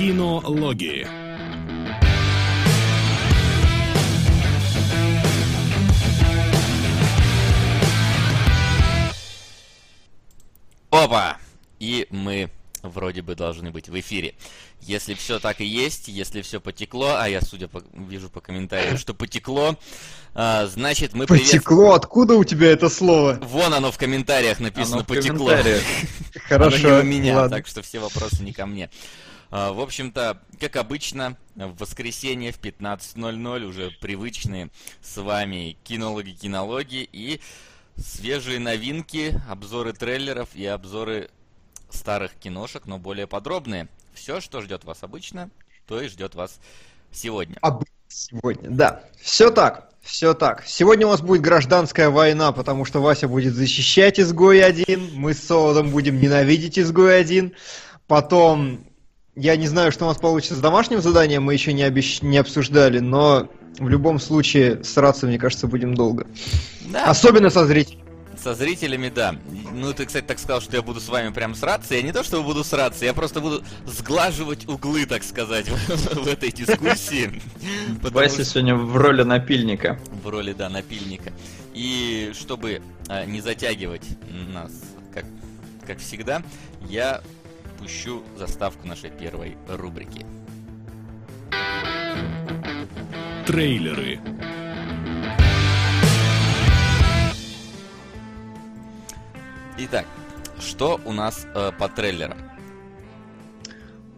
Кинологии. Опа! И мы вроде бы должны быть в эфире. Если все так и есть, если все потекло, а я, судя по, вижу по комментариям, что потекло, а, значит мы Потекло? Откуда у тебя это слово? Вон оно в комментариях написано Оно в потекло. комментариях. Оно Хорошо, не у меня, ладно. так что все вопросы не ко мне. А, В общем-то, как обычно, в воскресенье в 15.00 уже привычные с вами кинологи, кинологи и свежие новинки, обзоры трейлеров и обзоры старых киношек, но более подробные. Все, что ждет вас обычно, то и ждет вас сегодня. Сегодня, да. Все так, все так. Сегодня у нас будет гражданская война, потому что Вася будет защищать изгой один, мы с Солодом будем ненавидеть изгой один. Потом, я не знаю, что у нас получится с домашним заданием, мы еще не, обещ- не обсуждали, но в любом случае сраться, мне кажется, будем долго. Да, Особенно со зрителями. Со зрителями, да. Ну, ты, кстати, так сказал, что я буду с вами прям сраться. Я не то, что буду сраться, я просто буду сглаживать углы, так сказать, в этой дискуссии. Вася сегодня в роли напильника. в роли, да, напильника. И чтобы а, не затягивать нас, как, как всегда, я пущу заставку нашей первой рубрики. Трейлеры. Итак, что у нас э, по трейлерам?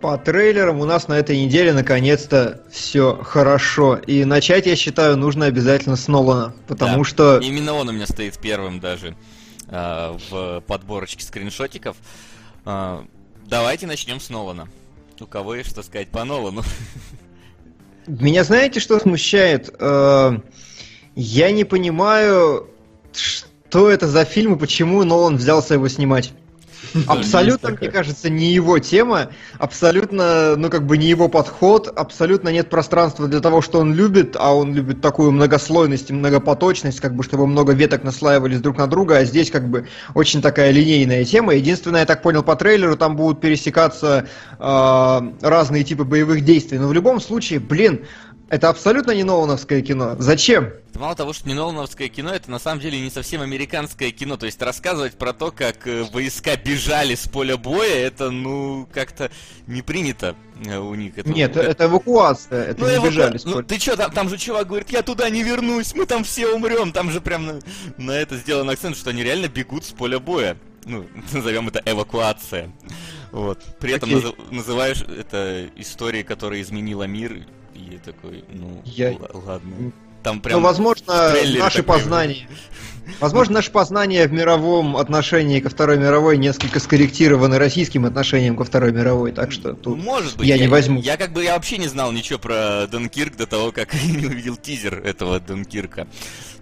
По трейлерам у нас на этой неделе наконец-то все хорошо. И начать, я считаю, нужно обязательно с Нолана. Потому Да. что Именно он у меня стоит первым даже э, в подборочке скриншотиков. Э, давайте начнем с Нолана. У кого есть что сказать по Нолану? Меня знаете, что смущает? Э, Я не понимаю, что это за фильм и почему Нолан взялся его снимать. Абсолютно, мне кажется, не его тема, абсолютно, ну как бы не его подход, абсолютно нет пространства для того, что он любит, а он любит такую многослойность и многопоточность, как бы чтобы много веток наслаивались друг на друга, а здесь как бы очень такая линейная тема. Единственное, я так понял по трейлеру, там будут пересекаться э, разные типы боевых действий, но в любом случае, блин, это абсолютно не Нолановское кино. Зачем? Мало того, что не Нолановское кино, это на самом деле не совсем американское кино. То есть рассказывать про то, как э, войска бежали с поля боя, это, ну, как-то не принято э, у них. Это, Нет, это эвакуация, это Ну, не эваку- бежали. с ну, поля. ты чё, там, там же чувак говорит, я туда не вернусь, мы там все умрем. Там же прям на, на это сделан акцент, что они реально бегут с поля боя. Ну, назовем это эвакуация. Вот. При этом Окей. назы- называешь это историей, которая изменила мир. И я такой, ну, Я- ладно. Там прям ну, возможно, наши познания. Возможно, наши познания в мировом отношении ко Второй мировой несколько скорректированы российским отношением ко Второй мировой, так что тут Может быть, я не возьму. Я как бы я вообще не знал ничего про Дункирк до того, как не увидел тизер этого Дункирка.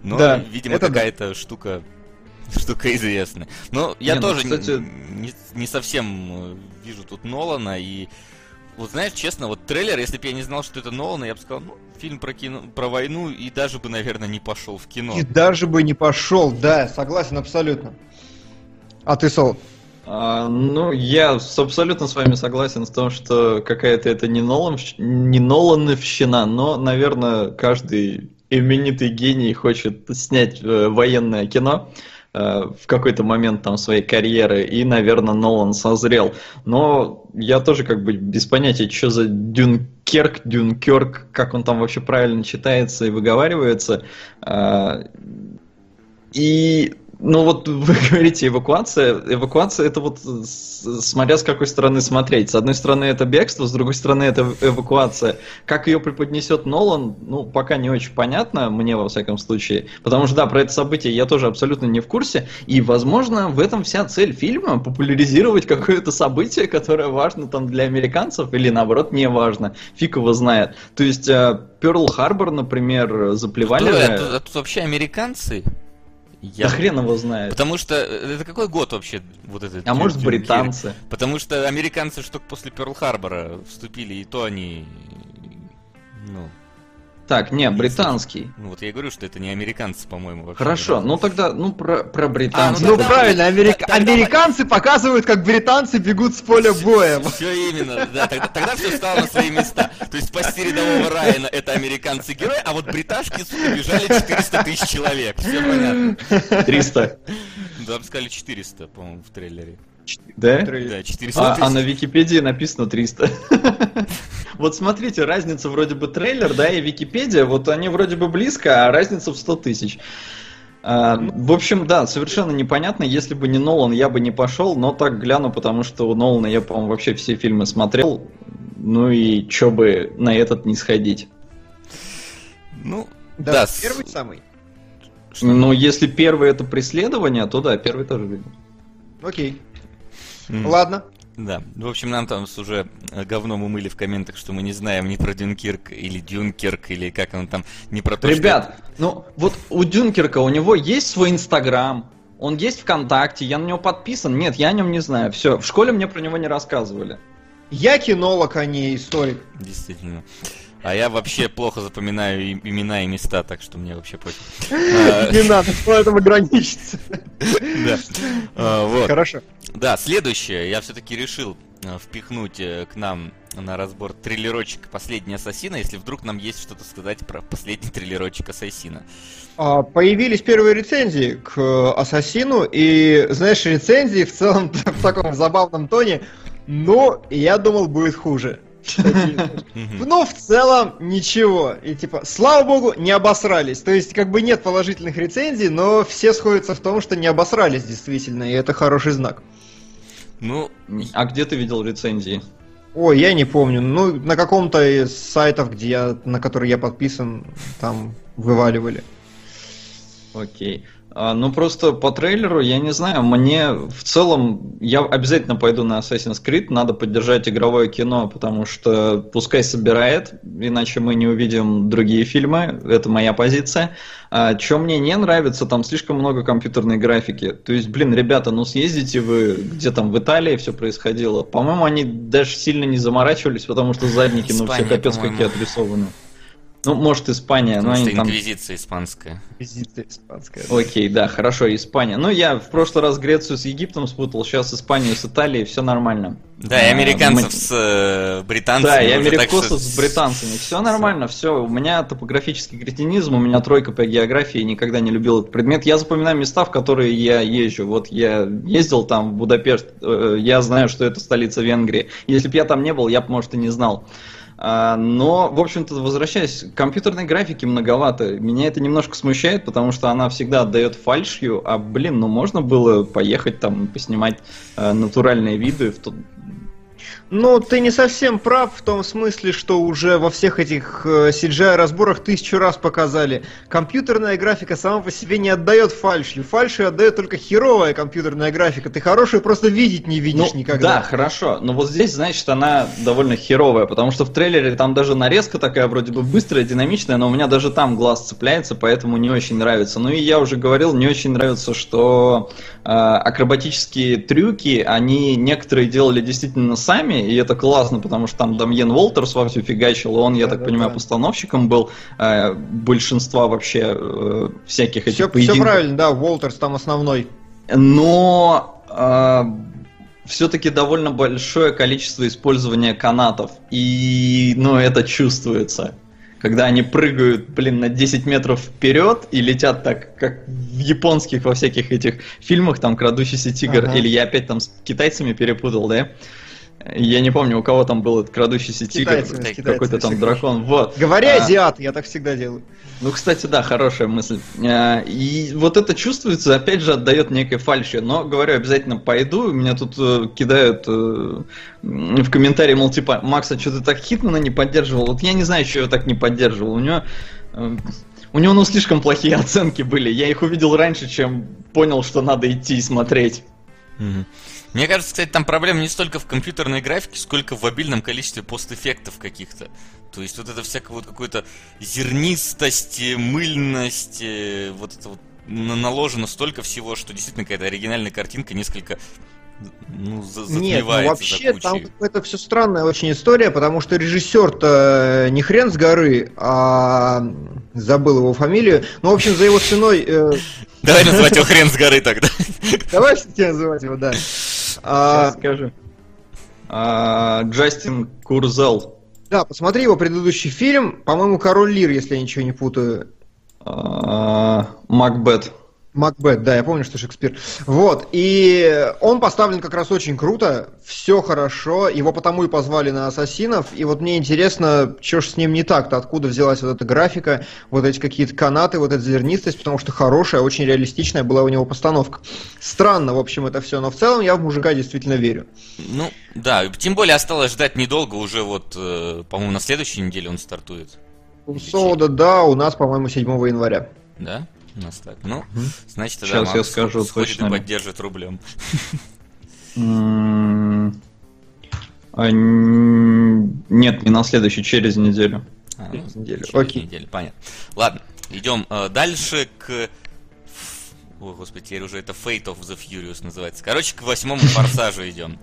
Но, Да, видимо, да. какая-то штука штука известная. Но я Не, ну, тоже кстати- не, не- не совсем э, вижу тут Нолана и вот знаешь, честно, вот трейлер, если бы я не знал, что это Нолан, я бы сказал, ну, фильм про кино, про войну, и даже бы, наверное, не пошел в кино. И даже бы не пошел, да, согласен абсолютно. А ты, Сол? А, ну, я абсолютно с вами согласен с том, что какая-то это не, Нолан, не Нолановщина, но, наверное, каждый именитый гений хочет снять э, военное кино в какой-то момент там своей карьеры, и, наверное, Нолан созрел. Но я тоже как бы без понятия, что за Дюнкерк, Дюнкерк, как он там вообще правильно читается и выговаривается. А, И, ну вот вы говорите эвакуация. Эвакуация это вот смотря с какой стороны смотреть. С одной стороны это бегство, с другой стороны это эвакуация. Как ее преподнесет Нолан, ну пока не очень понятно, мне во всяком случае. Потому что да, про это событие я тоже абсолютно не в курсе. И возможно в этом вся цель фильма популяризировать какое-то событие, которое важно там для американцев или наоборот не важно. Фиг его знает. То есть Перл Харбор, например, заплевали. Же- это? Тут вообще американцы? Я... Да хрен его знает. Потому что э, это какой год вообще вот этот? А может Дюнкерк? британцы. Потому что американцы что после Перл-Харбора вступили, и то они, ну, Так, не, британский. Ну вот я и говорю, что это не американцы, по-моему. вообще. Хорошо, ну тогда, ну про, про британцев. Ну тогда- правильно, америк- тогда- американцы показывают, как британцы бегут с поля боя. Все именно, да, тогда, тогда все стало на свои места. То есть спасти рядового Райана это американцы-герои, а вот бриташки, сука, бежали 400 тысяч человек. Все понятно. 300. Да, сказали 400, по-моему, в трейлере. Да? Да, 400 А, а на Википедии написано 300. Вот смотрите, разница вроде бы трейлер, да, и Википедия, вот они вроде бы близко, а разница в 100 тысяч. А, в общем, да, совершенно непонятно. Если бы не Нолан, я бы не пошел, но так гляну, потому что у Нолана я, по-моему, вообще все фильмы смотрел. Ну и чё бы на этот не сходить. Ну, Да, да. с- первый самый. что- Ну, если первый это преследование, то да, первый тоже видел. Окей. М. Ладно. Да, в общем, нам там с уже э, говном умыли в комментах, что мы не знаем ни про Дюнкерк или Дюнкерк, или как он там, не про то, Ребят, ну вот у Дюнкерка у него есть свой Инстаграм, он есть ВКонтакте, я на него подписан. Нет, я о нем не знаю. Все, в школе мне про него не рассказывали. Я кинолог, а не историк. что... Действительно. А я вообще плохо запоминаю имена и места, так что мне вообще пофиг. Не надо, на этом ограничиться. Да. А, Вот. Хорошо. Да, следующее. Я все-таки решил э, впихнуть э, к нам на разбор триллерочек «Последний ассасина», если вдруг нам есть что-то сказать про последний триллерочек ассасина. А, Появились первые рецензии к э, Ассасину, и, знаешь, рецензии в целом в таком забавном тоне, но я думал, будет хуже. Ну, в целом, ничего. И типа, слава богу, не обосрались. То есть, как бы нет положительных рецензий, но все сходятся в том, что не обосрались действительно, и это хороший знак. Ну, А где ты видел рецензии? Ой, я не помню. Ну, на каком-то из сайтов, где я, на который я подписан, там вываливали. Окей. А, ну просто по трейлеру, я не знаю, мне в целом, я обязательно пойду на Assassin's Creed, надо поддержать игровое кино, потому что пускай собирает, иначе мы не увидим другие фильмы, это моя позиция. А, что мне не нравится, там слишком много компьютерной графики. То есть, блин, ребята, ну съездите вы, где там в Италии все происходило. По-моему, они даже сильно не заморачивались, потому что задники, ну, все капец какие отрисованы. Ну, может, Испания, но потому что они там... инквизиция испанская. Визиты испанская. Окей, да, хорошо, Испания. Ну, я в прошлый раз Грецию с Египтом спутал, сейчас Испанию с Италией, все нормально. Да, и А, американцев мы- с э, британцами. Да, и америкосов что- с британцами. Все нормально, все. У меня топографический кретинизм, у меня тройка по географии, никогда не любил этот предмет. Я запоминаю места, в которые я езжу. Вот я ездил там в Будапешт, э, я знаю, что это столица Венгрии. Если бы я там не был, я бы, может, и не знал. А, Но, в общем-то, возвращаясь, компьютерной графики многовато. Меня это немножко смущает, потому что она всегда отдает фальшью, а, блин, ну можно было поехать там, поснимать э, натуральные виды в Ну, ты не совсем прав в том смысле, что уже во всех этих э, CGI-разборах тысячу раз показали. Компьютерная графика сама по себе не отдает фальшью. Фальшью отдает только херовая компьютерная графика. Ты хорошую просто видеть не видишь Ну, никогда. Да, хорошо. Но вот здесь, значит, она довольно херовая, потому что в трейлере там даже нарезка такая вроде бы быстрая, динамичная, но у меня даже там глаз цепляется, поэтому не очень нравится. Ну и я уже говорил, не очень нравится, что э, акробатические трюки, они некоторые делали действительно сами, и это классно, потому что там Дамьен Уолтерс вовсю фигачил, он, я так Да-да-да. понимаю, постановщиком был э, большинства вообще э, всяких этих все, поединков. правильно, да, Уолтерс там основной. Но все-таки довольно большое количество использования канатов. И, ну, это чувствуется. Когда они прыгают, блин, на 10 метров вперед и летят так, как в японских во всяких этих фильмах, там, «Крадущийся тигр», Ага. или я опять там с китайцами перепутал, да? Я не помню, у кого там был этот крадущийся тигр, какой-то там всегда. дракон. Вот. Говоря А, азиат, я так всегда делаю. ну, кстати, да, хорошая мысль. А, И вот это чувствуется, опять же, отдает некой фальши. Но, говорю, обязательно пойду. Меня тут э, кидают э, в комментарии, мол, типа, Макса, что ты так Хитмана не поддерживал? Вот я не знаю, что я так не поддерживал. У него... э, У него, ну, слишком плохие оценки были. Я их увидел раньше, чем понял, что надо идти и смотреть. Мгм. Мне кажется, кстати, там проблема не столько в компьютерной графике, сколько в обильном количестве постэффектов каких-то. То есть вот это всякое вот э, мыльность, э, вот это вот на- наложено столько всего, что действительно какая-то оригинальная картинка несколько ну, Нет, ну вообще там какая-то все странная очень история, потому что режиссер-то не хрен с горы, а забыл его фамилию. Ну, в общем, за его спиной... э, Давай называть его хрен с горы тогда. Давай называть его, да. А, Сейчас скажу. А, Джастин Курзел. Да, посмотри его предыдущий фильм, по-моему, Король Лир, если я ничего не путаю. А, Макбет. Макбет, да, я помню, что Шекспир. Вот, и он поставлен как раз очень круто, все хорошо, его потому и позвали на Ассасинов, и вот мне интересно, что ж с ним не так-то, откуда взялась вот эта графика, вот эти какие-то канаты, вот эта зернистость, потому что хорошая, очень реалистичная была у него постановка. Странно, в общем, это все, но в целом я в мужика действительно верю. Ну, да, тем более осталось ждать недолго, уже вот, э, по-моему, на следующей неделе он стартует. У Соуда, да, у нас, по-моему, 7 января. Да? У нас так. Ну, значит, тогда Сейчас я Макс скажу сходит точно. и поддержит рублем. А, Нет, не на следующий, через неделю. А, ну, Через неделю. через Окей. неделю, понятно. Ладно, идем э, дальше к... Ой, господи, теперь уже это Fate of the Furious называется. Короче, к восьмому форсажу идем.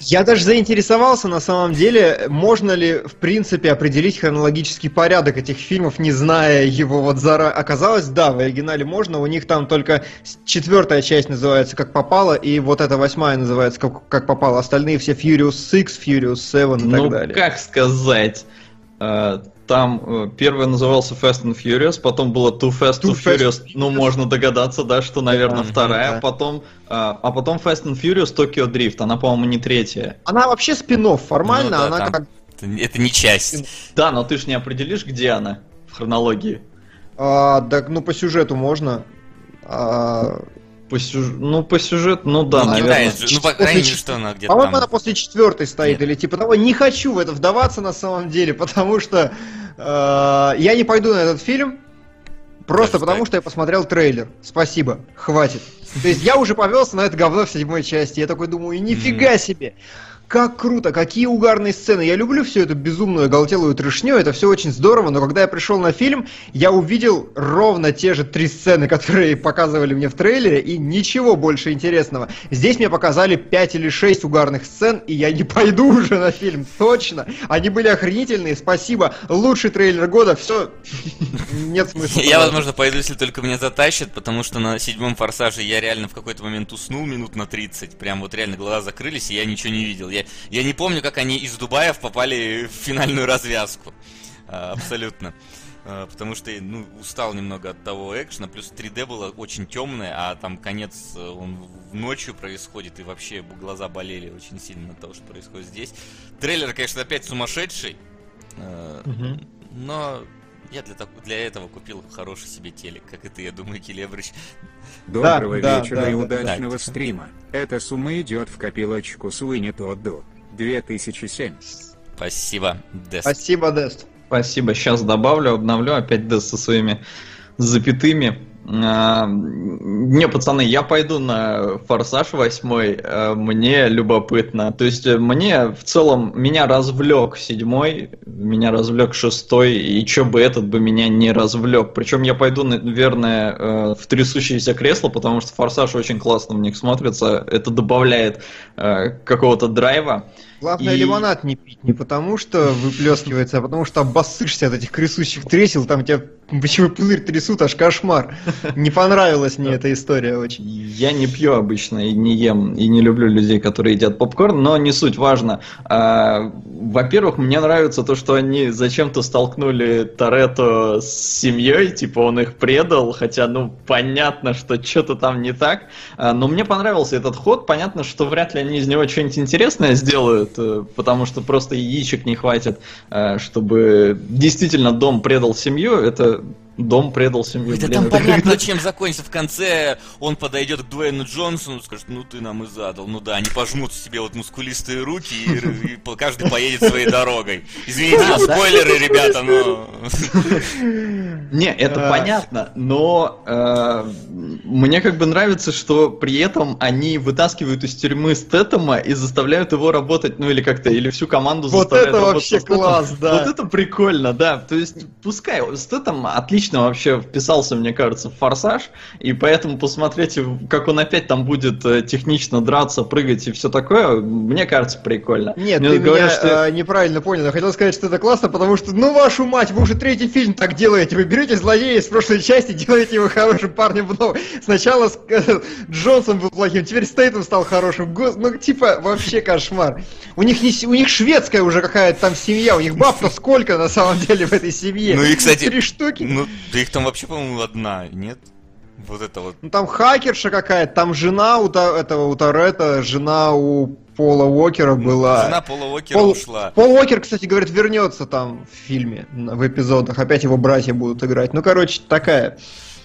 Я даже заинтересовался, на самом деле, можно ли, в принципе, определить хронологический порядок этих фильмов, не зная его вот заранее. Оказалось, да, в оригинале можно, у них там только четвертая часть называется «Как попало», и вот эта восьмая называется «Как, как попало». Остальные все Furious 6, Furious 7 и ну, так далее. как сказать? А, Там э, первый назывался Fast and Furious, потом было Too Fast, Too, Too Fast, Furious. Ну, можно догадаться, да, что, наверное, Да, вторая. да. Потом, а, а потом Fast and Furious Tokyo Drift. Она, по-моему, не третья. Она вообще спин формально, Ну да, она там как... Это, это не часть. Да, но ты ж не определишь, где она в хронологии. а, да, ну, по сюжету можно. А, По сюж- Ну, по сюжету, ну да, ну, наверное. Же, ну, по крайней мере, что она где-то По-моему, там... она после четвертой стоит Нет. или типа того. Не хочу в это вдаваться на самом деле, потому что э, я не пойду на этот фильм. Просто Даже потому, так? что я посмотрел трейлер. Спасибо, хватит. То есть я уже повелся на это говно в седьмой части. Я такой думаю, нифига себе! Как круто, какие угарные сцены. Я люблю всю эту безумную оголтелую трешню, это все очень здорово, но когда я пришел на фильм, я увидел ровно те же три сцены, которые показывали мне в трейлере, и ничего больше интересного. Здесь мне показали 5 или 6 угарных сцен, и я не пойду уже на фильм, точно. Они были охренительные, спасибо. Лучший трейлер года, все. Нет смысла. Я, возможно, пойду, если только меня затащат, потому что на седьмом форсаже я реально в какой-то момент уснул минут на 30. Прям вот реально глаза закрылись, и я ничего не видел. Я, я не помню, как они из Дубаев попали в финальную развязку. А, абсолютно. А, потому что ну, устал немного от того экшена, плюс 3D было очень темное, а там конец, э, он ночью происходит, и вообще глаза болели очень сильно от того, что происходит здесь. Трейлер, конечно, опять сумасшедший, Мгм. но я для, так- для этого купил хороший себе телек, как и ты, я думаю, Келебрыч. Доброго да, вечера да, и да, удачного да. стрима. Эта сумма идет в копилочку Суини Тодду. 2007. Спасибо, Дест. Спасибо, Дест. Спасибо. Сейчас добавлю, обновлю опять Д со своими запятыми. Не, пацаны, я пойду на Форсаж 8, мне любопытно. То есть э, мне в целом, меня развлек седьмой, меня развлек шестой, и чё бы этот бы меня не развлек. Причем я пойду, наверное, э, в трясущееся кресло, потому что Форсаж очень классно в них смотрится. Это добавляет э, какого-то драйва. Главное, И- лимонад не пить. Не потому, что выплескивается, а потому что обоссышься от этих крысущих тресел, там тебя почему пузырь трясут, аж кошмар. Не понравилась мне эта история очень. Я не пью обычно и не ем, и не люблю людей, которые едят попкорн, но не суть важно. А, Во-первых, мне нравится то, что они зачем-то столкнули Торетто с семьей, типа он их предал, хотя, ну, понятно, что что-то там не так. А, Но мне понравился этот ход, понятно, что вряд ли они из него что-нибудь интересное сделают, э, потому что просто яичек не хватит, э, чтобы действительно дом предал семью, это дом предал семью. Да блин, там это понятно, как-то- чем закончится. В конце он подойдет к Дуэйну Джонсону, скажет, ну ты нам и задал. Ну да, они пожмут себе вот мускулистые руки, и, и каждый поедет своей дорогой. Извините за спойлеры, ребята, но... Не, это понятно, но э, мне как бы нравится, что при этом они вытаскивают из тюрьмы Стэттема и заставляют его работать, ну или как-то, или всю команду Вот заставляют это работать вообще класс, да. Вот это прикольно, да. То есть, пускай Стэттем отличный отлично вообще вписался, мне кажется, в форсаж, и поэтому посмотреть, как он опять там будет э, технично драться, прыгать и все такое, мне кажется, прикольно. Нет, Мне ты говорят, меня что- э, неправильно понял. Я хотел сказать, что это классно, потому что, ну вашу мать, вы уже третий фильм так делаете. Вы берете злодея из прошлой части, делаете его хорошим парнем в новой. Сначала с- э, Джонсон был плохим, теперь Стейтом стал хорошим. Гос- Ну, типа, вообще кошмар. У них, не, у них шведская уже какая-то там семья, у них баб-то сколько на самом деле в этой семье? Ну и, кстати, Три штуки. Ну, да их там вообще, по-моему, одна, нет? Вот это вот. Ну там хакерша какая-то, там жена у Та- этого у Торетто, жена у Пола Уокера была. Жена Пола Уокера Пол, ушла. Пол Уокер, кстати, говорит, вернется там в фильме, в эпизодах. Опять его братья будут играть. Ну, короче, такая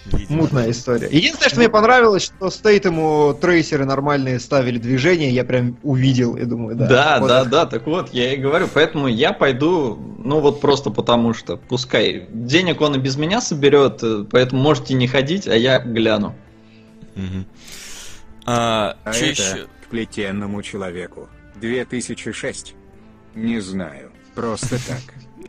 видимо. мутная история. Единственное, что мне понравилось, что Стейтему трейсеры нормальные ставили движения, я прям увидел и думаю, да. Да, вот да, это. да, так вот, я и говорю, поэтому я пойду, ну вот просто потому что, пускай, денег он и без меня соберет, э, поэтому можете не ходить, а я гляну. Мгм. А, А это еще? к плетенному человеку. 2006. Не знаю. Просто так.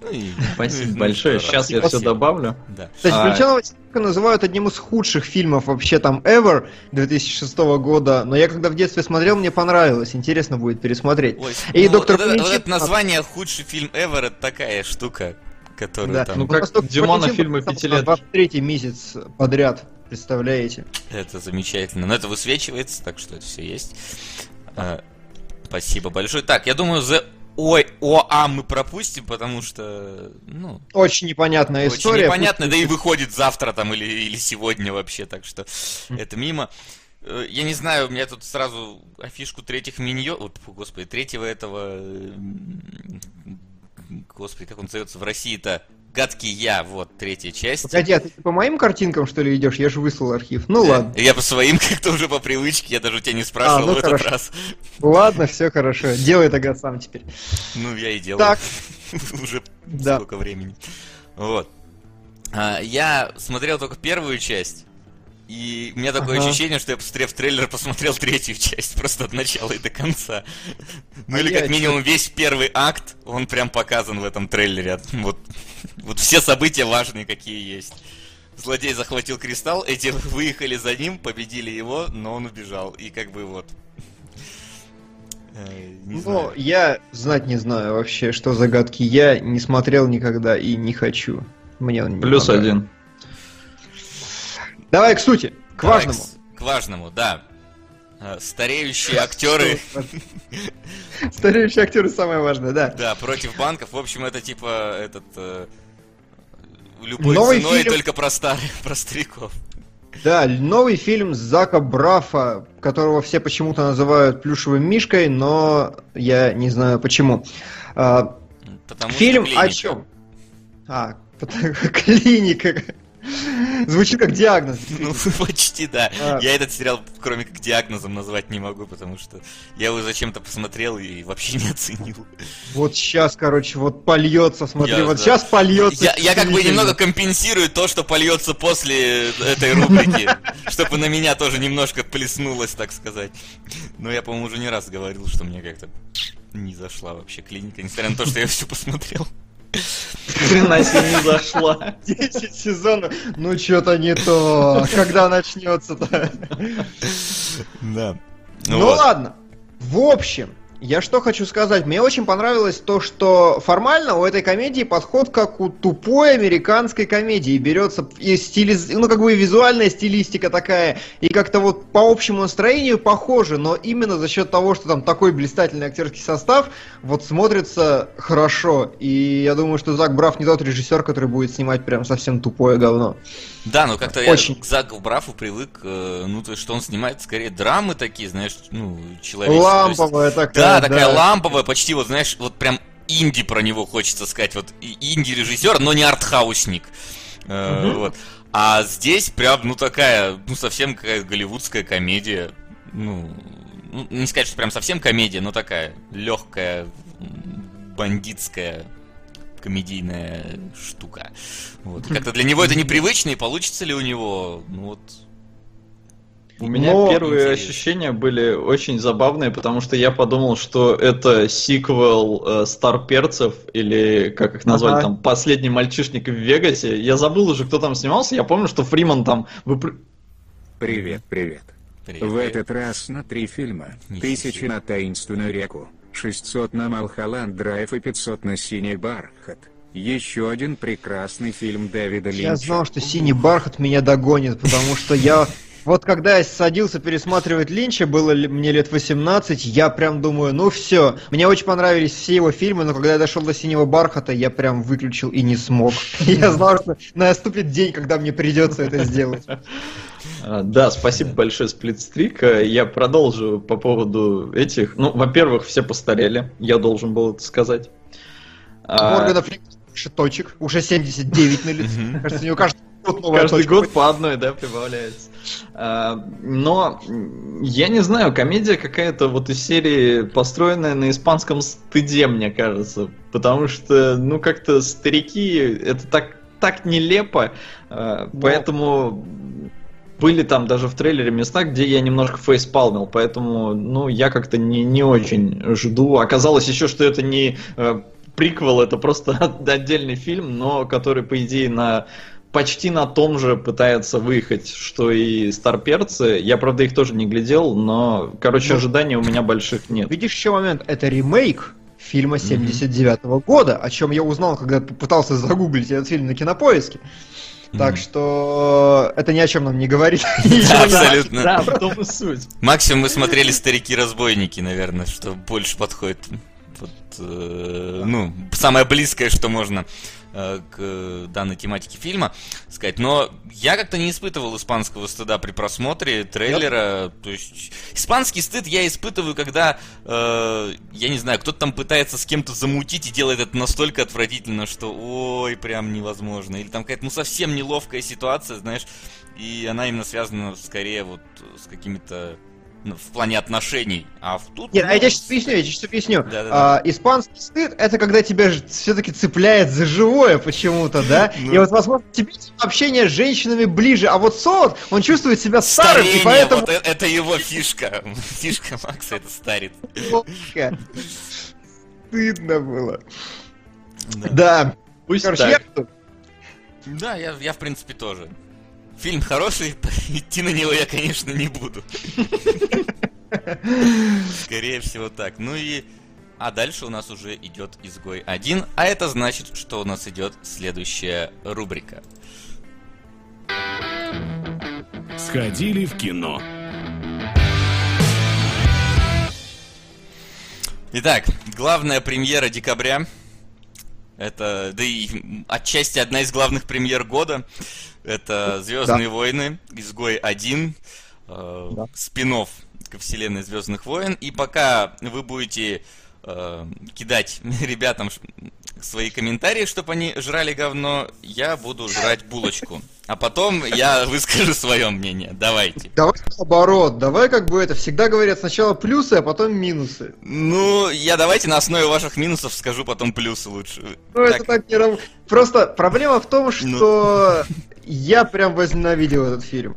Ну Спасибо ну, большое, сейчас я все добавлю. Кстати, «Плеченого человека» называют одним из худших фильмов вообще там ever 2006 года, но я когда в детстве смотрел, мне понравилось, интересно будет пересмотреть. И ну, доктор вот, это, название худший фильм ever это такая штука, которую Да. там. Ну, как Восток Димона фильмы пяти лет. 23 месяц подряд, представляете? Это замечательно. Но это высвечивается, так что это все есть. А, спасибо большое. Так, я думаю, за Ой, ОА мы пропустим, потому что, ну, Очень непонятная очень история. непонятно, да и выходит завтра там или, или сегодня вообще, так что это мимо. Э, Я не знаю, у меня тут сразу афишку третьих миньо... Вот, фу, господи, третьего этого... Господи, как он называется в России-то? Гадкий я, вот, третья часть. Погоди, а ты по моим картинкам, что ли, идешь? Я же выслал архив. Ну Э, ладно. Я по своим как-то уже по привычке, я даже у тебя не спрашивал ну в этот хорошо. раз. Ладно, все хорошо. Делай тогда сам теперь. Ну, я и делаю. Так. Уже Да. сколько времени. Вот. А, Я смотрел только первую часть. И у меня такое Ага. ощущение, что я, посмотрев трейлер, посмотрел третью часть, просто от начала и до конца. Ну А или как минимум весь первый акт, он прям показан в этом трейлере. Вот, вот все события важные, какие есть. Злодей захватил кристалл, эти выехали за ним, победили его, но он убежал. И как бы вот. Э, Не Ну, я знать не знаю вообще, что загадки. Я не смотрел никогда и не хочу. Мне он не Плюс понравился. один. Давай к сути, к Давай важному. К, к важному, да. Э, Стареющие актеры, Стареющие актеры самое важное, да. да, против банков. В общем, это типа этот э, любой Новый ценой, фильм. только про старых, про стариков. Да, новый фильм Зака Брафа, которого все почему-то называют плюшевым мишкой, но я не знаю почему. А, Потому что фильм о чем? А, потому- клиника. Звучит как диагноз. Ну, почти, да. А. Я этот сериал, кроме как диагнозом, назвать не могу, потому что я его зачем-то посмотрел и вообще не оценил. Вот сейчас, короче, вот польется, смотри, Я, вот да. сейчас польется. Я, я как бы немного компенсирую то, что польется после этой рубрики, чтобы на меня тоже немножко плеснулось, так сказать. Но я, по-моему, уже не раз говорил, что мне как-то не зашла вообще клиника, несмотря на то, что я все посмотрел. Хрена себе не зашла. 10 сезонов. Ну, что-то не то. Когда начнется-то? Да. Ну, вот. ладно. В общем, я что хочу сказать. Мне очень понравилось то, что формально у этой комедии подход как у тупой американской комедии. Берется и стилиз... ну, как бы и визуальная стилистика такая, и как-то вот по общему настроению похоже, но именно за счет того, что там такой блистательный актерский состав, вот смотрится хорошо. И я думаю, что Зак Браф не тот режиссер, который будет снимать прям совсем тупое говно. Да, ну как-то Очень. я к Заку Брафу привык, э, ну, то есть, что он снимает скорее драмы такие, знаешь, ну, человеческие. то есть- Ламповая такая. Да, такая ламповая, почти вот, знаешь, вот прям инди про него хочется сказать, вот инди-режиссер, но не артхаусник. Э, Вот. А здесь прям, ну, такая, ну, совсем какая голливудская комедия. Ну, ну, не сказать, что прям совсем комедия, но такая легкая, бандитская комедийная штука. Вот. Как-то для него это непривычно, и получится ли у него, ну вот, У меня Но- первые Интересно. ощущения были очень забавные, потому что я подумал, что это сиквел э, Старперцев или как их назвали Ага. там Последний мальчишник в Вегасе. Я забыл уже, кто там снимался. Я помню, что Фриман там выпры- Привет, привет. Привет, В привет. этот раз на три фильма. Тысячи на таинственную реку, 600 на Малхолланд Драйв и 500 на Синий Бархат. Еще один прекрасный фильм Дэвида Линча. Я знал, что синий бархат меня догонит, потому что я... Вот когда я садился пересматривать Линча, было ли мне лет 18, я прям думаю, ну все. Мне очень понравились все его фильмы, но когда я дошел до синего бархата, я прям выключил и не смог. Я знал, что наступит день, когда мне придется это сделать. А, Да, спасибо большое, Сплитстрик. Э, Я продолжу по поводу этих. Ну, во-первых, все постарели. Я должен был это сказать. А, Моргана больше точек, уже 79 на лице. Кажется, у него каждый год новая Каждый точка. год по одной, да, прибавляется. А, Но я не знаю, комедия какая-то вот из серии, построенная на испанском стыде, мне кажется. Потому что, ну, как-то старики, это так, так нелепо. а, Но- Поэтому были там даже в трейлере места, где я немножко фейспалмил, поэтому, ну, я как-то не, не очень жду. Оказалось еще, что это не э, приквел, это просто отдельный фильм, но который, по идее, на почти на том же пытается выехать, что и Старперцы. Я, правда, их тоже не глядел, но, короче, Ну, ожиданий у меня больших нет. Видишь еще момент, это ремейк фильма 79 года, о чем я узнал, когда попытался загуглить этот фильм на кинопоиске. Так что это ни о чем нам не говорит. Да, абсолютно. Да, в том и суть. Максимум мы смотрели «Старики-разбойники», наверное, что больше подходит. Вот, э, ну, самое близкое, что можно к данной тематике фильма сказать. Но я как-то не испытывал испанского стыда при просмотре трейлера. То есть испанский стыд я испытываю, когда, э, я не знаю, кто-то там пытается с кем-то замутить и делает это настолько отвратительно, что ой, прям невозможно. Или там какая-то ну совсем неловкая ситуация, знаешь, и она именно связана скорее вот с какими-то в плане отношений. А в тут. Нет, ну, а я тебе сейчас объясню, я тебе сейчас объясню. Да-да-да. А, испанский стыд это когда тебя все-таки цепляет за живое почему-то, да? Ну. И вот, возможно, тебе общение с женщинами ближе, а вот Сот, он чувствует себя старым, Старение, и поэтому... вот э- это его фишка. Фишка Макса это старит. Стыдно было. Да, Да. Пусть Короче, так. я... Да, я, я в принципе тоже. Фильм хороший, идти на него я, конечно, не буду. Скорее всего так. Ну и... А дальше у нас уже идет изгой 1, а это значит, что у нас идет следующая рубрика. Сходили в кино. Итак, главная премьера декабря. Это, да и отчасти одна из главных премьер года. Это Звездные войны, Изгой 1, э, Да. спин ко вселенной Звездных войн. И пока вы будете э, кидать ребятам свои комментарии, чтобы они жрали говно, я буду жрать булочку. А потом я выскажу свое мнение. Давайте. Давай наоборот, давай как бы это, всегда говорят сначала плюсы, а потом минусы. Ну, я давайте на основе ваших минусов скажу потом плюсы лучше. Ну, это Так, так не Просто проблема в том, что я прям возненавидел этот фильм.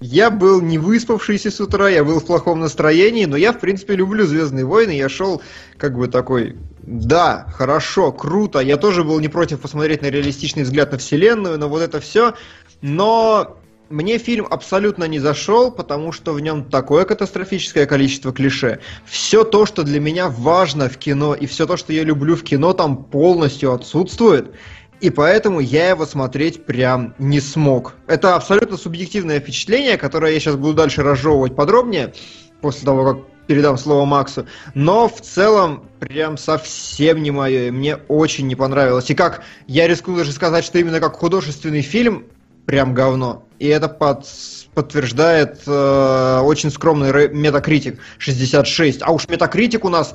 Я был не выспавшийся с утра, я был в плохом настроении, но я, в принципе, люблю Звездные войны. Я шел как бы такой, да, хорошо, круто. Я тоже был не против посмотреть на реалистичный взгляд на Вселенную, но вот это все. Но мне фильм абсолютно не зашел, потому что в нем такое катастрофическое количество клише. Все то, что для меня важно в кино, и все то, что я люблю в кино, там полностью отсутствует. И поэтому я его смотреть прям не смог. Это абсолютно субъективное впечатление, которое я сейчас буду дальше разжевывать подробнее, после того, как передам слово Максу. Но в целом прям совсем не мое, и мне очень не понравилось. И как, я рискую даже сказать, что именно как художественный фильм, прям говно. И это под- подтверждает э, очень скромный метакритик 66. А уж метакритик у нас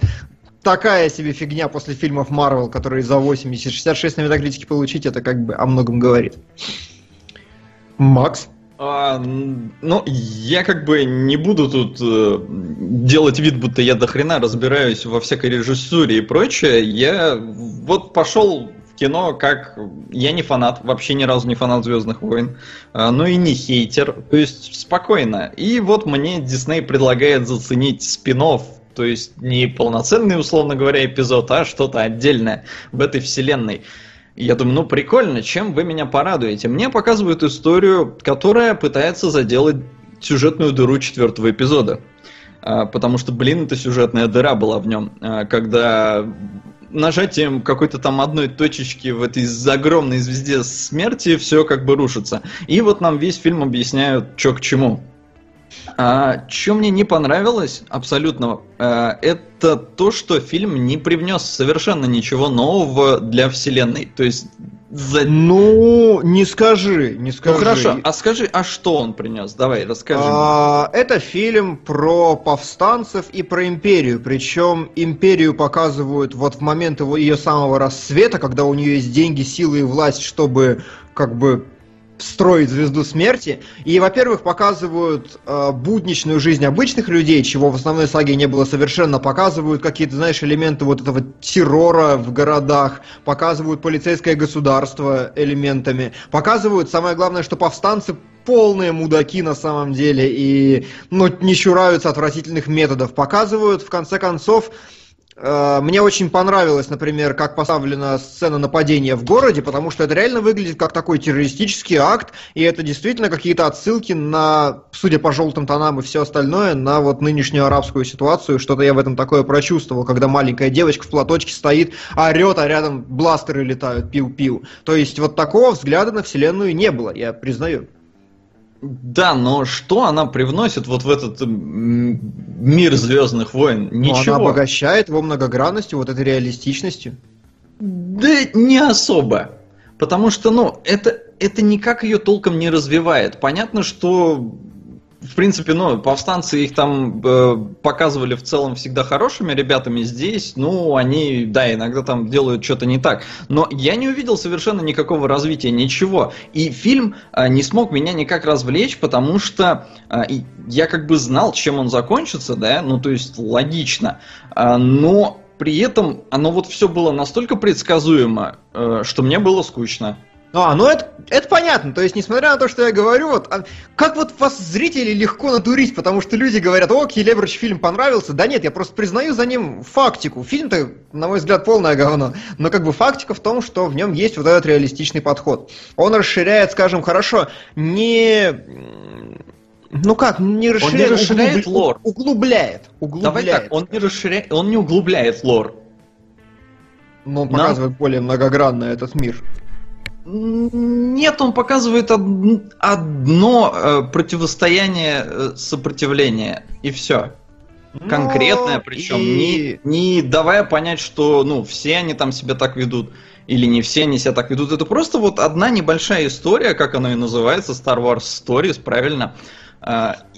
такая себе фигня после фильмов Марвел, которые за 80, 66 на метакритике получить, это как бы о многом говорит. Макс? А, ну, я как бы не буду тут э, делать вид, будто я до хрена разбираюсь во всякой режиссуре и прочее. Я вот пошел в кино, как... Я не фанат, вообще ни разу не фанат Звездных войн, а, но и не хейтер, то есть спокойно. И вот мне Дисней предлагает заценить спин то есть не полноценный, условно говоря, эпизод, а что-то отдельное в этой вселенной. Я думаю, ну прикольно, чем вы меня порадуете? Мне показывают историю, которая пытается заделать сюжетную дыру четвертого эпизода. А, потому что, блин, это сюжетная дыра была в нем. А, когда нажатием какой-то там одной точечки в этой огромной звезде смерти все как бы рушится. И вот нам весь фильм объясняют, что к чему. А, что мне не понравилось абсолютно, а, это то, что фильм не привнес совершенно ничего нового для вселенной. То есть за... Ну, не скажи, не скажи. Ну хорошо, а скажи, а что он принес? Давай, расскажи. А, это фильм про повстанцев и про империю. Причем империю показывают вот в момент его, ее самого рассвета, когда у нее есть деньги, силы и власть, чтобы как бы строить звезду смерти. И, во-первых, показывают э, будничную жизнь обычных людей, чего в основной саге не было совершенно. Показывают какие-то, знаешь, элементы вот этого террора в городах. Показывают полицейское государство элементами. Показывают, самое главное, что повстанцы полные мудаки на самом деле и ну, не чураются отвратительных методов. Показывают, в конце концов, Э, мне очень понравилось, например, как поставлена сцена нападения в городе, потому что это реально выглядит как такой террористический акт, и это действительно какие-то отсылки на, судя по желтым тонам и все остальное, на вот нынешнюю арабскую ситуацию. Что-то я в этом такое прочувствовал, когда маленькая девочка в платочке стоит, орет, а рядом бластеры летают, пиу-пиу. То есть вот такого взгляда на вселенную не было, я признаю. Да, но что она привносит вот в этот мир Звездных войн? Ничего. Но она обогащает его многогранностью, вот этой реалистичностью. Да не особо. Потому что, ну, это, это никак ее толком не развивает. Понятно, что в принципе, ну, повстанцы их там э, показывали в целом всегда хорошими ребятами. Здесь, ну, они, да, иногда там делают что-то не так. Но я не увидел совершенно никакого развития, ничего. И фильм э, не смог меня никак развлечь, потому что э, я как бы знал, чем он закончится, да, ну, то есть логично. Э, но при этом оно вот все было настолько предсказуемо, э, что мне было скучно. А, ну это, это понятно. То есть, несмотря на то, что я говорю, вот, а, как вот вас, зрители, легко надурить, потому что люди говорят, о, Келебрыч фильм понравился. Да нет, я просто признаю за ним фактику. Фильм-то, на мой взгляд, полное говно. Но как бы фактика в том, что в нем есть вот этот реалистичный подход. Он расширяет, скажем, хорошо, не... Ну как, не расширяет, он не расширяет углуб... лор. Углубляет. углубляет. Давай так, он не расширяет, он не углубляет лор. Но он показывает Но... более многогранно этот мир. Нет, он показывает одно э, противостояние э, сопротивления, и все. Конкретное, причем, и... не, не давая понять, что ну, все они там себя так ведут, или не все они себя так ведут. Это просто вот одна небольшая история, как она и называется, Star Wars Stories, правильно.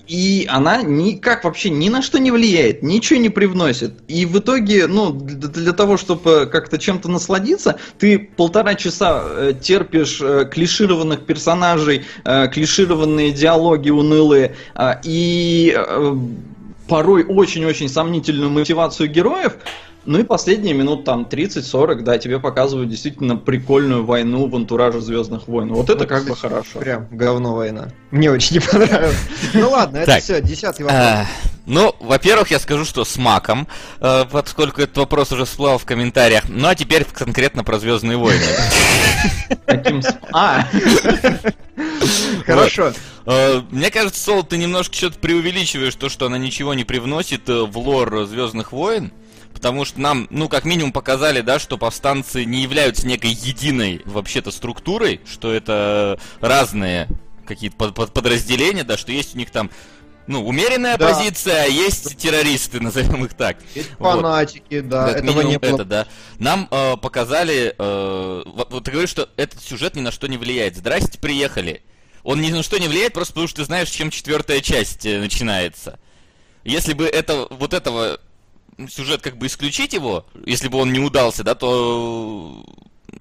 И она никак вообще ни на что не влияет, ничего не привносит. И в итоге, ну, для, того, чтобы как-то чем-то насладиться, ты полтора часа э, терпишь э, клишированных персонажей, э, клишированные диалоги унылые и порой очень-очень сомнительную мотивацию героев, ну и последние минут там 30-40, да, тебе показывают действительно прикольную войну в антураже Звездных войн. Вот это как бы хорошо. Прям говно война. Мне очень не понравилось. Ну ладно, это все, десятый вопрос. А, ну, во-первых, я скажу, что с маком, э, поскольку этот вопрос уже всплыл в комментариях. Ну а теперь конкретно про Звездные войны. А! Хорошо. Э, мне кажется, Сол, ты немножко что-то преувеличиваешь то, что она ничего не привносит э, в лор Звездных войн. Потому что нам, ну, как минимум показали, да, что повстанцы не являются некой единой вообще-то структурой, что это разные какие-то под, под, подразделения, да, что есть у них там ну, умеренная да. позиция, а есть террористы, назовем их так. Есть вот. фанатики, да. Как этого не было. Это, да. Нам э, показали, э, вот ты говоришь, что этот сюжет ни на что не влияет. Здрасте, приехали. Он ни на что не влияет, просто потому что ты знаешь, чем четвертая часть э, начинается. Если бы это, вот этого сюжет как бы исключить его, если бы он не удался, да, то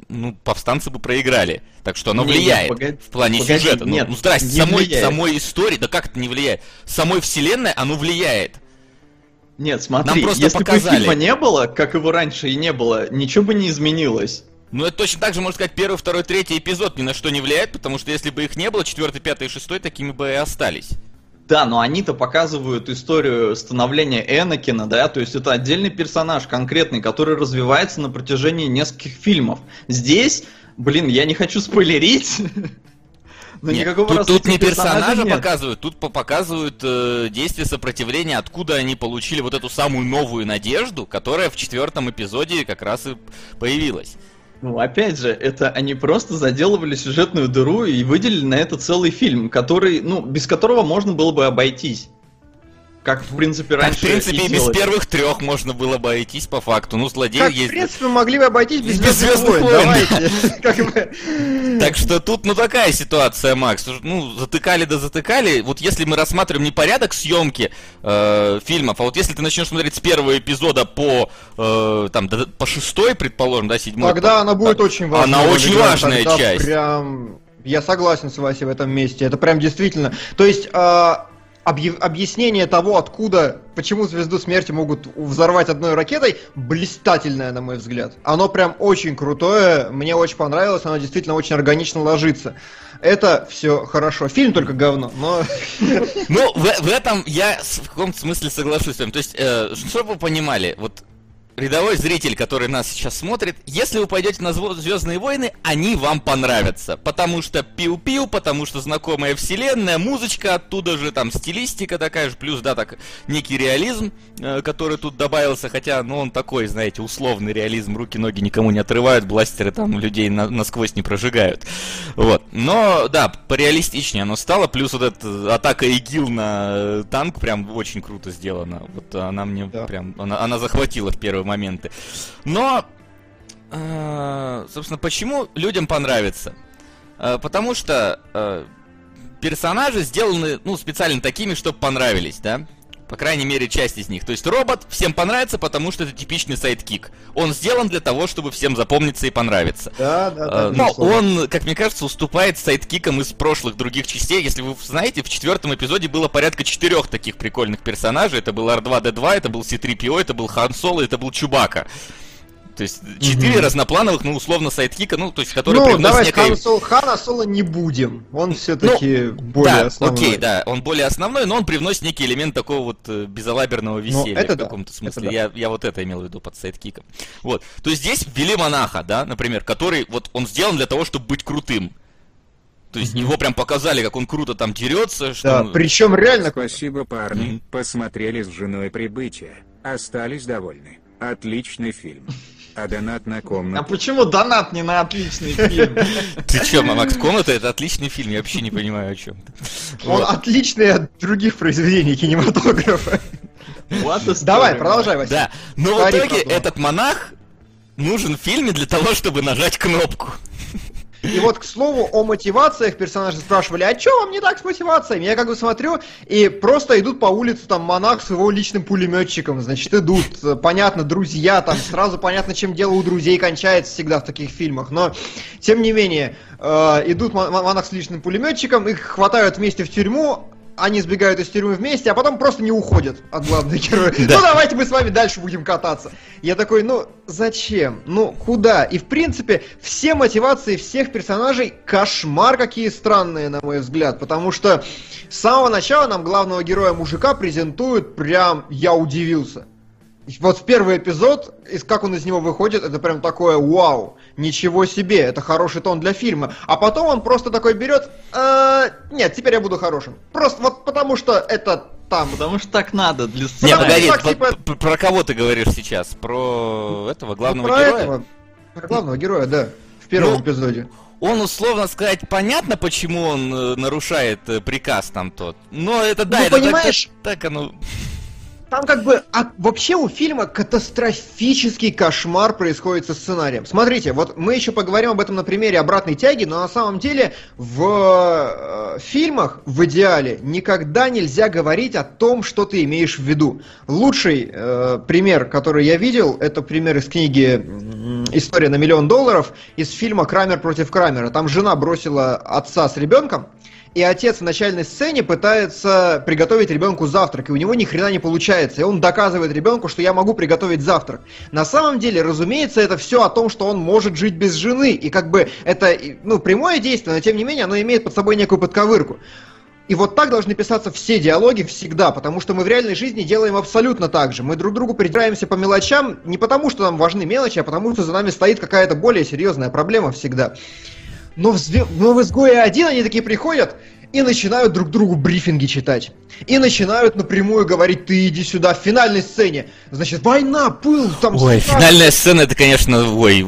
ну, повстанцы бы проиграли. Так что оно не, влияет не, погоди, в плане погоди, сюжета. Нет, ну, ну здрасте, самой, самой истории, да как это не влияет? Самой вселенной оно влияет. Нет, смотри, Нам просто если показали. бы фильма не было, как его раньше и не было, ничего бы не изменилось. Ну, это точно так же, можно сказать, первый, второй, третий эпизод ни на что не влияет, потому что если бы их не было, четвертый, пятый и шестой такими бы и остались. Да, но они-то показывают историю становления Энакина, да, то есть это отдельный персонаж конкретный, который развивается на протяжении нескольких фильмов. Здесь, блин, я не хочу спойлерить, но Нет, никакого тут, тут не персонажа нет. показывают, тут по- показывают э, действие сопротивления, откуда они получили вот эту самую новую надежду, которая в четвертом эпизоде как раз и появилась. Ну, опять же, это они просто заделывали сюжетную дыру и выделили на это целый фильм, который, ну, без которого можно было бы обойтись. Как, в принципе, Так, раньше в принципе, и без делали. первых трех можно было обойтись по факту. Ну, злодей Как, в есть. принципе, могли бы обойтись без Без Звездных «Звездных войн. войн», Давайте. Как бы. Так что тут, ну, такая ситуация, Макс. Ну, затыкали да затыкали. Вот если мы рассматриваем не порядок съемки э, фильмов, а вот если ты начнешь смотреть с первого эпизода по, э, там, по шестой, предположим, да, седьмой. Тогда она будет очень важной. Она очень важная часть. Прям... Я согласен с Васей в этом месте. Это прям действительно... То есть... а, Объяснение того, откуда, почему звезду смерти могут взорвать одной ракетой, блистательное, на мой взгляд. Оно прям очень крутое, мне очень понравилось, оно действительно очень органично ложится. Это все хорошо. Фильм только говно, но... Ну, в, в этом я в каком-то смысле соглашусь с вами. То есть, э, чтобы вы понимали, вот рядовой зритель, который нас сейчас смотрит, если вы пойдете на Звездные войны, они вам понравятся. Потому что пиу-пиу, потому что знакомая вселенная, музычка оттуда же, там стилистика такая же, плюс, да, так, некий реализм, э, который тут добавился, хотя, ну, он такой, знаете, условный реализм, руки-ноги никому не отрывают, бластеры там людей на- насквозь не прожигают. Вот. Но, да, пореалистичнее оно стало, плюс вот эта атака ИГИЛ на э, танк прям очень круто сделана. Вот она мне Да. прям, она, она захватила в первые моменты. Но, э, собственно, почему людям понравится? Э, потому что э, персонажи сделаны, ну, специально такими, чтобы понравились, да? По крайней мере, часть из них. То есть робот всем понравится, потому что это типичный сайдкик. Он сделан для того, чтобы всем запомниться и понравиться. Да, да, Э, да. Но безусловно. он, как мне кажется, уступает сайдкикам из прошлых других частей. Если вы знаете, в четвертом эпизоде было порядка четырех таких прикольных персонажей. Это был R2-D2, это был C-3PO, это был Хан Соло, это был Чубака. То есть четыре разноплановых, ну, условно, сайдкика, ну, то есть, которые Ну, давай некое- Хан Соло, Хана Соло не будем. Он все-таки более да, основной. окей, да, он более основной, но он привносит некий элемент такого вот э, безалаберного веселья это в да, каком-то это смысле. да. Я, я вот это имел в виду под сайдкиком. Вот. То есть здесь ввели монаха, да, например, который вот он сделан для того, чтобы быть крутым. То есть его прям показали, как он круто там дерется, что Да, он- причем реально Спасибо, парни. Мгм. Посмотрели с женой прибытие. Остались довольны. Отличный фильм. А донат на А комнату. почему донат не на отличный фильм? Ты чё, Макс, комната это отличный фильм, я вообще не понимаю о чем. он отличный от других произведений кинематографа. Давай, продолжай, Вася. Да, но в итоге этот монах нужен в фильме для того, чтобы нажать кнопку. И вот, к слову, о мотивациях персонажи спрашивали, а что вам не так с мотивациями? Я как бы смотрю, и просто идут по улице там монах с его личным пулеметчиком, значит, идут, понятно, друзья, там сразу понятно, чем дело у друзей кончается всегда в таких фильмах, но, тем не менее, э, идут мон- мон- монах с личным пулеметчиком, их хватают вместе в тюрьму, они сбегают из тюрьмы вместе, а потом просто не уходят от главного героя. Да. Ну давайте мы с вами дальше будем кататься. Я такой, ну зачем? Ну куда? И в принципе все мотивации всех персонажей кошмар какие странные, на мой взгляд. Потому что с самого начала нам главного героя мужика презентуют прям, я удивился. Вот в первый эпизод, и как он из него выходит, это прям такое вау, ничего себе, это хороший тон для фильма. А потом он просто такой берет, «Э, нет, теперь я буду хорошим. Просто вот потому что это там. Потому что так надо для Не, Потому сценария. погоди, так, типа- про кого ты говоришь сейчас? Про этого главного Ну, про героя? этого, про главного героя, да, в первом Ну, эпизоде. Он, условно сказать, понятно, почему он э, нарушает э, приказ там тот. Но это да, Ну, это так- понимаешь- так, так оно. Там как бы а, вообще у фильма катастрофический кошмар происходит со сценарием. Смотрите, вот мы еще поговорим об этом на примере обратной тяги, но на самом деле в э, фильмах в идеале никогда нельзя говорить о том, что ты имеешь в виду. Лучший э, пример, который я видел, это пример из книги «История на миллион долларов» из фильма «Крамер против Крамера». Там жена бросила отца с ребенком, и отец в начальной сцене пытается приготовить ребенку завтрак, и у него ни хрена не получается, и он доказывает ребенку, что я могу приготовить завтрак. На самом деле, разумеется, это все о том, что он может жить без жены, и как бы это, ну, прямое действие, но тем не менее оно имеет под собой некую подковырку. И вот так должны писаться все диалоги всегда, потому что мы в реальной жизни делаем абсолютно так же. Мы друг другу придираемся по мелочам не потому, что нам важны мелочи, а потому что за нами стоит какая-то более серьезная проблема всегда. Но в, но в изгое один они такие приходят и начинают друг другу брифинги читать. И начинают напрямую говорить, ты иди сюда в финальной сцене. Значит, война, пыл, там... Ой, финальная сцена, это, конечно, ой,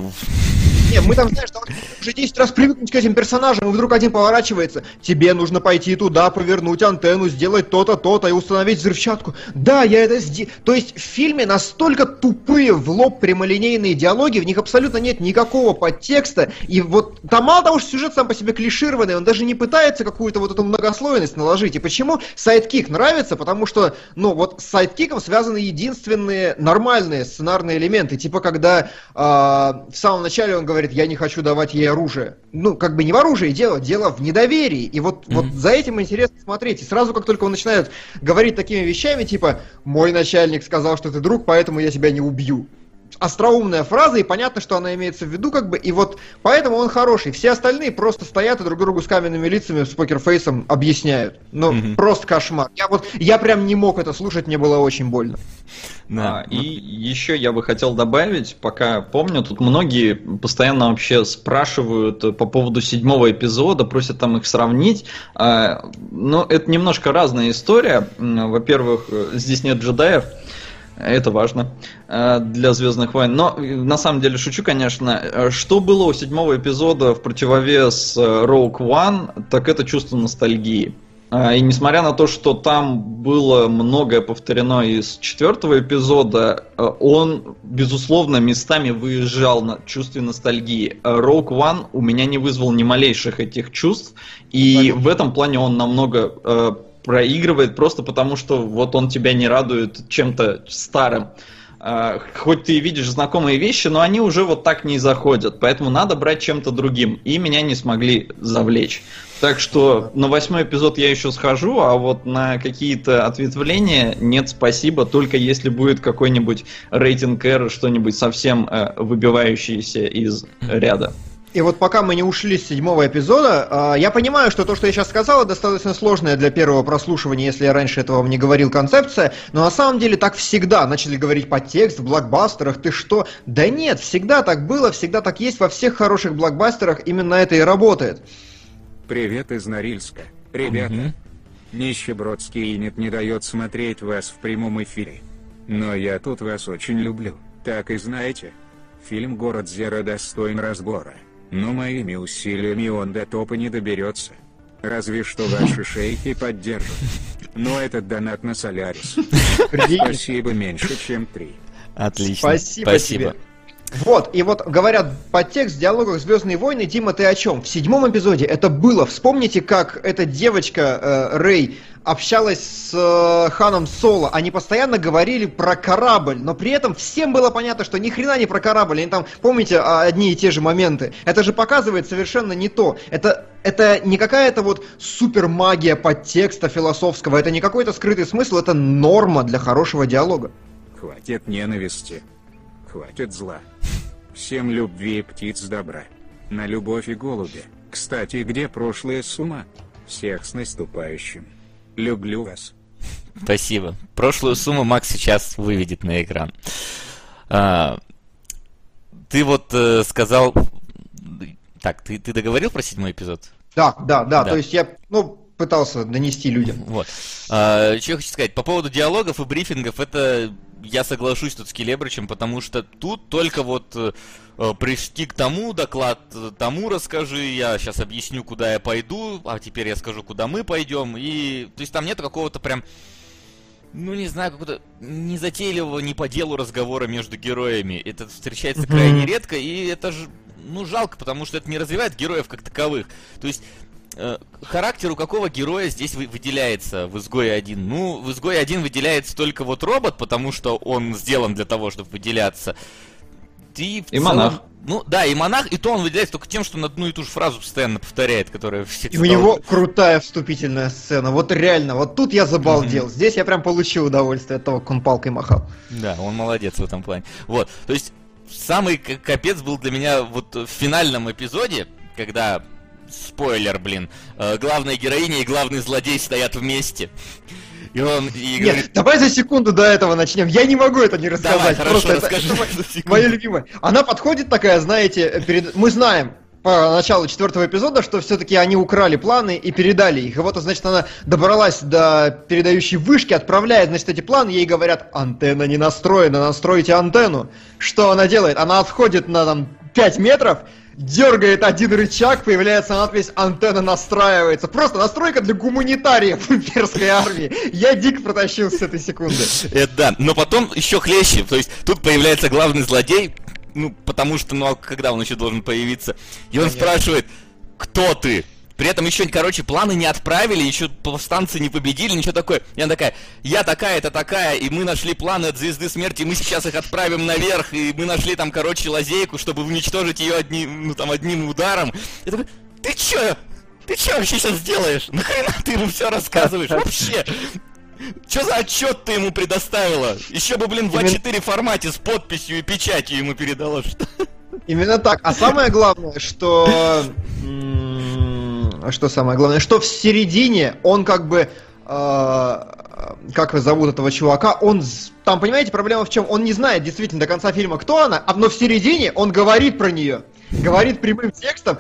не, мы там, знаешь, там уже 10 раз привыкнуть к этим персонажам, и вдруг один поворачивается. Тебе нужно пойти туда, повернуть антенну, сделать то-то, то-то и установить взрывчатку. Да, я это сделал. То есть в фильме настолько тупые в лоб прямолинейные диалоги, в них абсолютно нет никакого подтекста. И вот там мало того, что сюжет сам по себе клишированный, он даже не пытается какую-то вот эту многослойность наложить. И почему сайдкик нравится? Потому что, ну, вот с сайдкиком связаны единственные нормальные сценарные элементы. Типа, когда э, в самом начале он говорит, говорит, я не хочу давать ей оружие. Ну, как бы не в оружии дело, дело в недоверии. И вот, mm-hmm. вот за этим интересно смотреть. И сразу, как только он начинает говорить такими вещами, типа, мой начальник сказал, что ты друг, поэтому я тебя не убью остроумная фраза, и понятно, что она имеется в виду, как бы, и вот поэтому он хороший. Все остальные просто стоят и друг другу с каменными лицами, с покерфейсом объясняют. Ну, mm-hmm. просто кошмар. Я вот, я прям не мог это слушать, мне было очень больно. Да. А, и еще я бы хотел добавить, пока помню, тут многие постоянно вообще спрашивают по поводу седьмого эпизода, просят там их сравнить. А, но это немножко разная история. Во-первых, здесь нет джедаев. Это важно э, для Звездных войн. Но на самом деле шучу, конечно. Что было у седьмого эпизода в противовес э, Rogue One, так это чувство ностальгии. Э, и несмотря на то, что там было многое повторено из четвертого эпизода, он, безусловно, местами выезжал на чувстве ностальгии. Rogue One у меня не вызвал ни малейших этих чувств, и Понятно. в этом плане он намного проигрывает просто потому, что вот он тебя не радует чем-то старым. А, хоть ты и видишь знакомые вещи, но они уже вот так не заходят. Поэтому надо брать чем-то другим. И меня не смогли завлечь. Так что на восьмой эпизод я еще схожу, а вот на какие-то ответвления нет спасибо, только если будет какой-нибудь рейтинг R, что-нибудь совсем э, выбивающееся из ряда. И вот пока мы не ушли с седьмого эпизода, а, я понимаю, что то, что я сейчас сказал, достаточно сложная для первого прослушивания, если я раньше этого вам не говорил, концепция, но на самом деле так всегда. Начали говорить по текст в блокбастерах, ты что? Да нет, всегда так было, всегда так есть, во всех хороших блокбастерах именно это и работает. Привет из Норильска. Ребята, угу. нищебродский инет не дает смотреть вас в прямом эфире. Но я тут вас очень люблю. Так и знаете, фильм «Город Зера» достоин разбора но моими усилиями он до топа не доберется. Разве что ваши шейхи поддержат. Но этот донат на Солярис. Спасибо меньше, чем три. Отлично. Спасибо, Спасибо. тебе. Вот, и вот говорят по текст диалогах Звездные войны, Дима, ты о чем? В седьмом эпизоде это было. Вспомните, как эта девочка э, Рэй общалась с э, Ханом Соло, они постоянно говорили про корабль, но при этом всем было понятно, что ни хрена не про корабль. Они там, помните, а, одни и те же моменты. Это же показывает совершенно не то. Это, это не какая-то вот супер магия подтекста философского, это не какой-то скрытый смысл, это норма для хорошего диалога. Хватит ненависти. Хватит зла. Всем любви и птиц добра. На любовь и голуби. Кстати, где прошлая сумма? Всех с наступающим. Люблю вас. Спасибо. Прошлую сумму Макс сейчас выведет на экран. А, ты вот э, сказал... Так, ты, ты договорил про седьмой эпизод? Да, да, да, да. То есть я, ну, пытался донести людям. Вот. А, что я хочу сказать. По поводу диалогов и брифингов, это я соглашусь тут с Келебричем, потому что тут только вот э, пришли к тому, доклад тому расскажи, я сейчас объясню, куда я пойду, а теперь я скажу, куда мы пойдем, и, то есть там нет какого-то прям, ну не знаю, какого-то незатейливого, не по делу разговора между героями, это встречается крайне редко, и это же, ну жалко, потому что это не развивает героев как таковых, то есть Э, характер у какого героя здесь выделяется в «Изгое 1»? Ну, в «Изгое 1» выделяется только вот робот, потому что он сделан для того, чтобы выделяться. И, в И целом- монах. Ну да, и монах, и то он выделяется только тем, что он одну и ту же фразу постоянно повторяет, которая все И у него крутая вступительная сцена. Вот реально, вот тут я забалдел. Здесь я прям получил удовольствие от того, как он палкой махал. Да, он молодец в этом плане. Вот, то есть самый капец был для меня вот в финальном эпизоде, когда спойлер, блин, э, главная героиня и главный злодей стоят вместе. И он и говорит, Нет, давай за секунду до этого начнем. Я не могу это не рассказать. давай, хорошо, Просто это- расскажи. это мо- за секунду. Моя любимая. Она подходит такая, знаете, перед... мы знаем по началу четвертого эпизода, что все-таки они украли планы и передали их. И вот, значит, она добралась до передающей вышки, отправляет, значит, эти планы, ей говорят, антенна не настроена, настройте антенну. Что она делает? Она отходит на там 5 метров, дергает один рычаг, появляется надпись «Антенна настраивается». Просто настройка для гуманитариев имперской армии. Я дико протащился с этой секунды. Это да, но потом еще хлеще, то есть тут появляется главный злодей, ну, потому что, ну, а когда он еще должен появиться? И он спрашивает, кто ты? При этом еще, короче, планы не отправили, еще повстанцы не победили, ничего такое. И она такая, я такая-то такая, и мы нашли планы от Звезды Смерти, и мы сейчас их отправим наверх, и мы нашли там, короче, лазейку, чтобы уничтожить ее одним, ну, там, одним ударом. Я такой, ты че? Ты че вообще сейчас делаешь? Нахрена ты ему все рассказываешь? Вообще! Че за отчет ты ему предоставила? Еще бы, блин, в Именно- А4 формате с подписью и печатью ему передала. Что? Именно так. А самое главное, что... м, Что самое главное? Что в середине он как бы... э, Как зовут этого чувака? Он... Там, понимаете, проблема в чем? Он не знает действительно до конца фильма, кто она, а- но в середине он говорит про нее. Говорит прямым текстом.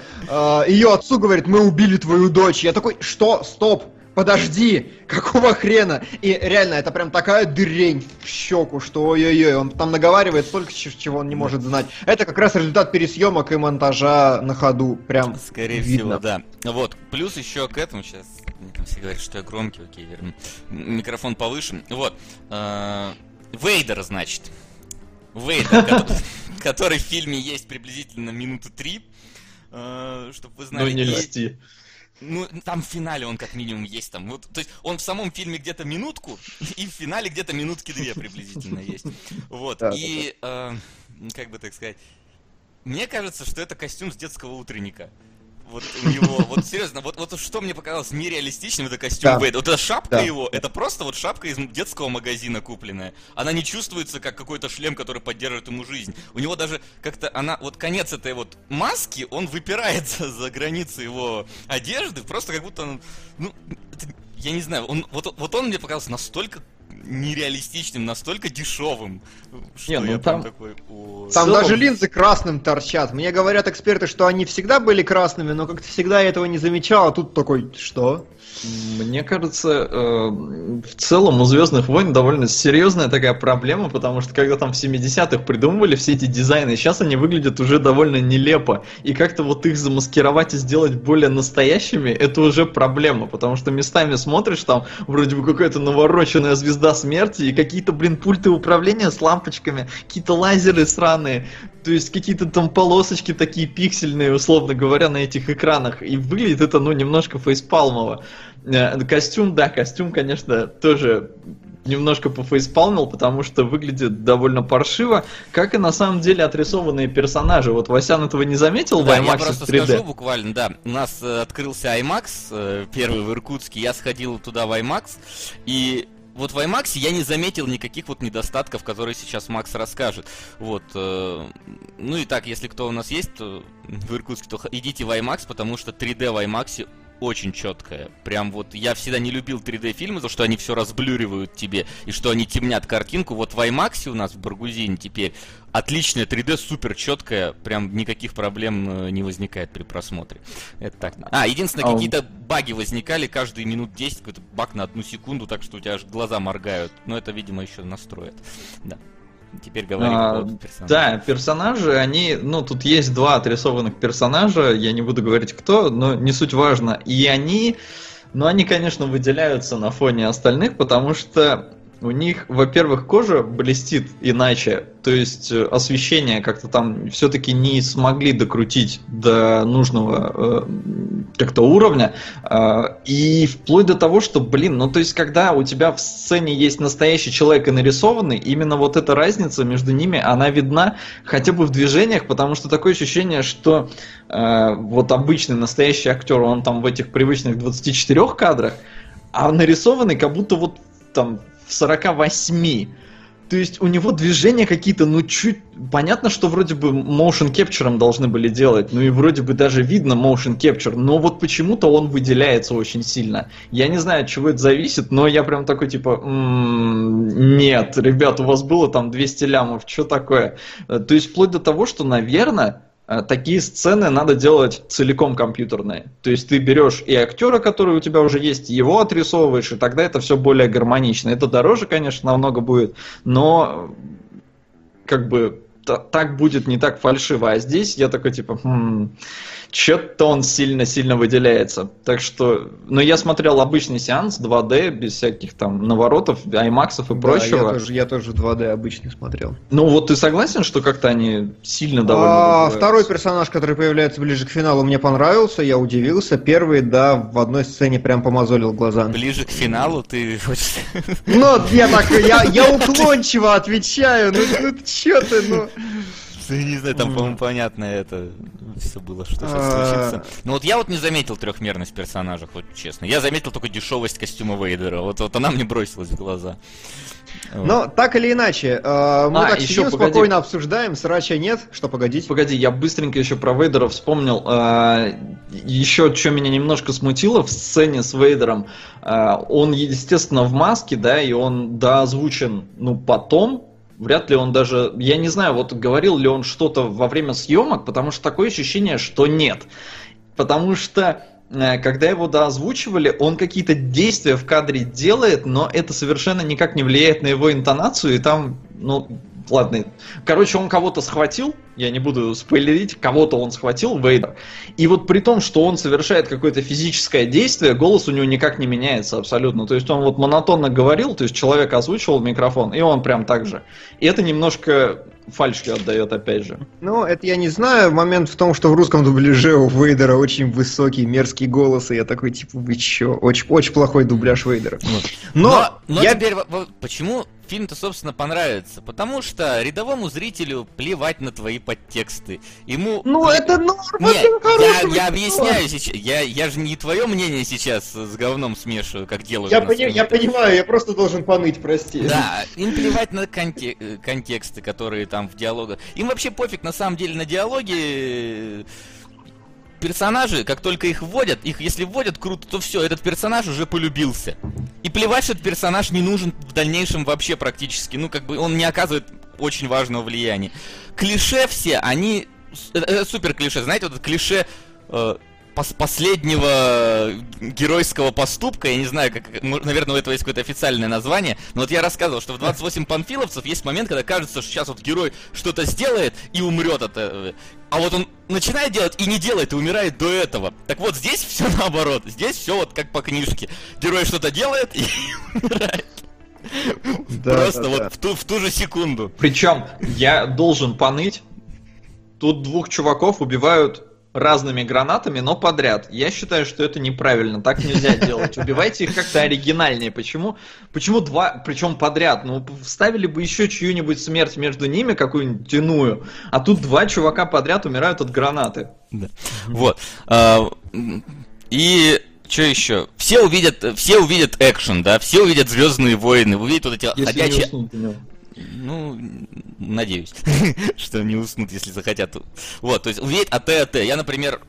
Ее отцу говорит, мы убили твою дочь. Я такой, что? Стоп. Подожди, какого хрена? И реально, это прям такая дырень в щеку, что ой-ой-ой, он там наговаривает столько, чего он не может знать. Это как раз результат пересъемок и монтажа на ходу, прям Скорее видно. всего, да. Вот, плюс еще к этому сейчас. Мне там все говорят, что я громкий, окей, верну. М- Микрофон повыше. Вот. э, Вейдер, значит. Вейдер, который- который в фильме есть приблизительно минуты три. Чтобы вы Ну знали. не И- льсти. Ну, там в финале он как минимум есть там. Вот, то есть он в самом фильме где-то минутку, и в финале где-то минутки две приблизительно есть. Вот. И, э, как бы так сказать, мне кажется, что это костюм с детского утренника. Вот у него, вот серьезно, вот, вот что мне показалось нереалистичным, это костюм Да. Вейда. Вот эта шапка Да. его, это просто вот шапка из детского магазина купленная. Она не чувствуется как какой-то шлем, который поддерживает ему жизнь. У него даже как-то она, вот конец этой вот маски, он выпирает за, за границы его одежды, просто как будто, он, ну, это- я не знаю, он, вот, вот он мне показался настолько нереалистичным, настолько дешевым, что Не, ну я там- прям такой, ой. Там целом- даже линзы красным торчат. Мне говорят эксперты, что они всегда были красными, но как-то всегда я этого не замечал, а тут такой, что? Мне кажется, э, в целом у Звездных войн довольно серьезная такая проблема, потому что когда там в 70-х придумывали все эти дизайны, сейчас они выглядят уже довольно нелепо. И как-то вот их замаскировать и сделать более настоящими, это уже проблема, потому что местами смотришь, там вроде бы какая-то навороченная звезда смерти и какие-то, блин, пульты управления с лампочками, какие-то лазеры сраные, то есть какие-то там полосочки такие пиксельные, условно говоря, на этих экранах. И выглядит это, ну, немножко фейспалмово. Э, Костюм, да, костюм, конечно, тоже немножко пофейспалмил, потому что выглядит довольно паршиво, как и на самом деле отрисованные персонажи. Вот Васян этого не заметил в Да, я IMAX просто 3D? скажу буквально, да. У нас э, открылся IMAX, э, первый в Иркутске. Я сходил туда в IMAX, и вот в IMAX я не заметил никаких вот недостатков, которые сейчас Макс расскажет. Вот. ну и так, если кто у нас есть то в Иркутске, то идите в IMAX, потому что 3D в IMAX очень четкая. Прям вот я всегда не любил 3D фильмы, за что они все разблюривают тебе и что они темнят картинку. Вот в IMAX у нас в Баргузине теперь отличная 3D, супер четкая, прям никаких проблем э, не возникает при просмотре. Это так. А, единственное, А какие-то баги возникали каждые минут 10, какой-то баг на одну секунду, так что у тебя аж глаза моргают. Но это, видимо, еще настроят. Да. Теперь говорим А, по поводу персонажа. Да, персонажи, они, ну, тут есть два отрисованных персонажа, я не буду говорить кто, но не суть важно. И они, ну, они, конечно, выделяются на фоне остальных, потому что у них, во-первых, кожа блестит иначе, то есть э, освещение как-то там все-таки не смогли докрутить до нужного э, как-то уровня, э, и вплоть до того, что, блин, ну то есть когда у тебя в сцене есть настоящий человек и нарисованный, именно вот эта разница между ними, она видна хотя бы в движениях, потому что такое ощущение, что э, вот обычный настоящий актер, он там в этих привычных 24 кадрах, а нарисованный как будто вот там 48. То есть у него движения какие-то, ну, чуть... Понятно, что вроде бы motion capture должны были делать, ну и вроде бы даже видно motion capture, но вот почему-то он выделяется очень сильно. Я не знаю, от чего это зависит, но я прям такой, типа, нет, ребят, у вас было там 200 лямов, что такое? Э, то есть вплоть до того, что, наверное, такие сцены надо делать целиком компьютерные. То есть ты берешь и актера, который у тебя уже есть, его отрисовываешь, и тогда это все более гармонично. Это дороже, конечно, намного будет, но как бы так будет не так фальшиво. А здесь я такой типа, хм, что-то он сильно-сильно выделяется. Так что, ну я смотрел обычный сеанс 2D, без всяких там наворотов, аймаксов и Да, прочего. Я тоже, я тоже 2D обычный смотрел. Ну вот ты согласен, что как-то они сильно довольно А, второй персонаж, который появляется ближе к финалу, мне понравился, я удивился. Первый, да, в одной сцене прям помозолил глаза. Ближе к финалу ты хочешь... Ну, я так, я, я уклончиво отвечаю, ну, ну чё ты, ну... Не знаю, там, по-моему, понятно это все было, что сейчас А. случится. Ну вот я вот не заметил трехмерность персонажа, вот честно. Я заметил только дешевость костюма Вейдера. Вот, вот она мне бросилась в глаза. Но так или иначе, э, мы А, так сидим, спокойно обсуждаем, срача нет, что погодить. Погоди, я быстренько еще про Вейдера вспомнил. А, еще что меня немножко смутило в сцене с Вейдером. а, Он, естественно, в маске, да, и он доозвучен, ну, потом. Вряд ли он даже, я не знаю, вот говорил ли он что-то во время съемок, потому что такое ощущение, что нет. Потому что э, когда его доозвучивали, он какие-то действия в кадре делает, но это совершенно никак не влияет на его интонацию, и там, ну, ладно. Короче, он кого-то схватил, я не буду спойлерить, кого-то он схватил, Вейдер. И вот при том, что он совершает какое-то физическое действие, голос у него никак не меняется абсолютно. То есть он вот монотонно говорил, то есть человек озвучивал микрофон, и он прям так же. И это немножко фальшью отдает, опять же. Ну, это я не знаю. Момент в том, что в русском дубляже у Вейдера очень высокий, мерзкий голос, и я такой, типа, вы чё? Очень, очень плохой дубляж Вейдера. Но, но я... теперь почему фильм-то, собственно, понравится? Потому что рядовому зрителю плевать на твои подтексты. Ему... Ну, это норма Не, для я, я объясняю сейчас. Я, я же не твое мнение сейчас с говном смешиваю, как делаю. Я, пони- я понимаю, я просто должен поныть, прости. Да, им плевать на конте- э, контексты, которые там в диалогах. Им вообще пофиг на самом деле на диалоги. Персонажи, как только их вводят, их если вводят круто, то все, этот персонаж уже полюбился. И плевать, что этот персонаж не нужен в дальнейшем вообще практически. Ну, как бы он не оказывает очень важного влияния. Клише все, они... Это, это супер клише. Знаете, вот это клише э, пос- последнего геройского поступка, я не знаю, как, наверное, у этого есть какое-то официальное название, но вот я рассказывал, что в 28 панфиловцев есть момент, когда кажется, что сейчас вот герой что-то сделает и умрет от этого. А вот он начинает делать и не делает, и умирает до этого. Так вот, здесь все наоборот. Здесь все вот как по книжке. Герой что-то делает и умирает. Да, Просто да, вот да. В, ту, в ту же секунду. Причем я должен поныть, тут двух чуваков убивают разными гранатами, но подряд. Я считаю, что это неправильно, так нельзя делать. Убивайте их как-то оригинальнее. Почему? Почему два, причем подряд? Ну, вставили бы еще чью-нибудь смерть между ними, какую-нибудь иную, а тут два чувака подряд умирают от гранаты. Да. Вот. А, И что еще? Все увидят, все увидят экшен, да, все увидят Звездные войны, увидят вот эти Если ходячие. Ну, надеюсь, что не уснут, если захотят. Вот, то есть увидеть АТ-АТ. Я, например,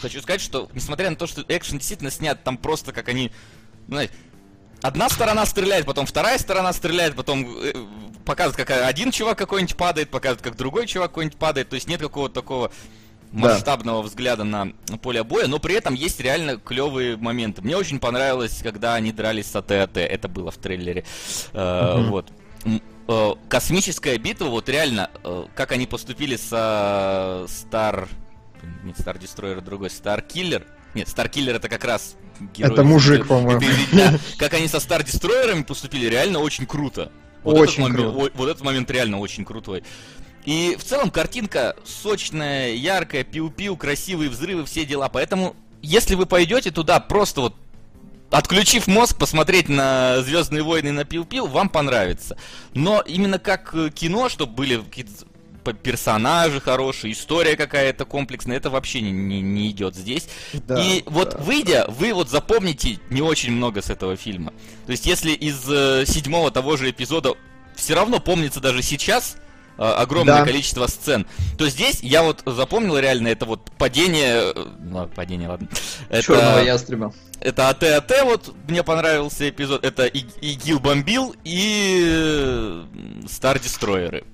хочу сказать, что несмотря на то, что экшен действительно снят там просто как они, знаете, одна сторона стреляет, потом вторая сторона стреляет, потом э, показывает, как один чувак какой-нибудь падает, показывает, как другой чувак какой-нибудь падает. То есть нет какого-то такого Да. масштабного взгляда на поле боя, но при этом есть реально клевые моменты. Мне очень понравилось, когда они дрались с АТ-АТ. Это было в трейлере. Э, Мгм. Вот. Э, Космическая битва, вот реально, э, как они поступили со Star... Не Star Destroyer, другой, Star Killer. Нет, Старкиллер это как раз герой. Это мужик, по-моему. Это «Дня». Как они со Стар Дестройерами поступили, реально очень круто. Вот Очень этот момент, круто. о- вот этот момент реально очень крутой. И в целом картинка сочная, яркая, пиу-пиу, красивые взрывы, все дела. Поэтому, если вы пойдете туда просто вот отключив мозг, посмотреть на Звездные войны на Пиу-Пиу, вам понравится. Но именно как э, кино, чтобы были какие-то персонажи хорошие, история какая-то комплексная, это вообще не, не, не идет здесь. Да, и вот да. выйдя, вы вот запомните не очень много с этого фильма. То есть если из э, седьмого того же эпизода все равно помнится даже сейчас огромное Да. количество сцен, то здесь я вот запомнил реально это вот падение, э, ну, падение, ладно. Это- Черного ястреба. это АТ-АТ, вот мне понравился эпизод. Это и, Игил бомбил, и Стар Дестройеры.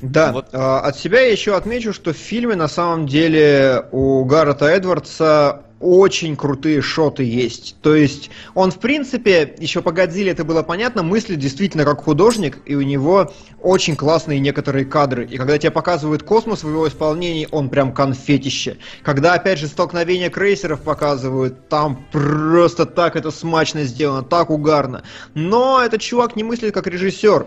Да, Вот. а, от себя я еще отмечу, что в фильме на самом деле у Гаррета Эдвардса очень крутые шоты есть. То есть он, в принципе, еще по Годзилле это было понятно, мыслит действительно как художник, и у него очень классные некоторые кадры. И когда тебе показывают космос в его исполнении, он прям конфетище. Когда, опять же, столкновение крейсеров показывают, там просто так это смачно сделано, так угарно. Но этот чувак не мыслит как режиссер.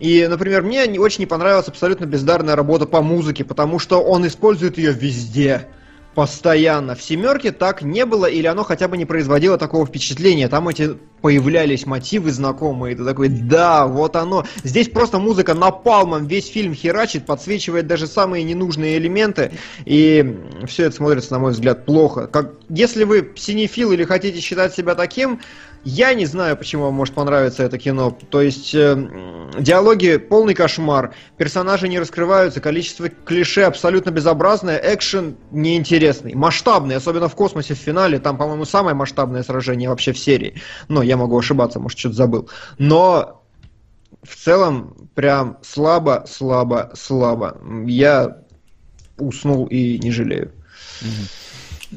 И, например, мне не очень не понравилась абсолютно бездарная работа по музыке, потому что он использует ее везде. Постоянно. В семерке так не было, или оно хотя бы не производило такого впечатления. Там эти появлялись мотивы знакомые. И ты такой, да, вот оно. Здесь просто музыка напалмом весь фильм херачит, подсвечивает даже самые ненужные элементы. И все это смотрится, на мой взгляд, плохо. Как, если вы синефил или хотите считать себя таким, я не знаю, почему вам может понравиться это кино. То есть э, диалоги полный кошмар, персонажи не раскрываются, количество клише абсолютно безобразное, экшен неинтересный, масштабный, особенно в космосе в финале. Там, по-моему, самое масштабное сражение вообще в серии. Но я могу ошибаться, может, что-то забыл. Но в целом прям слабо, слабо, слабо. Я уснул и не жалею.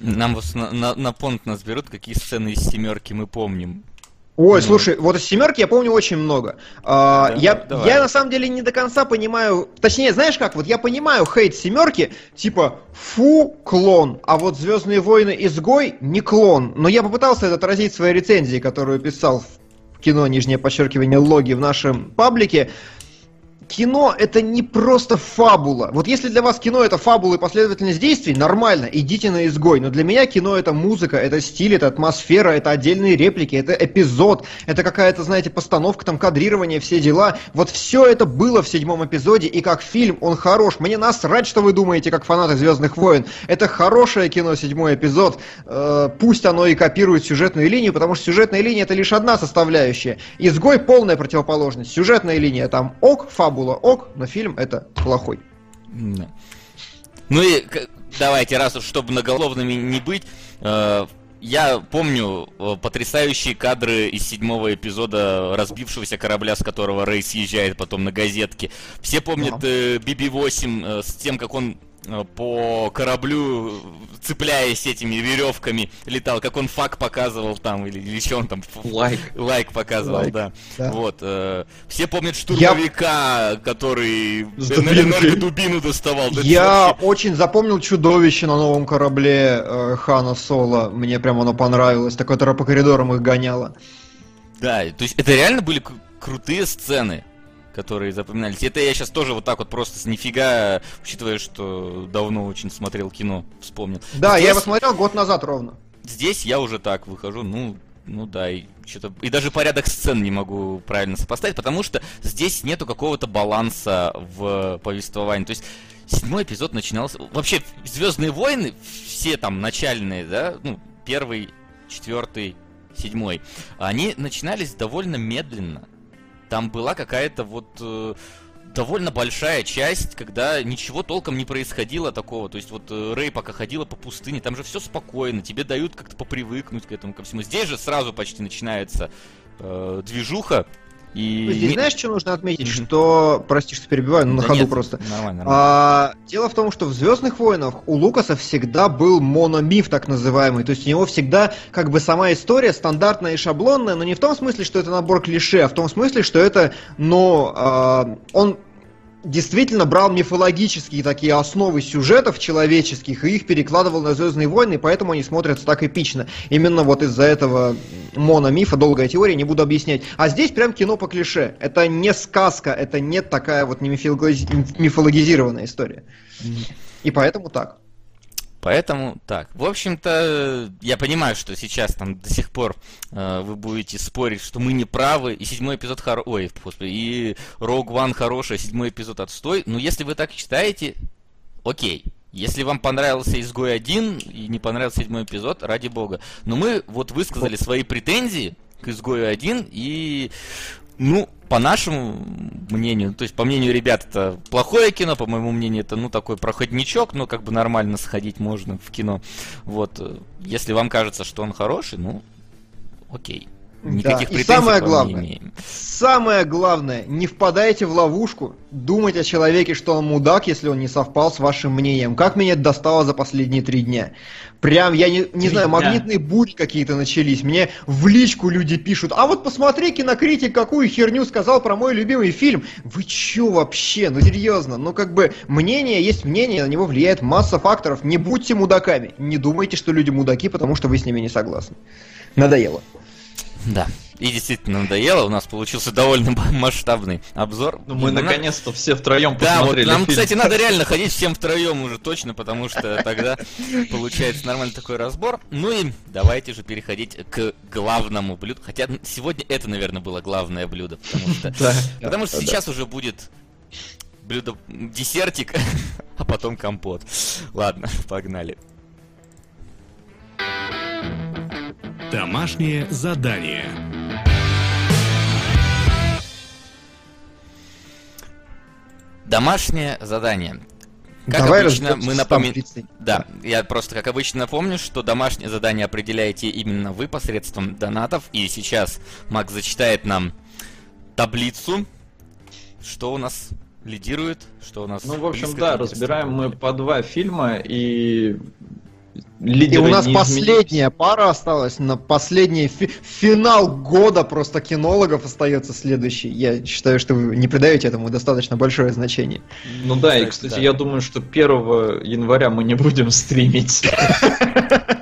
Нам вот на, на, на понт нас берут, какие сцены из семерки мы помним. Ой, Ну. слушай, вот из семерки я помню очень много. А, Да, я, давай. я на самом деле не до конца понимаю. Точнее, знаешь как, вот я понимаю хейт семерки, типа фу, клон, а вот Звездные войны изгой не клон. Но я попытался это отразить в своей рецензии, которую писал в кино, нижнее подчеркивание, логи в нашем паблике. Кино это не просто фабула. Вот если для вас кино это фабула и последовательность действий, нормально, идите на изгой. Но для меня кино это музыка, это стиль, это атмосфера, это отдельные реплики, это эпизод, это какая-то, знаете, постановка, там, кадрирование, все дела. Вот все это было в седьмом эпизоде, и как фильм он хорош. Мне насрать, что вы думаете, как фанаты Звездных войн. Это хорошее кино, седьмой эпизод. Э, пусть оно и копирует сюжетную линию, потому что сюжетная линия это лишь одна составляющая. Изгой полная противоположность. Сюжетная линия там ок, фабула ок, но фильм это плохой. Да. Ну и давайте, раз уж чтобы многоголовными не быть, э, я помню э, потрясающие кадры из седьмого эпизода разбившегося корабля, с которого Рэй съезжает потом на газетке. Все помнят э, BB-8 э, с тем, как он по кораблю, э, цепляясь этими веревками, летал, как он фак показывал там, или, или что он там, Лайк. лайк показывал, Лайк, да. да. Вот. э, все помнят штурмовика, который С энергодубину доставал. Да Я вообще- очень запомнил чудовище на новом корабле э, Хана Соло. Мне прям оно понравилось. Такое, которое по коридорам их гоняло. Да, то есть это реально были крутые сцены, которые запоминались. Это я сейчас тоже вот так вот просто с нифига, учитывая, что давно очень смотрел кино, вспомнил. Да, Здесь- я его смотрел год назад ровно. Здесь я уже так выхожу, ну, ну да, и что-то. И даже порядок сцен не могу правильно сопоставить, потому что здесь нету какого-то баланса в повествовании. То есть седьмой эпизод начинался. Вообще, Звездные войны, все там начальные, да, ну, первый, четвертый, седьмой, они начинались довольно медленно. Там была какая-то вот э, довольно большая часть, когда ничего толком не происходило такого. То есть вот э, Рэй пока ходила по пустыне, там же все спокойно, тебе дают как-то попривыкнуть к этому ко всему. Здесь же сразу почти начинается э, движуха. И... Ну, Здесь знаешь, что нужно отметить? Что, прости, что перебиваю, но на Да ходу нет, просто. Нормально, нормально. А, дело в том, что в Звездных войнах у Лукаса всегда был мономиф, так называемый. То есть у него всегда как бы сама история стандартная и шаблонная, но не в том смысле, что это набор клише, а в том смысле, что это, ну, а, он действительно брал мифологические такие основы сюжетов человеческих и их перекладывал на Звездные войны, поэтому они смотрятся так эпично. Именно вот из-за этого мономифа, долгая теория, не буду объяснять. А здесь прям кино по клише. Это не сказка, это не такая вот не мифологизированная история. И поэтому так. Поэтому так. В общем-то, я понимаю, что сейчас там до сих пор э, вы будете спорить, что мы не правы, и седьмой эпизод хоро... Ой, господи, и Rogue One хороший, а седьмой эпизод отстой. Но если вы так считаете, окей. Если вам понравился Изгой 1 и не понравился седьмой эпизод, ради бога. Но мы вот высказали свои претензии к Изгою 1, и ну, по нашему мнению, то есть по мнению ребят, это плохое кино, по моему мнению, это ну такой проходничок, но как бы нормально сходить можно в кино. Вот, если вам кажется, что он хороший, ну, окей. Никаких да. И самое главное, не имеем. самое главное, не впадайте в ловушку, думать о человеке, что он мудак, если он не совпал с вашим мнением. Как меня это достало за последние три дня? Прям, я не, не знаю, магнитные бури какие-то начались. Мне в личку люди пишут, а вот посмотри, кинокритик, какую херню сказал про мой любимый фильм. Вы чё вообще? Ну серьезно, ну как бы мнение есть мнение, на него влияет масса факторов. Не будьте мудаками. Не думайте, что люди мудаки, потому что вы с ними не согласны. Надоело. Да. И действительно надоело, у нас получился довольно масштабный обзор. Ну мы наконец-то все втроем посмотрели. Да, вот нам, фильм. кстати, надо реально ходить всем втроем уже точно, потому что тогда получается нормальный такой разбор. Ну и давайте же переходить к главному блюду. Хотя сегодня это, наверное, было главное блюдо, потому что, да, потому что да, сейчас да. уже будет блюдо десертик, а потом компот. Ладно, погнали. Домашнее задание. Домашнее задание. Как Давай обычно, мы напоминаем... Да, я просто, как обычно, напомню, что домашнее задание определяете именно вы посредством донатов. И сейчас Макс зачитает нам таблицу, что у нас лидирует, что у нас... Ну, в общем, да, разбираем мы по два фильма, и Лидеры и у нас последняя пара осталась, на последний фи- финал года просто кинологов остается следующий. Я считаю, что вы не придаете этому достаточно большое значение. Ну да, и, кстати, да. я думаю, что 1 января мы не будем стримить.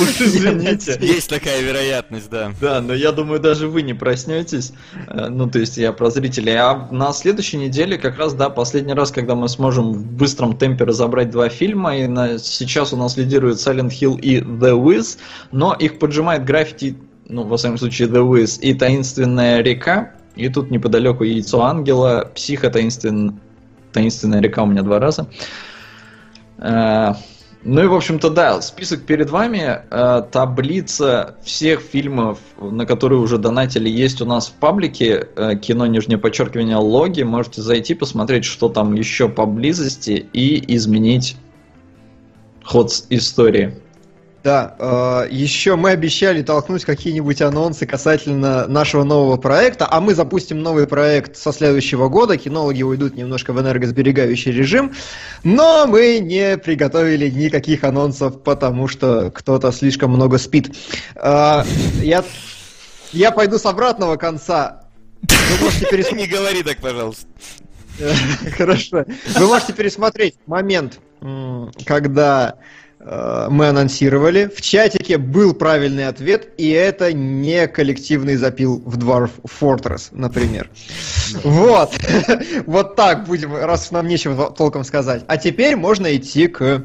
Уж извините. Есть такая вероятность, да. Да, но я думаю, даже вы не проснетесь. Э, ну, то есть я про зрителей. А на следующей неделе как раз, да, последний раз, когда мы сможем в быстром темпе разобрать два фильма. И на... сейчас у нас лидирует Silent Hill и The Wiz, но их поджимает граффити, ну, во всяком случае, The Wiz и Таинственная река. И тут неподалеку Яйцо Ангела, Психо, Таинствен... Таинственная река у меня два раза. Ну и, в общем-то, да, список перед вами. Э, таблица всех фильмов, на которые уже донатили, есть у нас в паблике. Э, кино, нижнее подчеркивание, логи. Можете зайти, посмотреть, что там еще поблизости и изменить ход истории. Да, э, еще мы обещали толкнуть какие-нибудь анонсы касательно нашего нового проекта, а мы запустим новый проект со следующего года, кинологи уйдут немножко в энергосберегающий режим, но мы не приготовили никаких анонсов, потому что кто-то слишком много спит. Э, я, я пойду с обратного конца. Вы можете пересмотреть. Не говори так, пожалуйста. Хорошо. Вы можете пересмотреть момент, когда Э, мы анонсировали. В чатике был правильный ответ, и это не коллективный запил в Dwarf Fortress, например. Вот. Вот так будем, раз нам нечего толком сказать. А теперь можно идти к...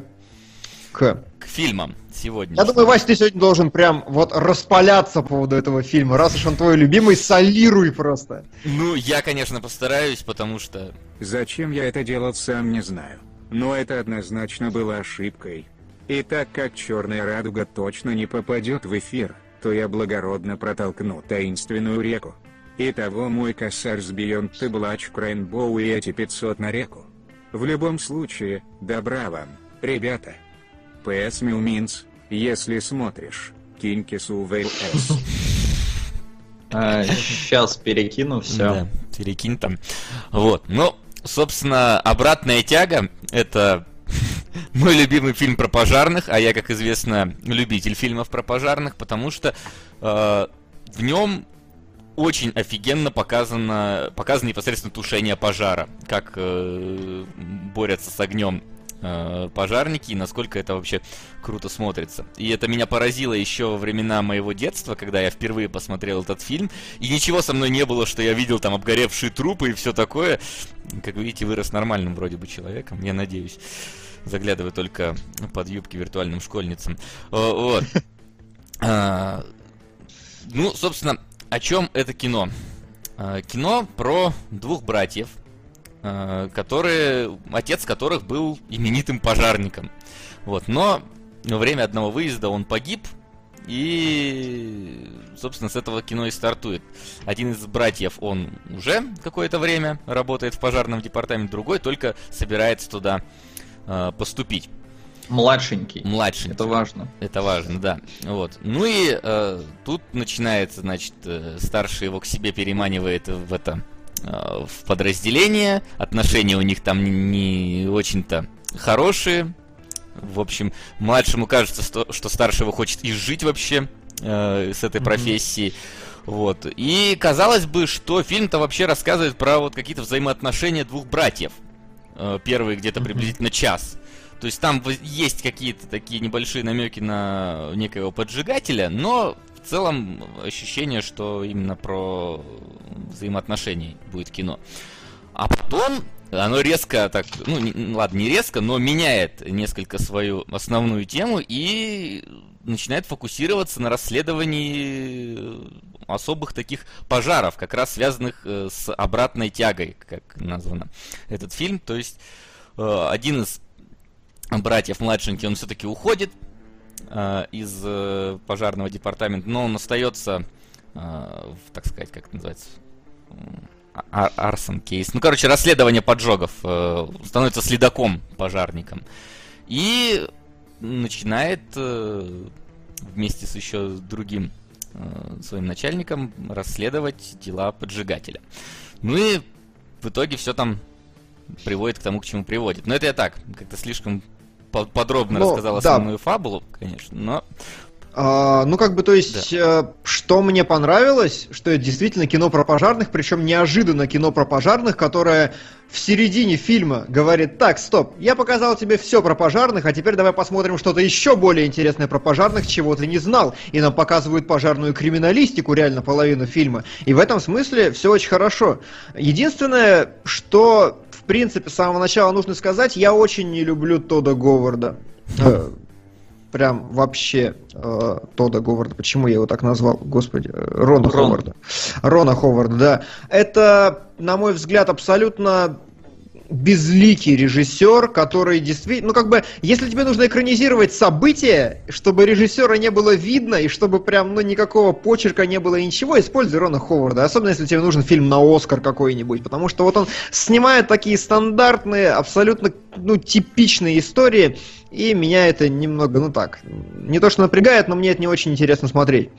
К, к фильмам сегодня. Я думаю, Вася, ты сегодня должен прям вот распаляться по поводу этого фильма. Раз уж он твой любимый, солируй просто. Ну, я, конечно, постараюсь, потому что... Зачем я это делал, сам не знаю. Но это однозначно было ошибкой. И так как черная радуга точно не попадет в эфир, то я благородно протолкну таинственную реку. Итого мой косарь с Beyond the Black Rainbow и эти 500 на реку. В любом случае, добра вам, ребята. PS Means, если смотришь, кинь кису в Сейчас перекину все. Да, перекинь там. Вот, ну, собственно, обратная тяга, это мой любимый фильм про пожарных, а я, как известно, любитель фильмов про пожарных, потому что э, в нем очень офигенно показано, показано непосредственно тушение пожара, как э, борются с огнем э, пожарники и насколько это вообще круто смотрится. И это меня поразило еще во времена моего детства, когда я впервые посмотрел этот фильм. И ничего со мной не было, что я видел там обгоревшие трупы и все такое. Как видите, вырос нормальным вроде бы человеком, я надеюсь. Заглядываю только под юбки виртуальным школьницам. Вот. А, ну, собственно, о чем это кино? А, кино про двух братьев, а, которые, отец которых был именитым пожарником. Вот, но во время одного выезда он погиб, и, собственно, с этого кино и стартует. Один из братьев, он уже какое-то время работает в пожарном департаменте, другой только собирается туда э, поступить. Младшенький. Младшенький. Это важно. Это важно, да. Вот. Ну и э, тут начинается, значит, э, старший его к себе переманивает в это э, в подразделение. Отношения у них там не, не очень-то хорошие. В общем, младшему кажется, что, что старшего хочет изжить вообще э, с этой mm-hmm. профессией. Вот. И казалось бы, что фильм-то вообще рассказывает про вот какие-то взаимоотношения двух братьев. Э, первый где-то приблизительно час. То есть там есть какие-то такие небольшие намеки на некоего поджигателя, но в целом ощущение, что именно про взаимоотношения будет кино. А потом оно резко так, ну не, ладно, не резко, но меняет несколько свою основную тему и начинает фокусироваться на расследовании особых таких пожаров, как раз связанных э, с обратной тягой, как названо этот фильм. То есть э, один из братьев младшенький, он все-таки уходит э, из пожарного департамента, но он остается, так сказать, как это называется, Ар Арсон кейс. Ну, короче, расследование поджогов. Становится следаком пожарником. И начинает вместе с еще другим своим начальником расследовать дела поджигателя. Ну и в итоге все там приводит к тому, к чему приводит. Но это я так, как-то слишком подробно ну, рассказал да. основную фабулу, конечно, но а, ну, как бы, то есть, да. э, что мне понравилось, что это действительно кино про пожарных, причем неожиданно кино про пожарных, которое в середине фильма говорит, так, стоп, я показал тебе все про пожарных, а теперь давай посмотрим что-то еще более интересное про пожарных, чего ты не знал. И нам показывают пожарную криминалистику, реально половину фильма. И в этом смысле все очень хорошо. Единственное, что, в принципе, с самого начала нужно сказать, я очень не люблю Тода Говарда прям вообще э, Тода Говарда. Почему я его так назвал? Господи, Рона Рон. Ховарда. Рона Ховарда, да. Это, на мой взгляд, абсолютно безликий режиссер, который действительно, ну как бы, если тебе нужно экранизировать события, чтобы режиссера не было видно и чтобы прям, ну никакого почерка не было и ничего, используй Рона Ховарда, особенно если тебе нужен фильм на Оскар какой-нибудь, потому что вот он снимает такие стандартные, абсолютно, ну, типичные истории, и меня это немного, ну так, не то что напрягает, но мне это не очень интересно смотреть.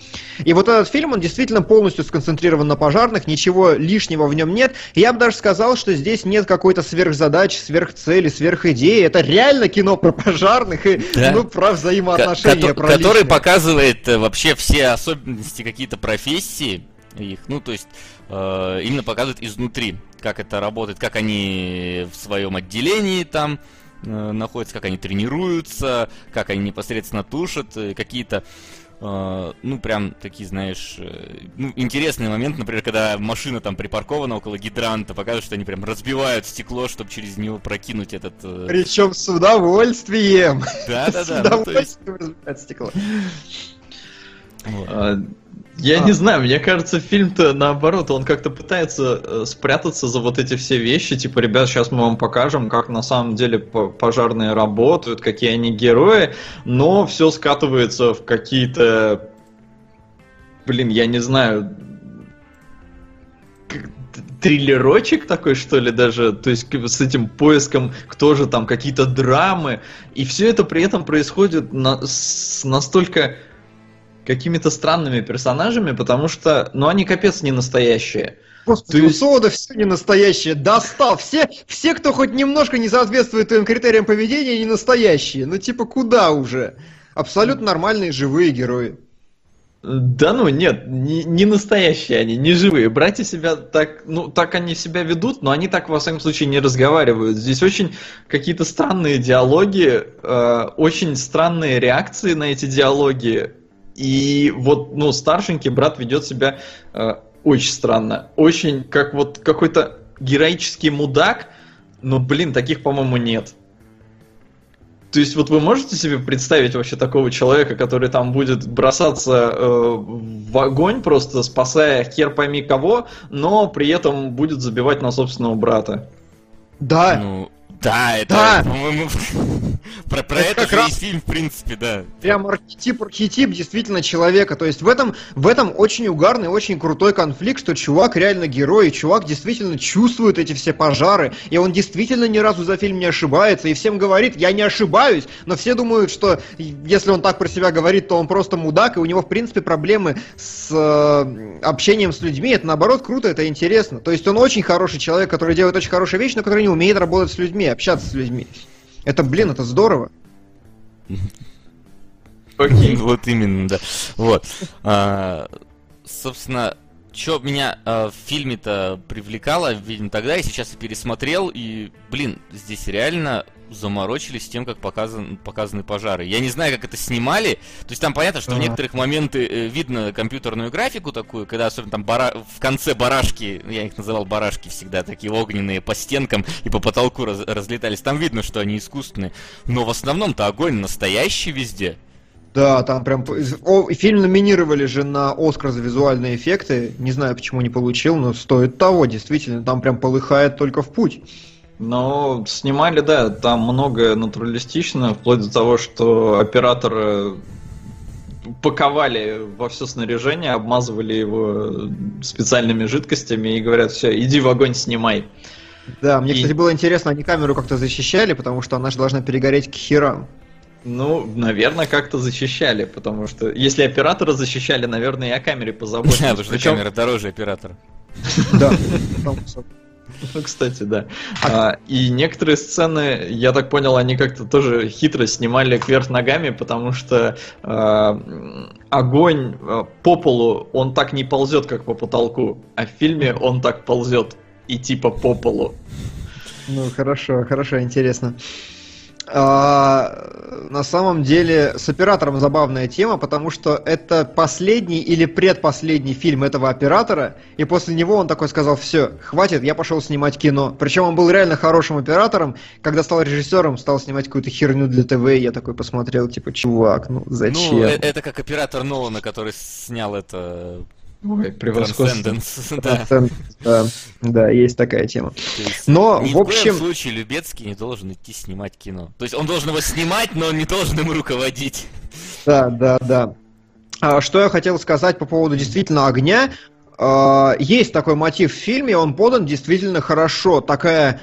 И вот этот фильм, он действительно полностью сконцентрирован на пожарных, ничего лишнего в нем нет. Я бы даже сказал, что здесь нет какой-то сверхзадачи, сверхцели, сверхидеи. Это реально кино про пожарных и да. ну, про взаимоотношения. Ко- про который личные. показывает э, вообще все особенности какие-то профессии их, ну то есть э, именно показывает изнутри, как это работает, как они в своем отделении там э, находятся, как они тренируются, как они непосредственно тушат, э, какие-то Uh, ну, прям такие, знаешь, uh, ну, интересный момент, например, когда машина там припаркована около гидранта, показывают, что они прям разбивают стекло, чтобы через него прокинуть этот... Причем с удовольствием! Да-да-да. С удовольствием ну, есть... разбивают стекло. Вот. А, я а. не знаю, мне кажется, фильм-то наоборот, он как-то пытается э, спрятаться за вот эти все вещи, типа, ребят, сейчас мы вам покажем, как на самом деле пожарные работают, какие они герои, но все скатывается в какие-то, блин, я не знаю, триллерочек такой, что ли, даже, то есть с этим поиском, кто же там, какие-то драмы, и все это при этом происходит на, с настолько какими-то странными персонажами, потому что, ну, они капец не настоящие. Господи, есть... у Сода все не настоящее. Достал. Все, все, кто хоть немножко не соответствует твоим критериям поведения, не настоящие. Ну, типа, куда уже? Абсолютно нормальные живые герои. Да ну нет, не, не настоящие они, не живые. Братья себя так, ну так они себя ведут, но они так во всяком случае не разговаривают. Здесь очень какие-то странные диалоги, э, очень странные реакции на эти диалоги. И вот, ну, старшенький брат ведет себя э, очень странно. Очень как вот какой-то героический мудак, но, блин, таких, по-моему, нет. То есть вот вы можете себе представить вообще такого человека, который там будет бросаться э, в огонь, просто спасая хер пойми кого, но при этом будет забивать на собственного брата? Да. Ну, да, это, Да. по-моему, про, про Это это, же раз- есть фильм, в принципе, да. Прям архетип, архетип действительно человека. То есть в этом, в этом очень угарный, очень крутой конфликт, что чувак реально герой, и чувак действительно чувствует эти все пожары, и он действительно ни разу за фильм не ошибается, и всем говорит, я не ошибаюсь, но все думают, что если он так про себя говорит, то он просто мудак, и у него, в принципе, проблемы с э, общением с людьми. Это, наоборот, круто, это интересно. То есть он очень хороший человек, который делает очень хорошие вещи, но который не умеет работать с людьми, общаться с людьми. Это, блин, это здорово. Окей. Вот именно, да. Вот. А, собственно, что меня а, в фильме-то привлекало, видимо, тогда, я сейчас и пересмотрел, и, блин, здесь реально заморочились тем, как показан, показаны пожары. Я не знаю, как это снимали. То есть там понятно, что в Ага. некоторых моменты э, видно компьютерную графику такую, когда особенно там бара- в конце барашки, я их называл барашки всегда, такие огненные по стенкам и по потолку раз- разлетались. Там видно, что они искусственные. Но в основном-то огонь настоящий везде. Да, там прям... О, фильм номинировали же на Оскар за визуальные эффекты. Не знаю, почему не получил, но стоит того, действительно. Там прям полыхает только в путь. Но снимали, да, там многое натуралистично, вплоть до того, что операторы паковали во все снаряжение, обмазывали его специальными жидкостями и говорят, все, иди в огонь снимай. Да, мне, И- кстати, было интересно, они камеру как-то защищали, потому что она же должна перегореть к херам. Ну, наверное, как-то защищали, потому что если оператора защищали, наверное, и о камере Да, позаботились. потому что Причем- камера дороже оператора. Да. Ну, кстати, да. А, и некоторые сцены, я так понял, они как-то тоже хитро снимали кверх ногами, потому что м, огонь а, по полу, он так не ползет, как по потолку, а в фильме он так ползет и типа по полу. Ну, хорошо, хорошо, интересно. А, на самом деле, с оператором забавная тема, потому что это последний или предпоследний фильм этого оператора, и после него он такой сказал, все, хватит, я пошел снимать кино. Причем он был реально хорошим оператором, когда стал режиссером, стал снимать какую-то херню для ТВ, и я такой посмотрел, типа, чувак, ну зачем? Ну, э- это как оператор Нолана, который снял это Ой, превосходство. Да. Да, да, есть такая тема. Есть Но, в общем- случае Любецкий не должен идти снимать кино. То есть он должен его снимать, но он не должен им руководить. Да, да, да. А, что я хотел сказать по поводу действительно огня. А, есть такой мотив в фильме, он подан действительно хорошо. Такая,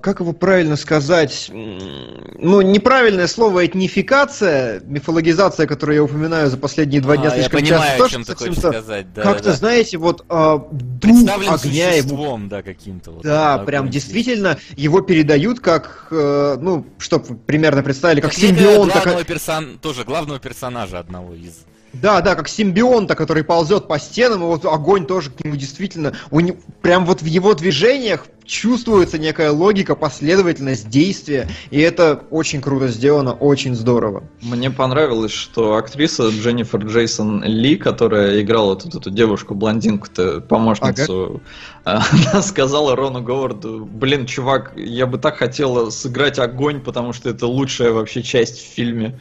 как его правильно сказать, ну, неправильное слово этнификация, мифологизация, которую я упоминаю за последние два дня А, я слишком понимаю, часто. тоже чем ты хочешь сказать. Да, Как-то, да. знаете, вот а, дух огня существом, да, каким-то. Вот, да, прям действительно его передают как, э, ну, чтоб вы примерно представили, как как- главного персон... тоже главного персонажа одного из. Да, да, как симбионта, который ползет по стенам, и вот огонь тоже к нему действительно, у него, прям вот в его движениях чувствуется некая логика, последовательность действия, и это очень круто сделано, очень здорово. Мне понравилось, что актриса Дженнифер Джейсон Ли, которая играла тут эту девушку-блондинку-то, помощницу, она сказала Рону Говарду, блин, чувак, я бы так хотела сыграть огонь, потому что это лучшая вообще часть в фильме.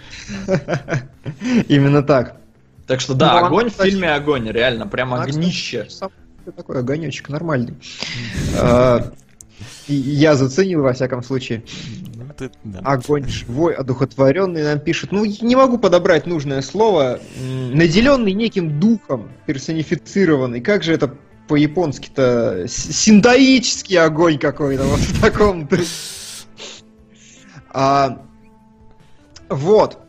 Именно так. Так что да, Ну, огонь она, в кстати- фильме огонь, реально, прям Она, кстати, огнище. сам такой огонечек нормальный. А, Я заценил, во всяком случае. Ну. Огонь живой, одухотворенный нам пишет. Ну, не могу подобрать нужное слово. Наделенный неким духом, персонифицированный. Как же это по-японски-то? Синдаический огонь какой-то, вот в таком. А, вот,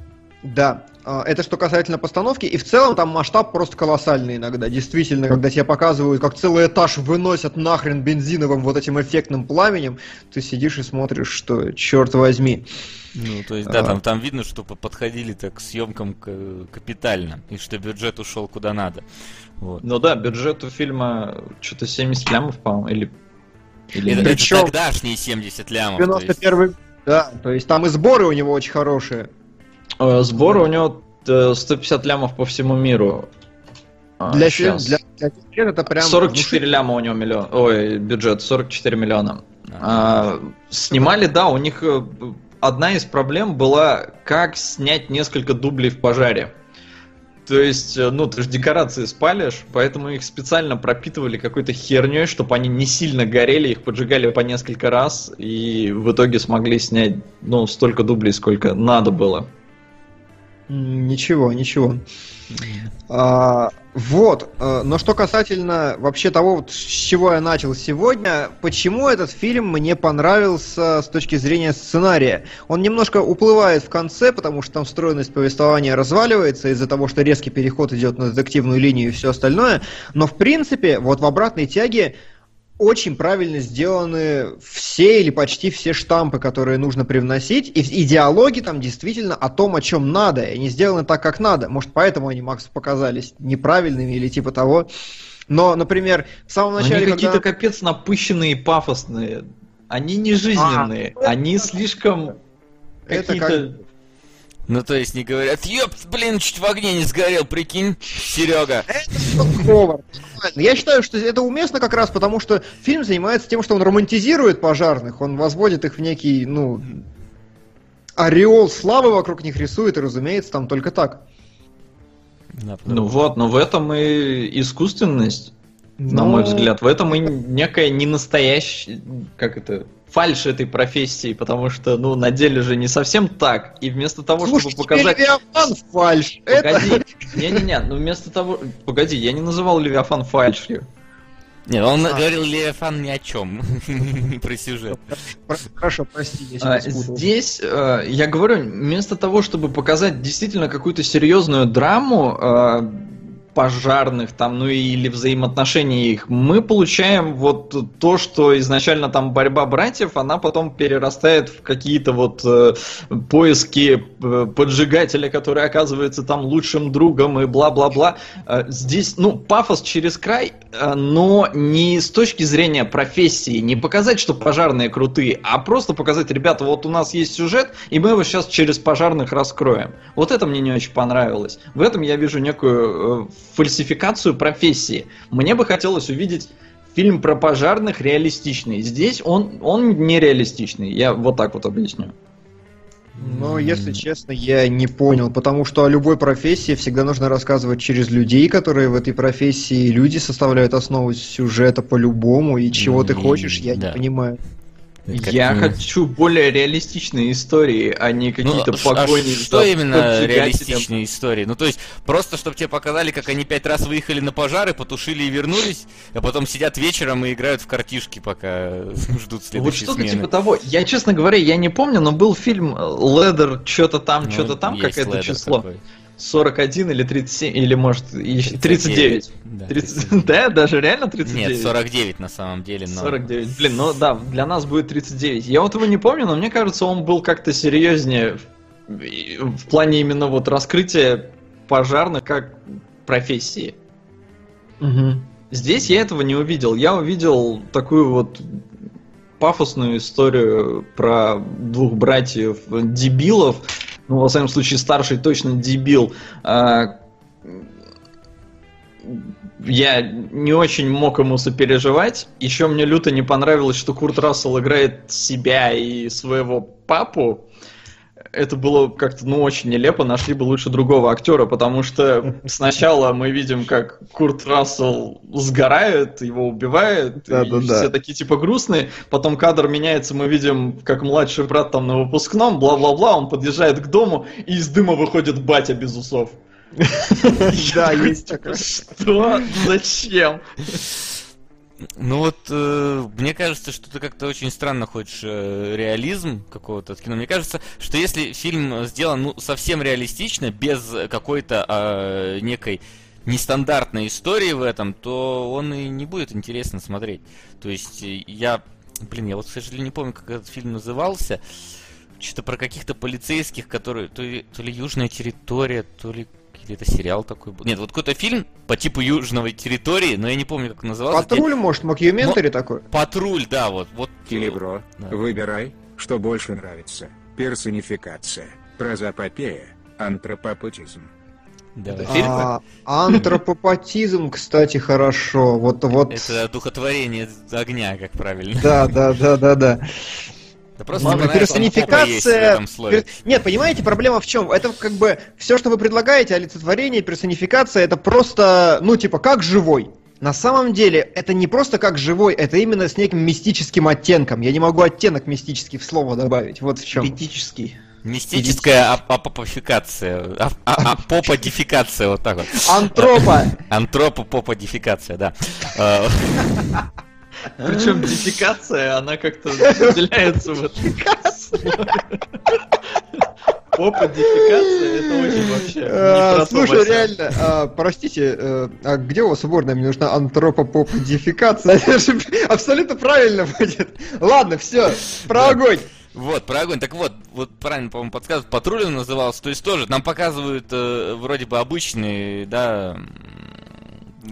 да. А, Это что касательно постановки, и в целом там масштаб просто колоссальный иногда. Действительно, когда тебе показывают, как целый этаж выносят нахрен бензиновым вот этим эффектным пламенем, ты сидишь и смотришь, что черт возьми. Ну, то есть, да, А. там, там видно, что по- подходили так к съемкам капитально, и что бюджет ушел куда надо. Вот. Ну да, бюджет у фильма что-то 70 лямов, по-моему, или... или Это, это тогдашние 70 лямов. то есть. 91 да, то есть там и сборы у него очень хорошие. Э, Сборы у него э, 150 лямов по всему миру. А, Для, фильм, для, для это прям... 44 ляма у него миллион. Ой, бюджет 44 миллиона. А, снимали, да, у них э, одна из проблем была, как снять несколько дублей в пожаре. То есть, э, ну, ты же декорации спалишь, поэтому их специально пропитывали какой-то херней, чтобы они не сильно горели, их поджигали по несколько раз, и в итоге смогли снять, ну, столько дублей, сколько надо было. Ничего, ничего. А, вот, э, но что касательно вообще того, вот с чего я начал сегодня, почему этот фильм мне понравился с точки зрения сценария. Он немножко уплывает в конце, потому что там стройность повествования разваливается из-за того, что резкий переход идет на детективную линию и все остальное, но в принципе, вот в обратной тяге очень правильно сделаны все или почти все штампы, которые нужно привносить, и, и диалоги там действительно о том, о чем надо, и они сделаны так, как надо. Может, поэтому они Максу показались неправильными или типа того. Но, например, в самом Они начале, какие-то когда... капец напыщенные и пафосные. Они не жизненные, они слишком Это какие-то... Ну, то есть не говорят, ёпт, блин, чуть в огне не сгорел, прикинь, Серега. Ховард. Я считаю, что это уместно как раз потому, что фильм занимается тем, что он романтизирует пожарных, он возводит их в некий, ну, ореол славы вокруг них рисует, и, разумеется, там только так. Да, потому- Ну вот, но в этом и искусственность, на мой взгляд. В этом и некая ненастоящая, как это, фальшь этой профессии, потому что, ну, на деле же не совсем так. И вместо того, Слушай, чтобы показать... Левиафан фальш. Это... Погоди, не-не-не, ну вместо того... Погоди, я не называл Левиафан фальшью. Нет, он А. говорил Левиафан ни о чем, не про сюжет. Хорошо, прости, я А, себя спутал. Здесь, э, я говорю, вместо того, чтобы показать действительно какую-то серьезную драму э, пожарных там, ну или взаимоотношения их, мы получаем вот то, что изначально там борьба братьев, она потом перерастает в какие-то вот э, поиски э, поджигателя, который оказывается там лучшим другом и бла-бла-бла. Э, здесь, ну, пафос через край, э, но не с точки зрения профессии, не показать, что пожарные крутые, а просто показать, ребята, вот у нас есть сюжет, и мы его сейчас через пожарных раскроем. Вот это мне не очень понравилось. В этом я вижу некую э, фальсификацию профессии. Мне бы хотелось увидеть фильм про пожарных реалистичный. Здесь он, он нереалистичный. Я вот так вот объясню. Но, если честно, я не понял, потому что о любой профессии всегда нужно рассказывать через людей, которые в этой профессии, люди составляют основу сюжета по-любому, и чего ты хочешь, я да. не понимаю. Я хочу более реалистичные истории, а не ну, какие-то а ш- а погони. что именно реалистичные истории? Ну, то есть, просто чтобы тебе показали, как они пять раз выехали на пожары, потушили и вернулись, а потом сидят вечером и играют в картишки, пока ждут Вот следующей что-то смены. типа того. Я, честно говоря, я не помню, но был фильм Ледер, что-то там, Ну, что-то там, какое-то число. такой. 41 или 37, или может еще 39. Да, 30 Да, даже реально 39? Нет, 49 на самом деле, но... 49. Блин, ну да, для нас будет 39. Я вот его не помню, но мне кажется, он был как-то серьезнее в, в плане именно вот раскрытия пожарных как профессии. Здесь я этого не увидел. Я увидел такую вот пафосную историю про двух братьев дебилов. Ну, во всяком случае, старший точно дебил. А, Я не очень мог ему сопереживать. Еще мне люто не понравилось, что Курт Рассел играет себя и своего папу. Это было как-то, ну, очень нелепо. Нашли бы лучше другого актера, потому что сначала мы видим, как Курт Рассел сгорает, его убивает, Да, и да, да. все такие типа грустные. Потом кадр меняется, мы видим, как младший брат там на выпускном, бла-бла-бла, он подъезжает к дому, и из дыма выходит батя без усов. Да, есть такое. Что? Зачем? Ну вот, э, мне кажется, что ты как-то очень странно хочешь э, реализм какого-то от кино. Мне кажется, что если фильм сделан ну, совсем реалистично, без какой-то э, некой нестандартной истории в этом, то он и не будет интересно смотреть. То есть э, я, блин, я вот, к сожалению, не помню, как этот фильм назывался. Что-то про каких-то полицейских, которые... То ли, то ли южная территория, то ли или это сериал такой был. Нет, вот какой-то фильм по типу Южной территории, но я не помню, как назывался. Патруль, может, Мокьюментари Но- такой? Патруль, да, вот. вот Килибро, Да. выбирай, что больше нравится. Персонификация, прозапопея, антропопатизм. Давай. Фильм? А, антропопатизм, кстати, хорошо. Вот, вот. Это духотворение огня, как правильно. Да, да, да, да, да. Да просто Ну, есть в персонификация... пер- Нет, понимаете, проблема в чем? Это как бы все, что вы предлагаете, олицетворение, персонификация, это просто, ну, типа, как живой. На самом деле, это не просто как живой, это именно с неким мистическим оттенком. Я не могу оттенок мистический в слово добавить. Вот в чем. Этический. Мистическая ап- апопофикация. ап- а- Апоподификация, вот так вот. Антропа. Антропопоподификация, да. Причем дефикация, она как-то выделяется в этом. Попа дефикация, это очень вообще то, Слушай, реально, а, простите, э, а где у вас уборная? Мне нужна антропопоподификация. Это же Абсолютно правильно будет. Ладно, все, про огонь. Вот, про огонь. Так вот, вот правильно, по-моему, подсказывают, патруль он назывался. То есть тоже нам показывают э, вроде бы обычный, да,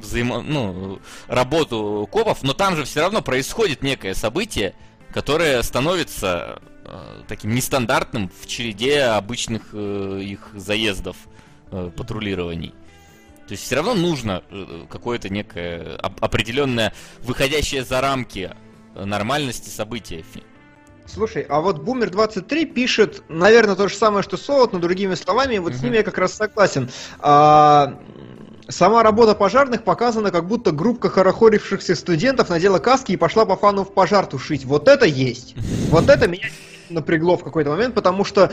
взаимо... ну, работу копов, но там же все равно происходит некое событие, которое становится э, таким нестандартным в череде обычных э, их заездов, э, патрулирований. То есть все равно нужно э, какое-то некое оп- определенное, выходящее за рамки э, нормальности события. Слушай, а вот Бумер 23 пишет, наверное, то же самое, что Солод, но другими словами, вот с Мгм. ними я как раз согласен. А, Сама работа пожарных показана, как будто группка хорохорившихся студентов надела каски и пошла по фану в пожар тушить. Вот это есть. Вот это меня напрягло в какой-то момент, потому что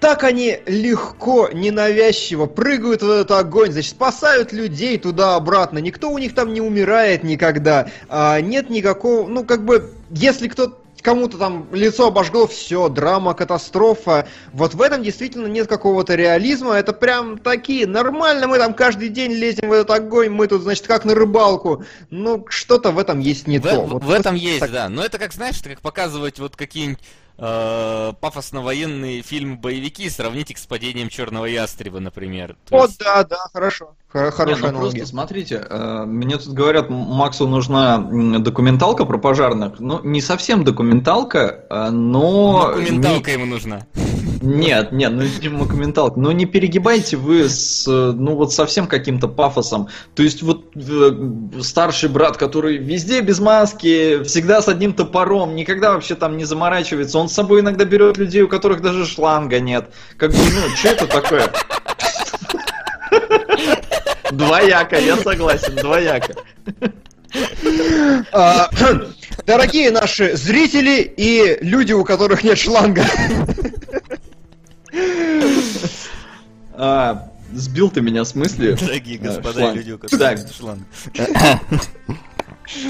так они легко, ненавязчиво прыгают в этот огонь, значит, спасают людей туда-обратно. Никто у них там не умирает никогда. А, нет никакого, ну, как бы, если кто кому-то там лицо обожгло, все, драма, катастрофа. Вот в этом действительно нет какого-то реализма. Это прям такие, нормально, мы там каждый день лезем в этот огонь, мы тут, значит, как на рыбалку. Ну, что-то в этом есть не в, то. в- Вот в этом есть, так. да. Но это как, знаешь, это как показывать вот какие-нибудь э, пафосно-военные фильмы-боевики сравнить их с падением Черного Ястреба, например. То Вот, есть- да, да, хорошо. Хорошая ну аналогия. просто смотрите, э, мне тут говорят, Максу нужна документалка про пожарных. Ну, не совсем документалка, э, но... Документалка ему нужна. Нет, нет, ну не документалка. Но не перегибайте вы с, ну вот совсем каким-то пафосом. То есть вот э, старший брат, который везде без маски, всегда с одним топором, никогда вообще там не заморачивается. Он с собой иногда берет людей, у которых даже шланга нет. Как бы, ну, что это такое? Двояко, я согласен, двояко. А, Дорогие наши зрители и люди, у которых нет шланга. А, сбил ты меня с мысли. Дорогие господа люди, у которых нет шланга.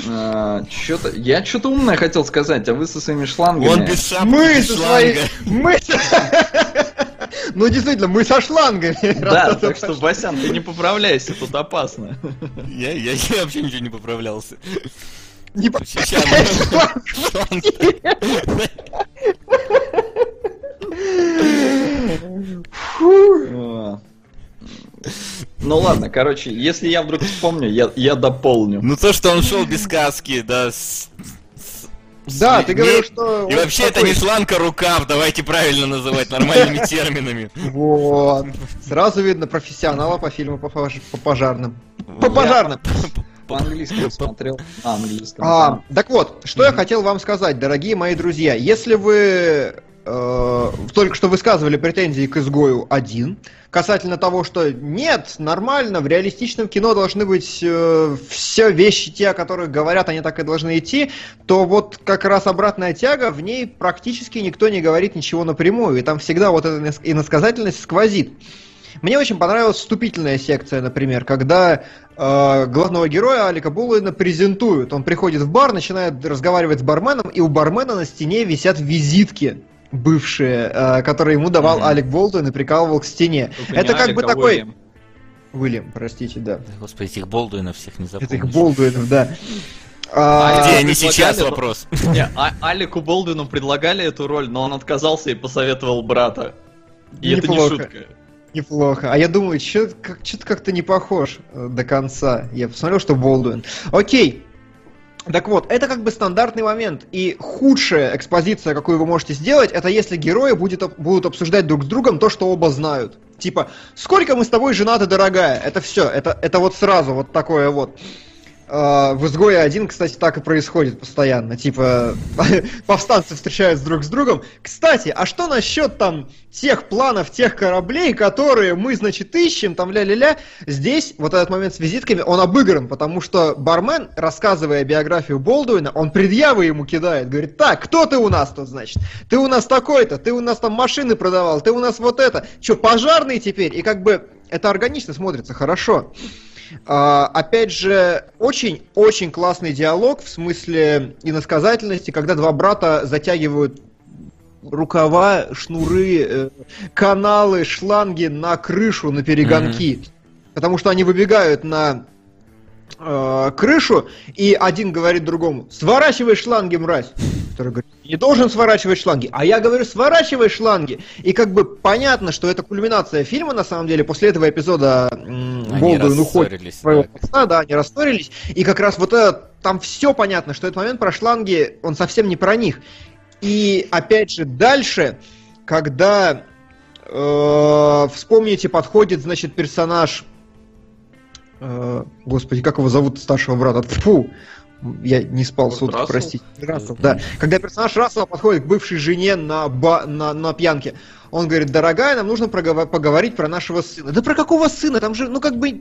А, чё-то, я что-то умное хотел сказать, а вы со своими шлангами. Он без шапки, Мы без со своей... шланга. Мы... Ну, действительно, мы со шлангами. Да, так что, Басян, ты не поправляйся, тут опасно. Я, я, я вообще ничего не поправлялся. Не по- Сейчас. Ну ладно, короче, если я вдруг вспомню, я, я дополню. Ну то, что он шел без каски, да, с- с- Да, с ты говорил, что... И он вообще это такой- не шланг, а рукав, давайте правильно называть нормальными терминами. Вот. Сразу видно профессионала по фильму по, пож- по пожарным. По пожарным. По-английски смотрел. А, английском. А, так вот, что я хотел вам сказать, дорогие мои друзья. Если вы э, только что высказывали претензии к изгою один, касательно того, что нет, нормально, в реалистичном кино должны быть э, все вещи, те, о которых говорят, они так и должны идти, то вот как раз обратная тяга, в ней практически никто не говорит ничего напрямую, и там всегда вот эта инос- иносказательность сквозит. Мне очень понравилась вступительная секция, например, когда э, главного героя Алика Буллина презентуют. Он приходит в бар, начинает разговаривать с барменом, и у бармена на стене висят визитки бывшие, э, которые ему давал Мгм. Алек Болдуин и прикалывал к стене. Только Это как Алик, бы а такой... Уильям. Уильям, простите, да. Господи, этих Болдуинов всех не запомнишь. Этих Болдуинов, да. А А, Где они сейчас, вопрос. Не, а- Алику Болдуину предлагали эту роль, но он отказался и посоветовал брата. И это не Неплохо. шутка. Неплохо. А я думаю, что-то как, как-то не похож э, до конца. Я посмотрел, что Болдуин. Окей. Так вот, это как бы стандартный момент. И худшая экспозиция, какую вы можете сделать, это если герои будет, будут обсуждать друг с другом то, что оба знают. Типа, сколько мы с тобой женаты, дорогая? Это все. Это, это вот сразу вот такое вот. Э, В изгое один, кстати, так и происходит постоянно. Типа, повстанцы встречаются друг с другом. Кстати, а что насчет там тех планов, тех кораблей, которые мы, значит, ищем, там ля-ля-ля? Здесь вот этот момент с визитками, он обыгран, потому что бармен, рассказывая биографию Болдуина, он предъявы ему кидает. Говорит, так, кто ты у нас тут, значит? Ты у нас такой-то, ты у нас там машины продавал, ты у нас вот это. Че, пожарный теперь? И как бы это органично смотрится, хорошо. А, опять же, очень-очень классный диалог в смысле иносказательности, когда два брата затягивают рукава, шнуры, э, каналы, шланги на крышу, на перегонки. Потому что они выбегают на э, крышу, и один говорит другому, сворачивай шланги, мразь. Второй говорит, не должен сворачивать шланги. А я говорю, сворачивай шланги. И как бы понятно, что это кульминация фильма, на самом деле. После этого эпизода Болдуин уходит рассорились, своего да. отца, да, они расторились. И как раз вот это, там все понятно, что этот момент про шланги, он совсем не про них. И опять же, дальше, когда э, вспомните, подходит, значит, персонаж. Э, господи, как его зовут старшего брата? Фу! Я не спал Может, сутки, Рассел? простите. Рассел, да. Когда персонаж Рассела подходит к бывшей жене на, ба- на, на пьянке, он говорит, дорогая, нам нужно прогова- поговорить про нашего сына. Да про какого сына? Там же, ну как бы,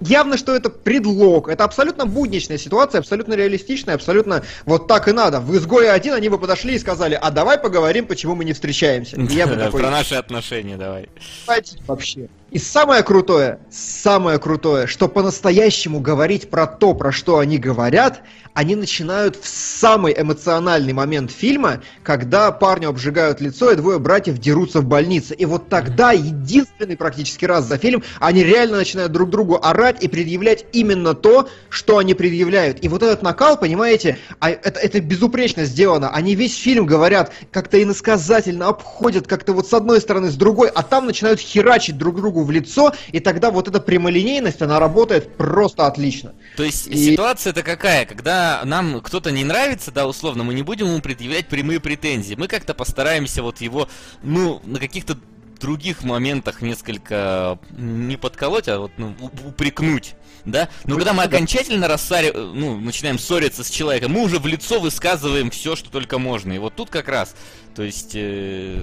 явно, что это предлог. Это абсолютно будничная ситуация, абсолютно реалистичная, абсолютно вот так и надо. В «Изгое один» они бы подошли и сказали, а давай поговорим, почему мы не встречаемся. И я бы такой, Про наши отношения давай. «Хватит вообще. И самое крутое, самое крутое, что по-настоящему говорить про то, про что они говорят, они начинают в самый эмоциональный момент фильма, когда парню обжигают лицо, и двое братьев дерутся в больнице. И вот тогда, единственный практически раз за фильм, они реально начинают друг другу орать и предъявлять именно то, что они предъявляют. И вот этот накал, понимаете, а это, это безупречно сделано. Они весь фильм говорят как-то иносказательно, обходят как-то вот с одной стороны, с другой, а там начинают херачить друг другу в лицо, и тогда вот эта прямолинейность, она работает просто отлично. То есть И- ситуация-то какая? Когда нам кто-то не нравится, да, условно, мы не будем ему предъявлять прямые претензии. Мы как-то постараемся вот его, ну, на каких-то других моментах несколько не подколоть, а вот ну, упрекнуть. Да? Но когда мы окончательно рассари... ну, начинаем ссориться с человеком, мы уже в лицо высказываем все, что только можно. И вот тут как раз, то есть, э,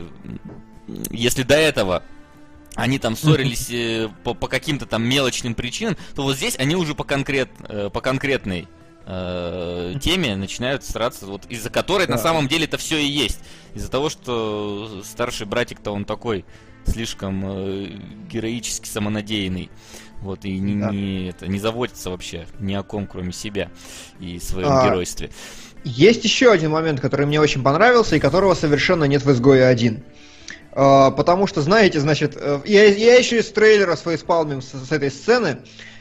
если до этого они там ссорились э, по, по каким-то там мелочным причинам, то вот здесь они уже по, конкрет, э, по конкретной э, теме начинают сраться, вот из-за которой да. на самом деле это все и есть. Из-за того, что старший братик-то он такой слишком э, героически самонадеянный. Вот, и не, да. не, это, не заботится вообще ни о ком, кроме себя и своем а, геройстве. Есть еще один момент, который мне очень понравился, и которого совершенно нет в изгое один потому что, знаете, значит, э, я, я еще из трейлера с фейспалмом с, с этой сцены,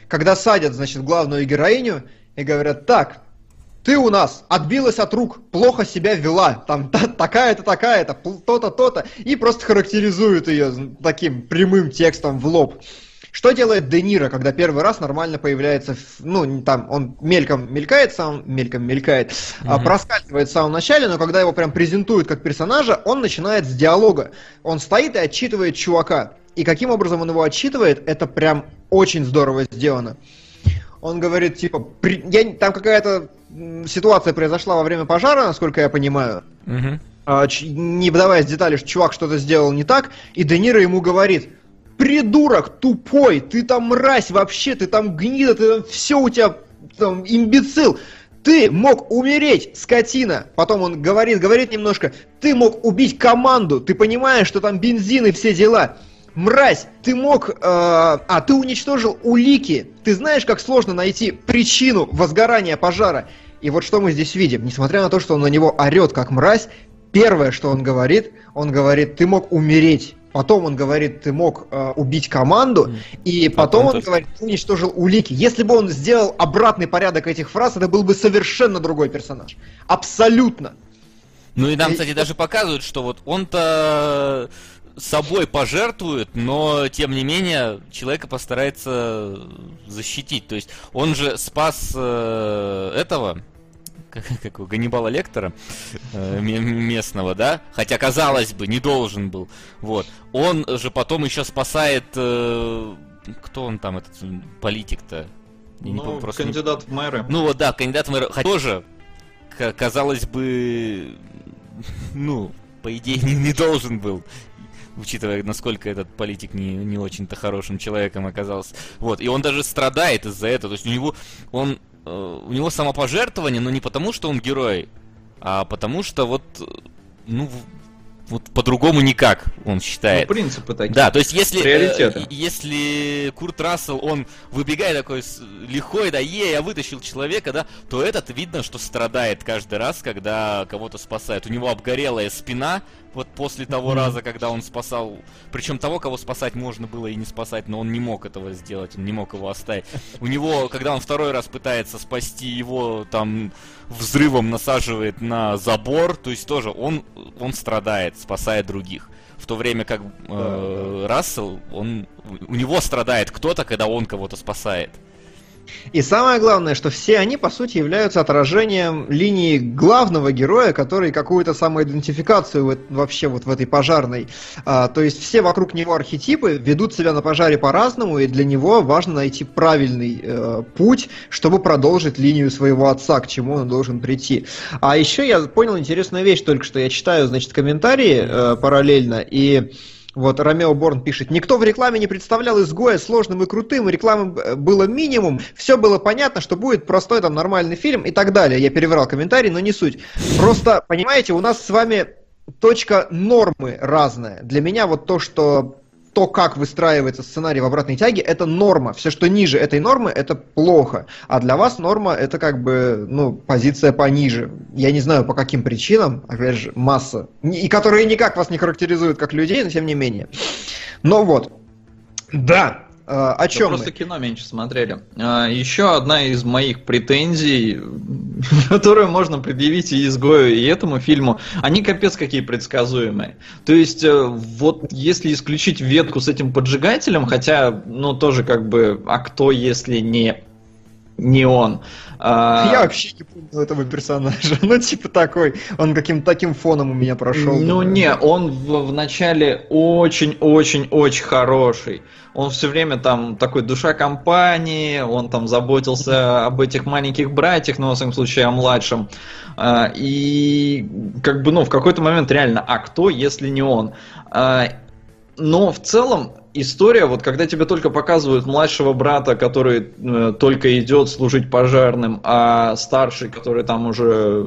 когда садят, значит, главную героиню и говорят, так, ты у нас отбилась от рук, плохо себя вела, там та- такая-то, такая-то, то-то, то-то, и просто характеризуют ее таким прямым текстом в лоб. Что делает Де Ниро, когда первый раз нормально появляется, ну, там, он мельком мелькает сам, мельком мелькает, Мгм. проскальзывает в самом начале, но когда его прям презентуют как персонажа, он начинает с диалога. Он стоит и отчитывает чувака. И каким образом он его отчитывает, это прям очень здорово сделано. Он говорит, типа, «При- я, там какая-то ситуация произошла во время пожара, насколько я понимаю, ч- не вдаваясь в детали, что чувак что-то сделал не так, и Де Ниро ему говорит, придурок, тупой, ты там мразь вообще, ты там гнида, ты там все у тебя там имбецил. Ты мог умереть, скотина. Потом он говорит, говорит немножко, ты мог убить команду, ты понимаешь, что там бензин и все дела. Мразь, ты мог... э, а, ты уничтожил улики. Ты знаешь, как сложно найти причину возгорания пожара. И вот что мы здесь видим. Несмотря на то, что он на него орет как мразь, первое, что он говорит, он говорит, ты мог умереть. Потом он говорит, ты мог э, убить команду, и потом он говорит, ты уничтожил улики. Если бы он сделал обратный порядок этих фраз, это был бы совершенно другой персонаж. Абсолютно. Ну и нам, кстати, даже показывают, что вот он-то собой пожертвует, но тем не менее человека постарается защитить. То есть он же спас э, этого, как, как его, Ганнибала Лектора э, местного, да? Хотя, казалось бы, не должен был. Вот. Он же потом еще спасает... э, кто он там, этот политик-то? Я Ну, помню, просто кандидат в мэры. ну вот да, кандидат в мэра. Хотя тоже, казалось бы, ну, по идее, не, не должен был. Учитывая, насколько этот политик не, не очень-то хорошим человеком оказался. Вот, и он даже страдает из-за этого. То есть у него он у него самопожертвование, но не потому, что он герой, а потому что вот, э, ну, вот по-другому никак, он Ну, считает. принципы такие. Да, то есть если, Приоритеты. э, если Курт Рассел, он выбегает такой лихой, да, е, я вытащил человека, да, то этот видно, что страдает каждый раз, когда кого-то спасает. У него обгорелая спина, вот после того раза, когда он спасал, причем того, кого спасать можно было и не спасать, но он не мог этого сделать, он не мог его оставить. У него, когда он второй раз пытается спасти его, там, взрывом насаживает на забор, то есть тоже он, он страдает, спасая других. В то время как э, Рассел, он, у него страдает кто-то, когда он кого-то спасает. И самое главное, что все они, по сути, являются отражением линии главного героя, который какую-то самоидентификацию вот- вообще вот в этой пожарной. а, то есть все вокруг него архетипы ведут себя на пожаре по-разному, и для него важно найти правильный э, путь, чтобы продолжить линию своего отца, к чему он должен прийти. А еще я понял интересную вещь только что. Я читаю, значит, комментарии э, параллельно, и вот Ромео Борн пишет, никто в рекламе не представлял изгоя сложным и крутым, рекламы э, было минимум, все было понятно, что будет простой там нормальный фильм и так далее. Я переврал комментарий, но не суть. Просто, понимаете, у нас с вами точка нормы разная. Для меня вот то, что то, как выстраивается сценарий в обратной тяге, это норма. Все, что ниже этой нормы, это плохо. А для вас норма это как бы, ну, позиция пониже. Я не знаю по каким причинам, опять же, масса. И которые никак вас не характеризуют как людей, но тем не менее. Но вот. Да. Э, о Да чем просто мы? кино меньше смотрели. А, еще одна из моих претензий, которую можно предъявить и изгою, и этому фильму, они капец какие предсказуемые. То есть, э, вот если исключить ветку с этим поджигателем, хотя, ну, тоже как бы, а кто, если не, не он? А, Я вообще не помню этого персонажа. Ну, типа такой. Он каким-то таким фоном у меня прошел. Ну не, он в, в начале очень-очень-очень хороший. Он все время там такой душа компании, он там заботился об этих маленьких братьях, ну, во всяком случае, о младшем. А, И как бы, ну, в какой-то момент реально, а кто, если не он? А, Но в целом история, вот когда тебе только показывают младшего брата, который э, только идет служить пожарным, а старший, который там уже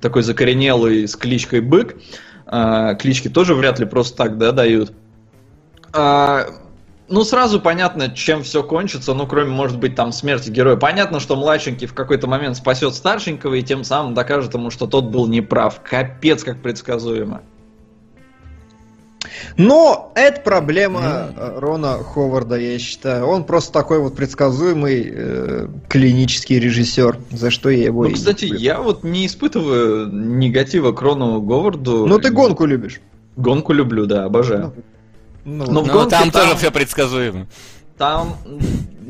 такой закоренелый с кличкой Бык, а, клички тоже вряд ли просто так, да, дают. А, ну, сразу понятно, чем все кончится, ну, кроме, может быть, там, смерти героя. Понятно, что младшенький в какой-то момент спасет старшенького и тем самым докажет ему, что тот был неправ. Капец, как предсказуемо. Но это проблема э, Рона Ховарда, я считаю. Он просто такой вот предсказуемый э, клинический режиссер, за что я его Ну, и кстати, люблю. я вот не испытываю негатива к Рону Говарду. Ну, ты гонку любишь. Гонку люблю, да, обожаю. Ну, Ну, в Но гонке там, там- тоже все предсказуемо. Там,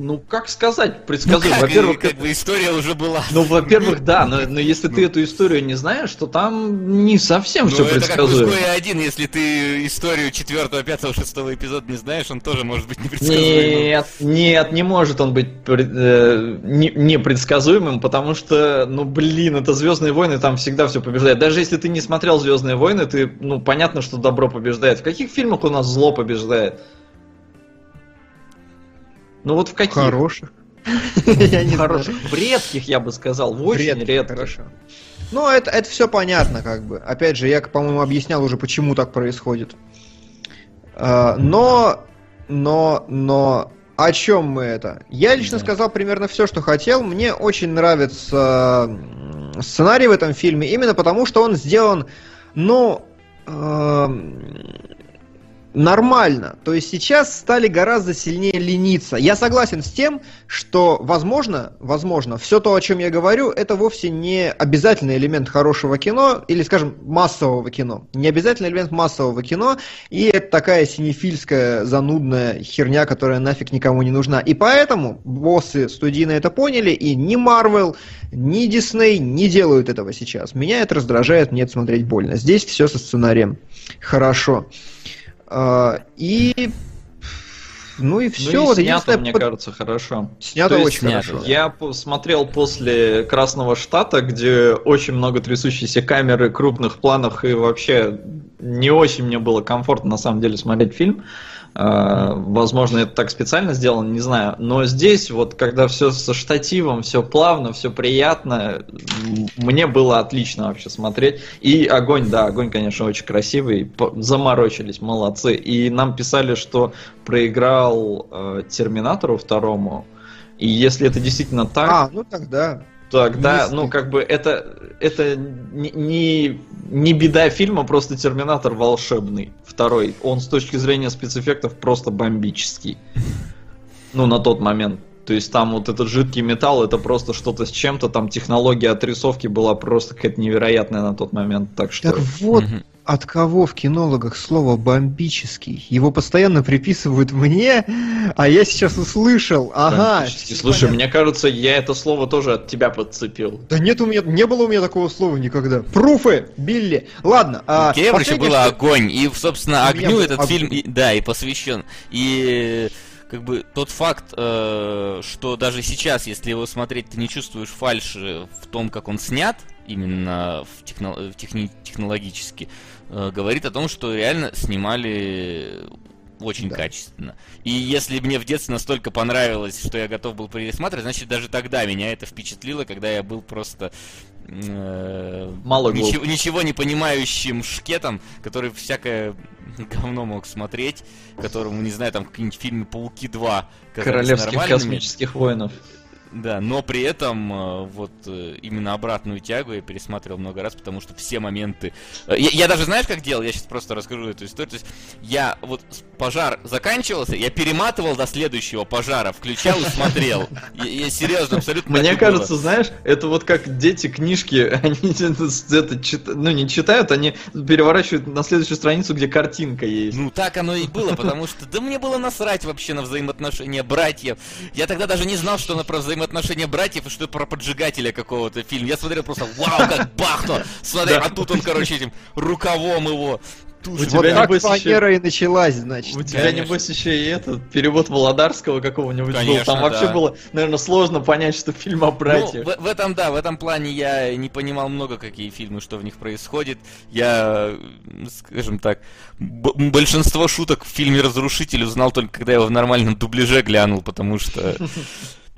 ну, как сказать, Ну, предсказуемо. как, Во-первых, как бы история уже была. Ну, во-первых, да, но, но если ты эту историю не знаешь, то там не совсем Ну, все это как предсказуемо. «Изгое один», если ты историю четвертого, пятого, шестого эпизода не знаешь, он тоже может быть непредсказуемым. Нет, нет, не может он быть э, не- непредсказуемым, потому что, ну блин, это Звездные войны, там всегда все побеждает. Даже если ты не смотрел Звездные войны, ты, ну, понятно, что добро побеждает. В каких фильмах у нас зло побеждает? Ну вот в каких? Хороших. Я не. Хороших. В редких, я бы сказал, в очень Редких. Хорошо. Ну, это, это все понятно, как бы. Опять же, я, по-моему, объяснял уже, почему так происходит. А, но, но, но, о чем мы это? Я лично Да. сказал примерно все, что хотел. Мне очень нравится сценарий в этом фильме, именно потому, что он сделан, ну, эм, нормально. То есть сейчас стали гораздо сильнее лениться. Я согласен с тем, что, возможно, возможно, все то, о чем я говорю, это вовсе не обязательный элемент хорошего кино, или, скажем, массового кино. Не обязательный элемент массового кино, и это такая синефильская, занудная херня, которая нафиг никому не нужна. И поэтому боссы студийно это поняли, и ни Marvel, ни Disney не делают этого сейчас. Меня это раздражает, мне это смотреть больно. Здесь все со сценарием хорошо. А, И ну и все. ну и вот снято, мне под- кажется, хорошо. снято То очень снято, хорошо. Я посмотрел после Красного Штата, где очень много трясущейся камеры, крупных планов, и вообще не очень мне было комфортно на самом деле смотреть фильм. А, Возможно, это так специально сделано, не знаю. Но здесь, вот когда все со штативом, все плавно, все приятно, мне было отлично вообще смотреть. И огонь, да, огонь, конечно, очень красивый. Заморочились, молодцы. И нам писали, что проиграл э, Терминатору второму. И если это действительно так, А, ну тогда. Тогда, ну, как бы, это, это не, не, беда фильма, просто Терминатор волшебный. Второй. Он с точки зрения спецэффектов просто бомбический. Ну, на тот момент. То есть там вот этот жидкий металл, это просто что-то с чем-то, там технология отрисовки была просто какая-то невероятная на тот момент. Так что... Так вот. От кого в кинологах слово бомбический? Его постоянно приписывают мне, а я сейчас услышал. Ага. бомбический. Слушай, мне кажется, я это слово тоже от тебя подцепил. Да нет у меня, не было у меня такого слова никогда. Пруфы, Билли. Ладно. а, У было что- огонь, и, собственно, огню этот огонь. фильм, и- да, и посвящен. И как бы тот факт, э, что даже сейчас, если его смотреть, ты не чувствуешь фальши в том, как он снят, именно в техно- в техни- технологически, э, говорит о том, что реально снимали очень Да. качественно. И если мне в детстве настолько понравилось, что я готов был пересматривать, значит даже тогда меня это впечатлило, когда я был просто э, Мало ничего, ничего не понимающим шкетом, который всякое говно мог смотреть, которому, не знаю, там какие-нибудь фильмы Пауки 2 казались Королевских космических воинов. Да, но при этом э, вот э, именно обратную тягу я пересматривал много раз, потому что все моменты... э, Я, я даже знаешь, как делал? Я сейчас просто расскажу эту историю. То есть я вот пожар заканчивался, я перематывал до следующего пожара, включал и смотрел. Я, я серьезно, абсолютно Мне и было. кажется, знаешь, это вот как дети книжки, они это, это чит- ну не читают, они переворачивают на следующую страницу, где картинка есть. Ну так оно и было, потому что да мне было насрать вообще на взаимоотношения братьев. Я тогда даже не знал, что на про взаимоотношения братьев и что про поджигателя какого-то фильма. Я смотрел просто, вау, как бахнуло! Смотри, а тут он, короче, этим рукавом его У тушит. Вот тебя, так небось, еще- фанера и началась, значит. У тебя, Конечно. небось, еще и этот перевод Володарского какого-нибудь был. Конечно, Там вообще да. было, наверное, сложно понять, что фильм о Ну, братьях. в, в этом, да, в этом плане я не понимал много, какие фильмы, что в них происходит. Я, скажем так, б- большинство шуток в фильме «Разрушитель» узнал только когда я его в нормальном дубляже глянул, потому что...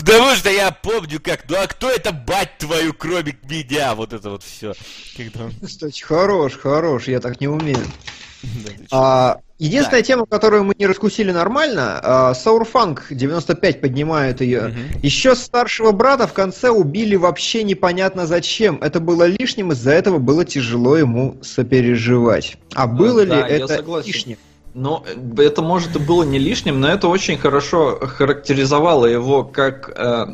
Потому что я помню, как, ну а кто это, бать твою, кроме меня? Вот это вот все. Кстати, хорош, хорош, я так не умею. А, единственная тема, которую мы не раскусили нормально, а, Саурфанк 95 поднимает ее. Еще старшего брата в конце убили вообще непонятно зачем. Это было лишним, из-за этого было тяжело ему сопереживать. А было да, ли это лишним? Э, это, может, и было не лишним, но это очень хорошо характеризовало его как э,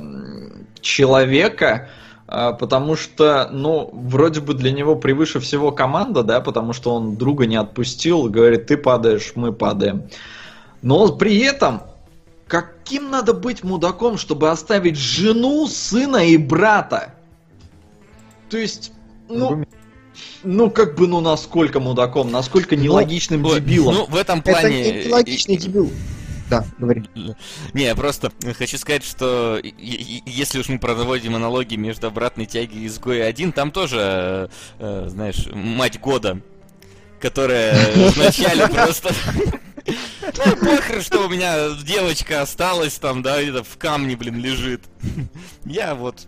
человека, э, потому что, ну, вроде бы для него превыше всего команда, да, потому что он друга не отпустил, говорит, ты падаешь, мы падаем. Но при этом, каким надо быть мудаком, чтобы оставить жену, сына и брата? То есть, ну, ну как бы, ну насколько мудаком, насколько нелогичным Вот, дебилом. Ну, в этом Это плане... не логичный э, дебил. Да, говори. Не, я просто хочу сказать, что и- и- если уж мы проводим аналогии между обратной тяги и изгоя 1, там тоже, э, э, знаешь, мать года, которая вначале просто... Ну, похер, что у меня девочка осталась там, да, где-то в камне, блин, лежит. Я вот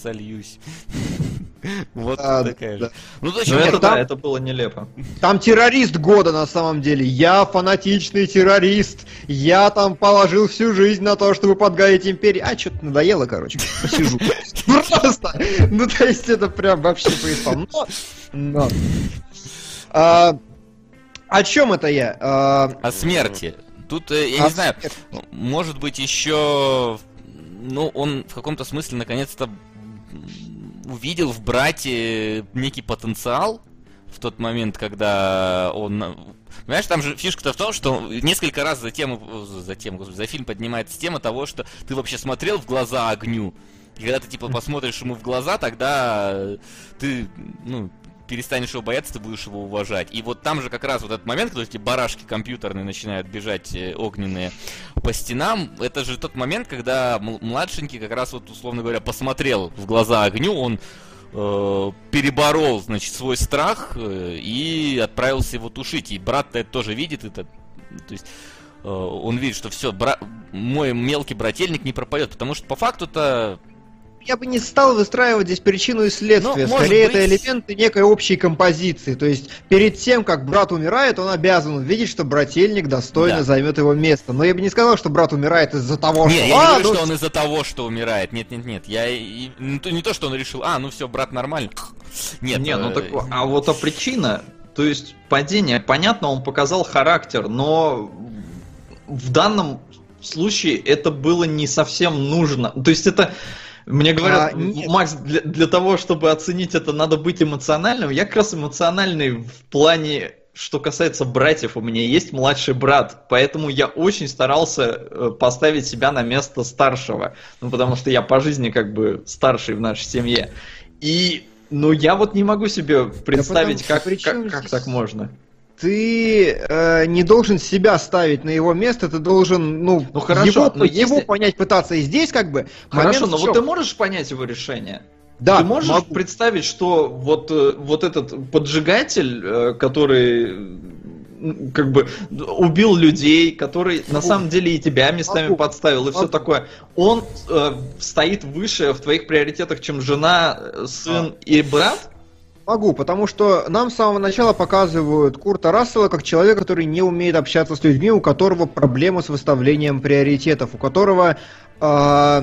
сольюсь. Вот такая да. же. Ну, Ну точно, это там- да, это было нелепо. Там террорист года на самом деле. Я фанатичный террорист. Я там положил всю жизнь на то, чтобы подгадить империи. А, что-то надоело, короче. Посижу. Просто. Ну, то есть это прям вообще поиспал. Но... но. А, О чем это я? А, о смерти. Тут, э, я не знаю, смерти. может быть, еще... Ну, он в каком-то смысле, наконец-то, увидел в брате некий потенциал в тот момент, когда он... Понимаешь, там же фишка-то в том, что несколько раз за тему, за тему, господи, за фильм поднимается тема того, что ты вообще смотрел в глаза огню. И когда ты, типа, посмотришь ему в глаза, тогда ты, ну, перестанешь его бояться, ты будешь его уважать. И вот там же как раз вот этот момент, когда эти барашки компьютерные начинают бежать э, огненные по стенам, это же тот момент, когда младшенький как раз вот, условно говоря, посмотрел в глаза огню, он э, переборол, значит, свой страх э, и отправился его тушить. И брат-то это тоже видит, это, то есть э, он видит, что все, мой мелкий брательник не пропадет, потому что по факту-то Я бы не стал выстраивать здесь причину и следствие. Ну, Скорее, быть. это элементы некой общей композиции. То есть, перед тем, как брат умирает, он обязан увидеть, что брательник достойно Да. займет его место. Но я бы не сказал, что брат умирает из-за того, Не, что... я не «А, говорю, ну, что он из-за того, что умирает. Нет, нет, нет. Я не, то, не то, что он решил, а, ну все, брат нормальный. Нет, Не, ну э, так, а вот а причина, то есть падение, понятно, он показал характер, но в данном случае это было не совсем нужно. То есть это, мне говорят, А, нет. Макс, для, для того, чтобы оценить это, надо быть эмоциональным. Я как раз эмоциональный в плане что касается братьев, у меня есть младший брат, поэтому я очень старался э, поставить себя на место старшего, ну потому что я по жизни как бы старший в нашей семье. И, ну я вот не могу себе представить, потому- как, как, как так можно. Ты э, не должен себя ставить на его место, ты должен, ну, Ну, хорошо, его, но его если- понять пытаться. И здесь как бы Хорошо, но вот ты можешь понять его решение? да, ты можешь могу. представить, что вот, э, вот этот поджигатель, э, который как бы убил людей, который на самом деле и тебя местами Могу. подставил и все Могу. такое, он э, стоит выше в твоих приоритетах, чем жена, э, сын и брат? Могу, потому что нам с самого начала показывают Курта Рассела как человека, который не умеет общаться с людьми, у которого проблемы с выставлением приоритетов, у которого э,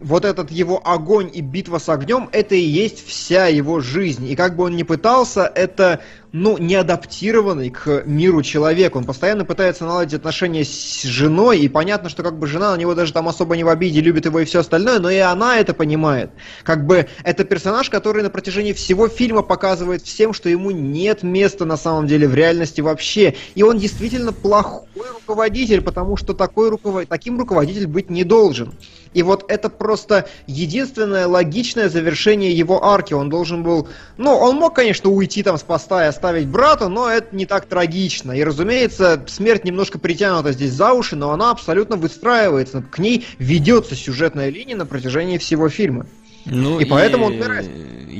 вот этот его огонь и битва с огнем, это и есть вся его жизнь. И как бы он ни пытался, это, ну, не адаптированный к миру человек. Он постоянно пытается наладить отношения с женой, и понятно, что как бы жена на него даже там особо не в обиде, любит его и все остальное, но и она это понимает. Как бы это персонаж, который на протяжении всего фильма показывает всем, что ему нет места на самом деле в реальности вообще. И он действительно плохой руководитель, потому что такой руковод... таким руководитель быть не должен. И вот это просто единственное логичное завершение его арки. Он должен был... Ну, он мог, конечно, уйти там с поста и оставить брата, но это не так трагично. И, разумеется, смерть немножко притянута здесь за уши, но она абсолютно выстраивается. К ней ведется сюжетная линия на протяжении всего фильма. Ну, И поэтому он умирает.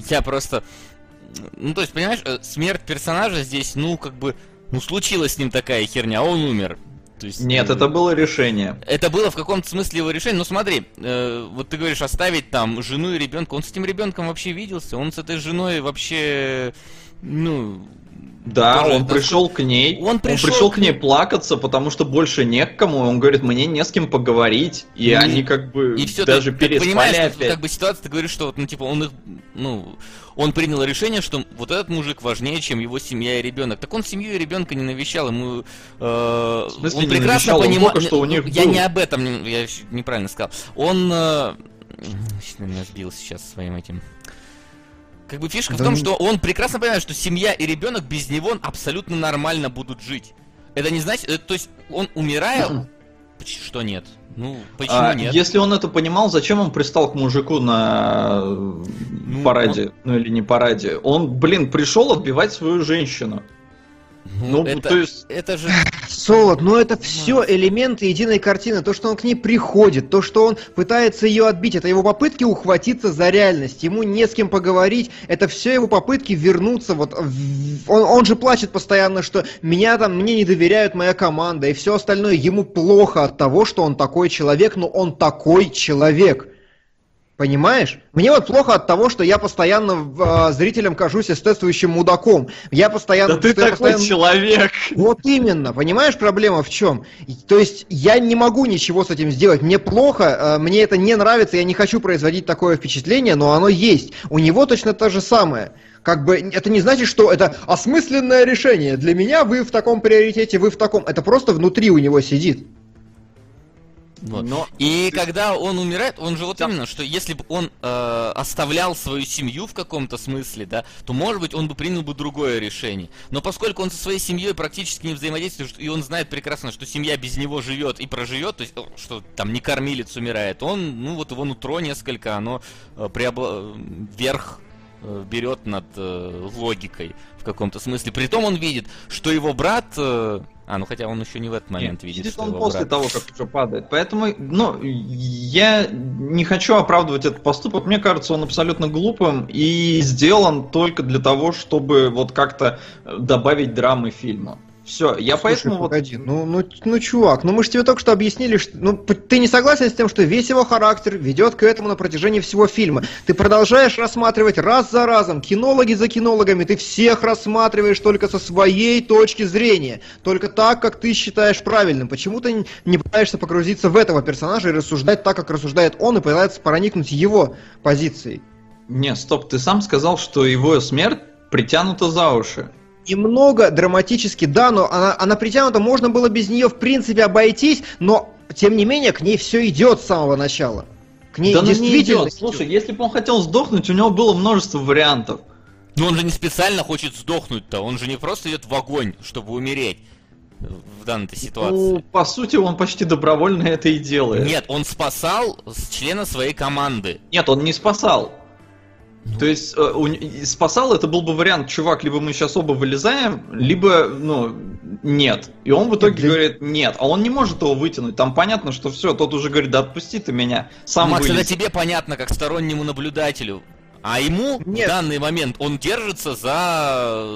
Я просто... Ну, то есть, понимаешь, э, смерть персонажа здесь, ну, как бы... Ну, случилась с ним такая херня, а он умер. То есть, Нет, это было решение. Это было в каком-то смысле его решение. Ну смотри, э, вот ты говоришь оставить там жену и ребенка. Он с этим ребенком вообще виделся. Он с этой женой вообще, ну, Да, тоже он пришел к ней. Он пришел пришел к ней плакаться, потому что больше не к кому. Он говорит, мне не с кем поговорить. И Ну, они как бы и все даже ты, переспали понимаешь, что, опять. как бы ситуация, ты говоришь, что вот, ну, типа, он их, ну, он принял решение, что вот этот мужик важнее, чем его семья и ребенок. Так он семью и ребенка не навещал, ему, э, В смысле он прекрасно? Он понимал, что у них я был. не об этом, я неправильно сказал. Он, э, меня сбил сейчас своим этим. Как бы фишка в Да том, ну- что он прекрасно понимает, что семья и ребенок без него абсолютно нормально будут жить. Это не значит, э, то есть он умирая, что нет? Ну, почему А, нет? Если он это понимал, зачем он пристал к мужику на э, параде? Ну или не параде? Он, блин, пришел отбивать свою женщину. Ну, это, то есть- это же... Солод, но это все элементы единой картины. То, что он к ней приходит, то, что он пытается ее отбить, это его попытки ухватиться за реальность. Ему не с кем поговорить, это все его попытки вернуться. Вот в- он, он же плачет постоянно, что меня там, мне не доверяют моя команда, и все остальное ему плохо от того, что он такой человек, но он такой человек. Понимаешь? Мне вот плохо от того, что я постоянно э, зрителям кажусь эстетствующим мудаком. Я постоянно... Да ты такой постоянно- человек! Вот именно, понимаешь, проблема в чем? То есть я не могу ничего с этим сделать. Мне плохо, э, мне это не нравится, я не хочу производить такое впечатление, но оно есть. У него точно то же самое. Как бы это не значит, что это осмысленное решение. Для меня вы в таком приоритете, вы в таком. Это просто внутри у него сидит. Вот. Но И когда он умирает, он же вот именно, что если бы он э, оставлял свою семью в каком-то смысле, да, то может быть он бы принял бы другое решение. Но поскольку он со своей семьей практически не взаимодействует, и он знает прекрасно, что семья без него живет и проживет, то есть, о, что там не кормилец умирает, он, ну вот его нутро несколько, оно э, преобла- верх э, берет над э, логикой в каком-то смысле. Притом он видит, что его брат... э, а, ну хотя он еще не в этот момент Нет, видит, что он его после брат... того, как уже падает. Поэтому, ну, я не хочу оправдывать этот поступок. Мне кажется, он абсолютно глупым и сделан только для того, чтобы вот как-то добавить драмы фильма. Все, я Слушай, поэтому вот... погоди, ну, ну, ну, чувак, ну мы же тебе только что объяснили, что, ну, ты не согласен с тем, что весь его характер ведет к этому на протяжении всего фильма. Ты продолжаешь рассматривать раз за разом, кинологи за кинологами, ты всех рассматриваешь только со своей точки зрения, только так, как ты считаешь правильным. Почему ты не- пытаешься погрузиться в этого персонажа и рассуждать так, как рассуждает он, и пытаться проникнуть его позицией? Не, стоп, ты сам сказал, что его смерть притянута за уши. Немного драматически, да, но она, она притянута, можно было без нее в принципе обойтись, но тем не менее к ней все идет с самого начала. К ней да ну не действительно идет. Слушай, если бы он хотел сдохнуть, у него было множество вариантов. Но он же не специально хочет сдохнуть-то, он же не просто идет в огонь, чтобы умереть в данной ситуации. Ну, по сути, он почти добровольно это и делает. Нет, он спасал с члена своей команды. Нет, он не спасал. То есть э, спасал это был бы вариант, чувак, либо мы сейчас оба вылезаем, либо, ну, нет. И он в итоге Для- говорит нет, а он не может его вытянуть. Там понятно, что все, тот уже говорит, да отпусти ты меня, сам Макс, это вылез. тебе понятно, как стороннему наблюдателю. А ему Нет. в данный момент он держится за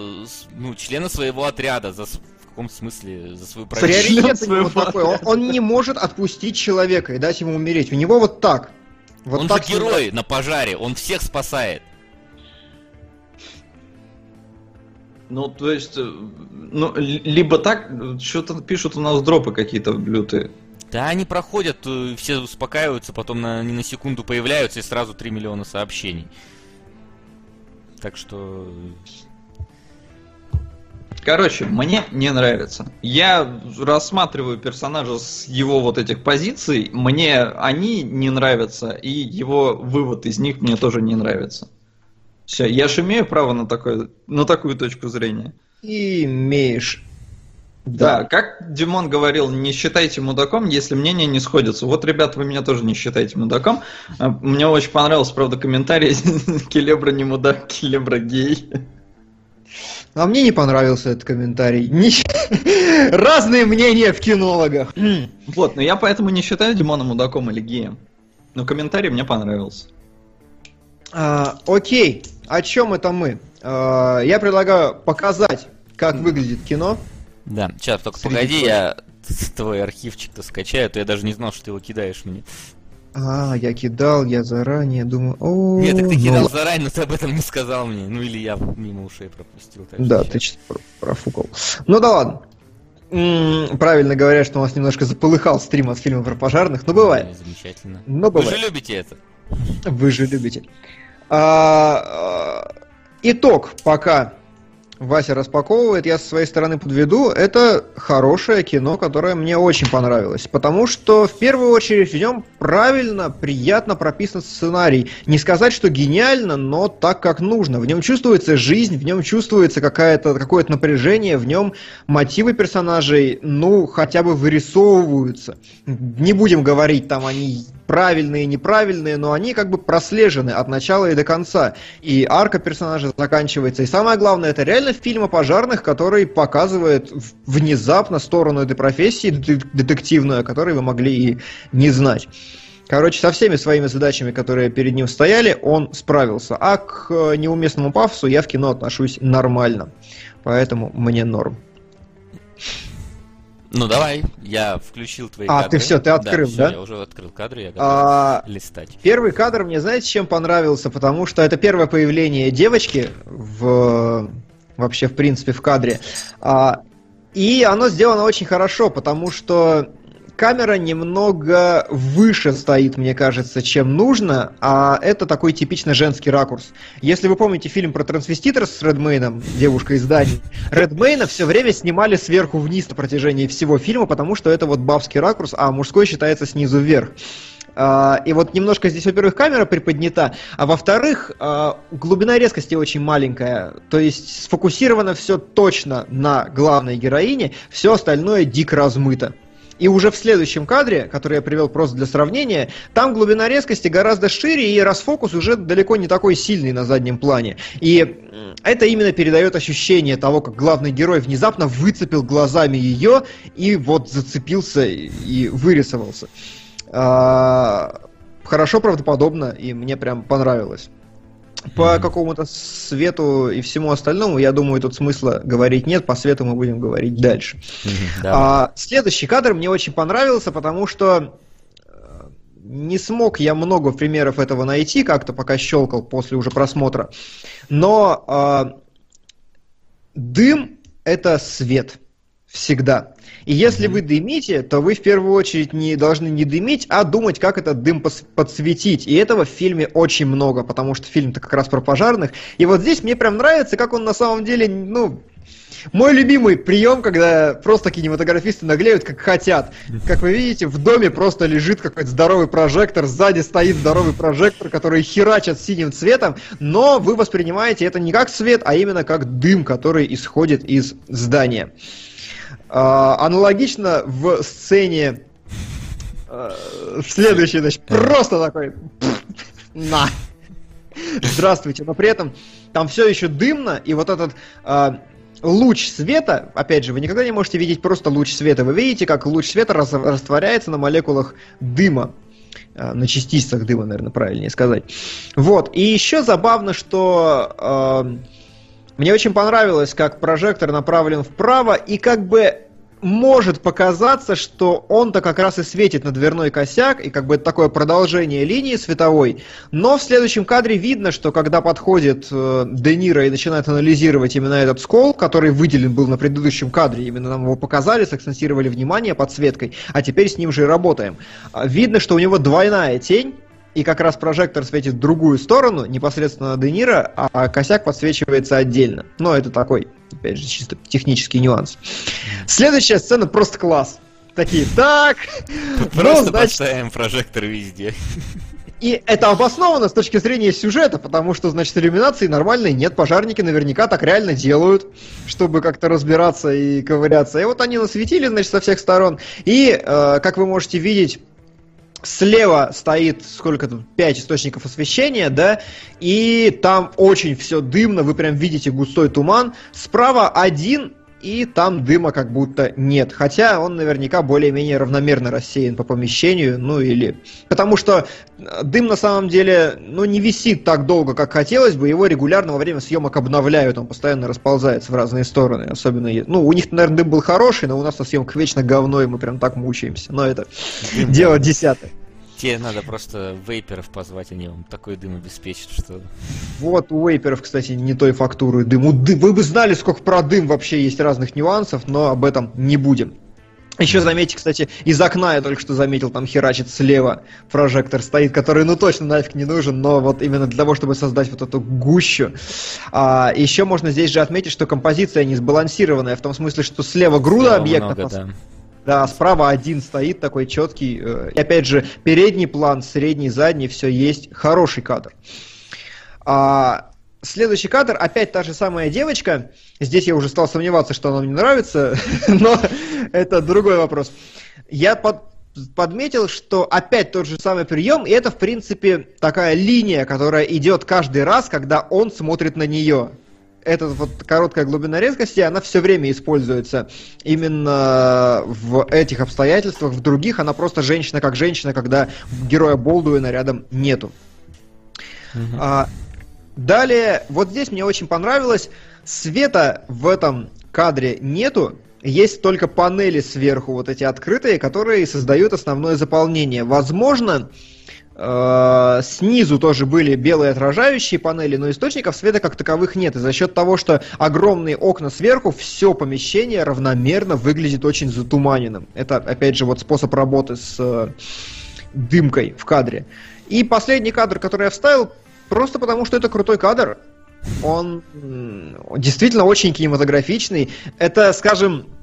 ну, члена своего отряда, за в каком смысле за свою профессию. Приоритет у него такой, он, он не может отпустить человека и дать ему умереть. У него вот так. Вот он так же герой на пожаре, он всех спасает. Ну, то есть, э, ну, либо так, что-то пишут у нас дропы какие-то лютые. Да, они проходят, э, все успокаиваются, потом на, они на секунду появляются и сразу 3 миллиона сообщений. Так что... Короче, мне не нравится. Я рассматриваю персонажа с его вот этих позиций, мне они не нравятся, и его вывод из них мне тоже не нравится. Все, я же имею право на, такое, на такую точку зрения. Имеешь. Да. как Димон говорил, не считайте мудаком, если мнения не сходятся. Вот, ребят, вы меня тоже не считаете мудаком. А, Мне очень понравился, правда, комментарий. Келебра не мудак, Келебра гей. А мне не понравился этот комментарий. Ни- Разные мнения в кинологах. Вот, но я поэтому не считаю Димона мудаком или геем. Но комментарий мне понравился. А, окей, о чем это мы? А, я предлагаю показать, как выглядит кино. Да, сейчас только Среди погоди, я твой архивчик-то скачаю, а то я даже не знал, что ты его кидаешь мне. А, я кидал, я заранее думаю, о, Нет, так ты ну кидал ладно. заранее, но ты об этом не сказал мне. Ну или я мимо ушей пропустил. Да, ты профукал. Ну да ладно. М, Правильно говорят, что у нас немножко заполыхал стрим от фильма про пожарных, но бывает. Ну, Замечательно. Но Вы же бывает. любите это. Вы же любите. А, а, итог, пока Вася распаковывает, я со своей стороны подведу. Это хорошее кино, которое мне очень понравилось. Потому что, в первую очередь, в нем правильно, приятно прописан сценарий. Не сказать, что гениально, но так, как нужно. В нем чувствуется жизнь, в нем чувствуется какое-то напряжение, в нем мотивы персонажей, ну, хотя бы вырисовываются. Не будем говорить, там, они правильные, неправильные, но они как бы прослежены от начала и до конца. И арка персонажа заканчивается. И самое главное, это реально фильм о пожарных, который показывает внезапно сторону этой профессии дет- детективную, о которой вы могли и не знать. Короче, со всеми своими задачами, которые перед ним стояли, он справился. А к э, неуместному пафосу я в кино отношусь нормально. Поэтому мне норм. Ну давай, я включил твои А, кадры. ты всё, ты открыл, да? я уже открыл кадры, я готов А, листать. Первый кадр мне, знаете, чем понравился? Потому что это первое появление девочки в вообще, в принципе, в кадре. А, и оно сделано очень хорошо, потому что камера немного выше стоит, мне кажется, чем нужно, а это такой типично женский ракурс. Если вы помните фильм про трансвеститов с Редмейном, девушка из Дании, Редмейна все время снимали сверху вниз на протяжении всего фильма, потому что это вот бабский ракурс, а мужской считается снизу вверх. А, И вот немножко здесь, во-первых, камера приподнята, а во-вторых, а, глубина резкости очень маленькая. То есть сфокусировано все точно на главной героине, все остальное дико размыто. И уже в следующем кадре, который я привел просто для сравнения, там глубина резкости гораздо шире, и расфокус уже далеко не такой сильный на заднем плане. И это именно передает ощущение того, как главный герой внезапно выцепил глазами ее и вот зацепился и вырисовался. А, Хорошо, правдоподобно, и мне прям понравилось. По Мгм. какому-то свету и всему остальному, я думаю, тут смысла говорить нет, по свету мы будем говорить дальше. Давай. А, следующий кадр мне очень понравился, потому что э, не смог я много примеров этого найти, как-то пока щелкал после уже просмотра. Но а, дым это свет. Всегда. И если Мгм. вы дымите, то вы в первую очередь не должны не дымить, а думать, как этот дым подсветить. И этого в фильме очень много, потому что фильм-то как раз про пожарных. И вот здесь мне прям нравится, как он на самом деле, ну, мой любимый прием, когда просто кинематографисты наглеют, как хотят. Как вы видите, в доме просто лежит какой-то здоровый прожектор, сзади стоит здоровый прожектор, который херачит синим цветом, но вы воспринимаете это не как свет, а именно как дым, который исходит из здания. А, аналогично в сцене э, в следующей, значит, просто такой на. Здравствуйте, но при этом там все еще дымно, и вот этот а, луч света, опять же, вы никогда не можете видеть просто луч света, вы видите, как луч света раз- растворяется на молекулах дыма, А, на частицах дыма, наверное, правильнее сказать. Вот, и еще забавно, что а, мне очень понравилось, как прожектор направлен вправо, и как бы может показаться, что он-то как раз и светит на дверной косяк, и как бы это такое продолжение линии световой. Но в следующем кадре видно, что когда подходит э, Де Ниро и начинает анализировать именно этот скол, который выделен был на предыдущем кадре, именно нам его показали, сакцентировали внимание подсветкой, а теперь с ним же и работаем. А, Видно, что у него двойная тень, и как раз прожектор светит в другую сторону, непосредственно на Де Ниро, а косяк подсвечивается отдельно. Но это такой, опять же, чисто технический нюанс. Следующая сцена просто класс. Такие, так, ну, Просто значит, поставим прожектор везде. и это обосновано с точки зрения сюжета, потому что, значит, иллюминации нормальной нет, пожарники наверняка так реально делают, чтобы как-то разбираться и ковыряться. И вот они насветили, значит, со всех сторон. И, э, как вы можете видеть, слева стоит сколько тут, 5 источников освещения, да, и там очень все дымно, вы прям видите густой туман. Справа один, и там дыма как будто нет. Хотя он наверняка более-менее равномерно рассеян по помещению, ну или... Потому что э, дым на самом деле, ну, не висит так долго, как хотелось бы, его регулярно во время съемок обновляют, он постоянно расползается в разные стороны, особенно... Ну, у них, наверное, дым был хороший, но у нас на съемках вечно говно, и мы прям так мучаемся. Но это дело десятое. Тебе надо просто вейперов позвать, они вам такой дым обеспечат, что... Вот у вейперов, кстати, не той фактуры дым. У ды- Вы бы знали, сколько про дым вообще есть разных нюансов, но об этом не будем. Еще заметьте, кстати, из окна я только что заметил, там херачит слева прожектор стоит, который ну точно нафиг не нужен, но вот именно для того, чтобы создать вот эту гущу. А, еще можно здесь же отметить, что композиция не сбалансированная, в том смысле, что слева груда объектов, много, а да. Да, справа один стоит такой четкий. э, И опять же, передний план, средний, задний, все есть. Хороший кадр. А, следующий кадр, опять та же самая девочка. Здесь я уже стал сомневаться, что она мне нравится, но это другой вопрос. Я под- подметил, что опять тот же самый прием, и это, в принципе, такая линия, которая идет каждый раз, когда он смотрит на нее эта вот короткая глубина резкости, она все время используется именно в этих обстоятельствах. В других она просто женщина как женщина, когда героя Болдуина рядом нету. Мгм. А, далее, вот здесь мне очень понравилось, света в этом кадре нету, есть только панели сверху, вот эти открытые, которые создают основное заполнение. Возможно, э, снизу тоже были белые отражающие панели, но источников света как таковых нет. И за счет того, что огромные окна сверху, все помещение равномерно выглядит очень затуманенным. Это, опять же, вот способ работы с э, дымкой в кадре. И последний кадр, который я вставил, просто потому что это крутой кадр. Он действительно очень кинематографичный. Это, скажем, э,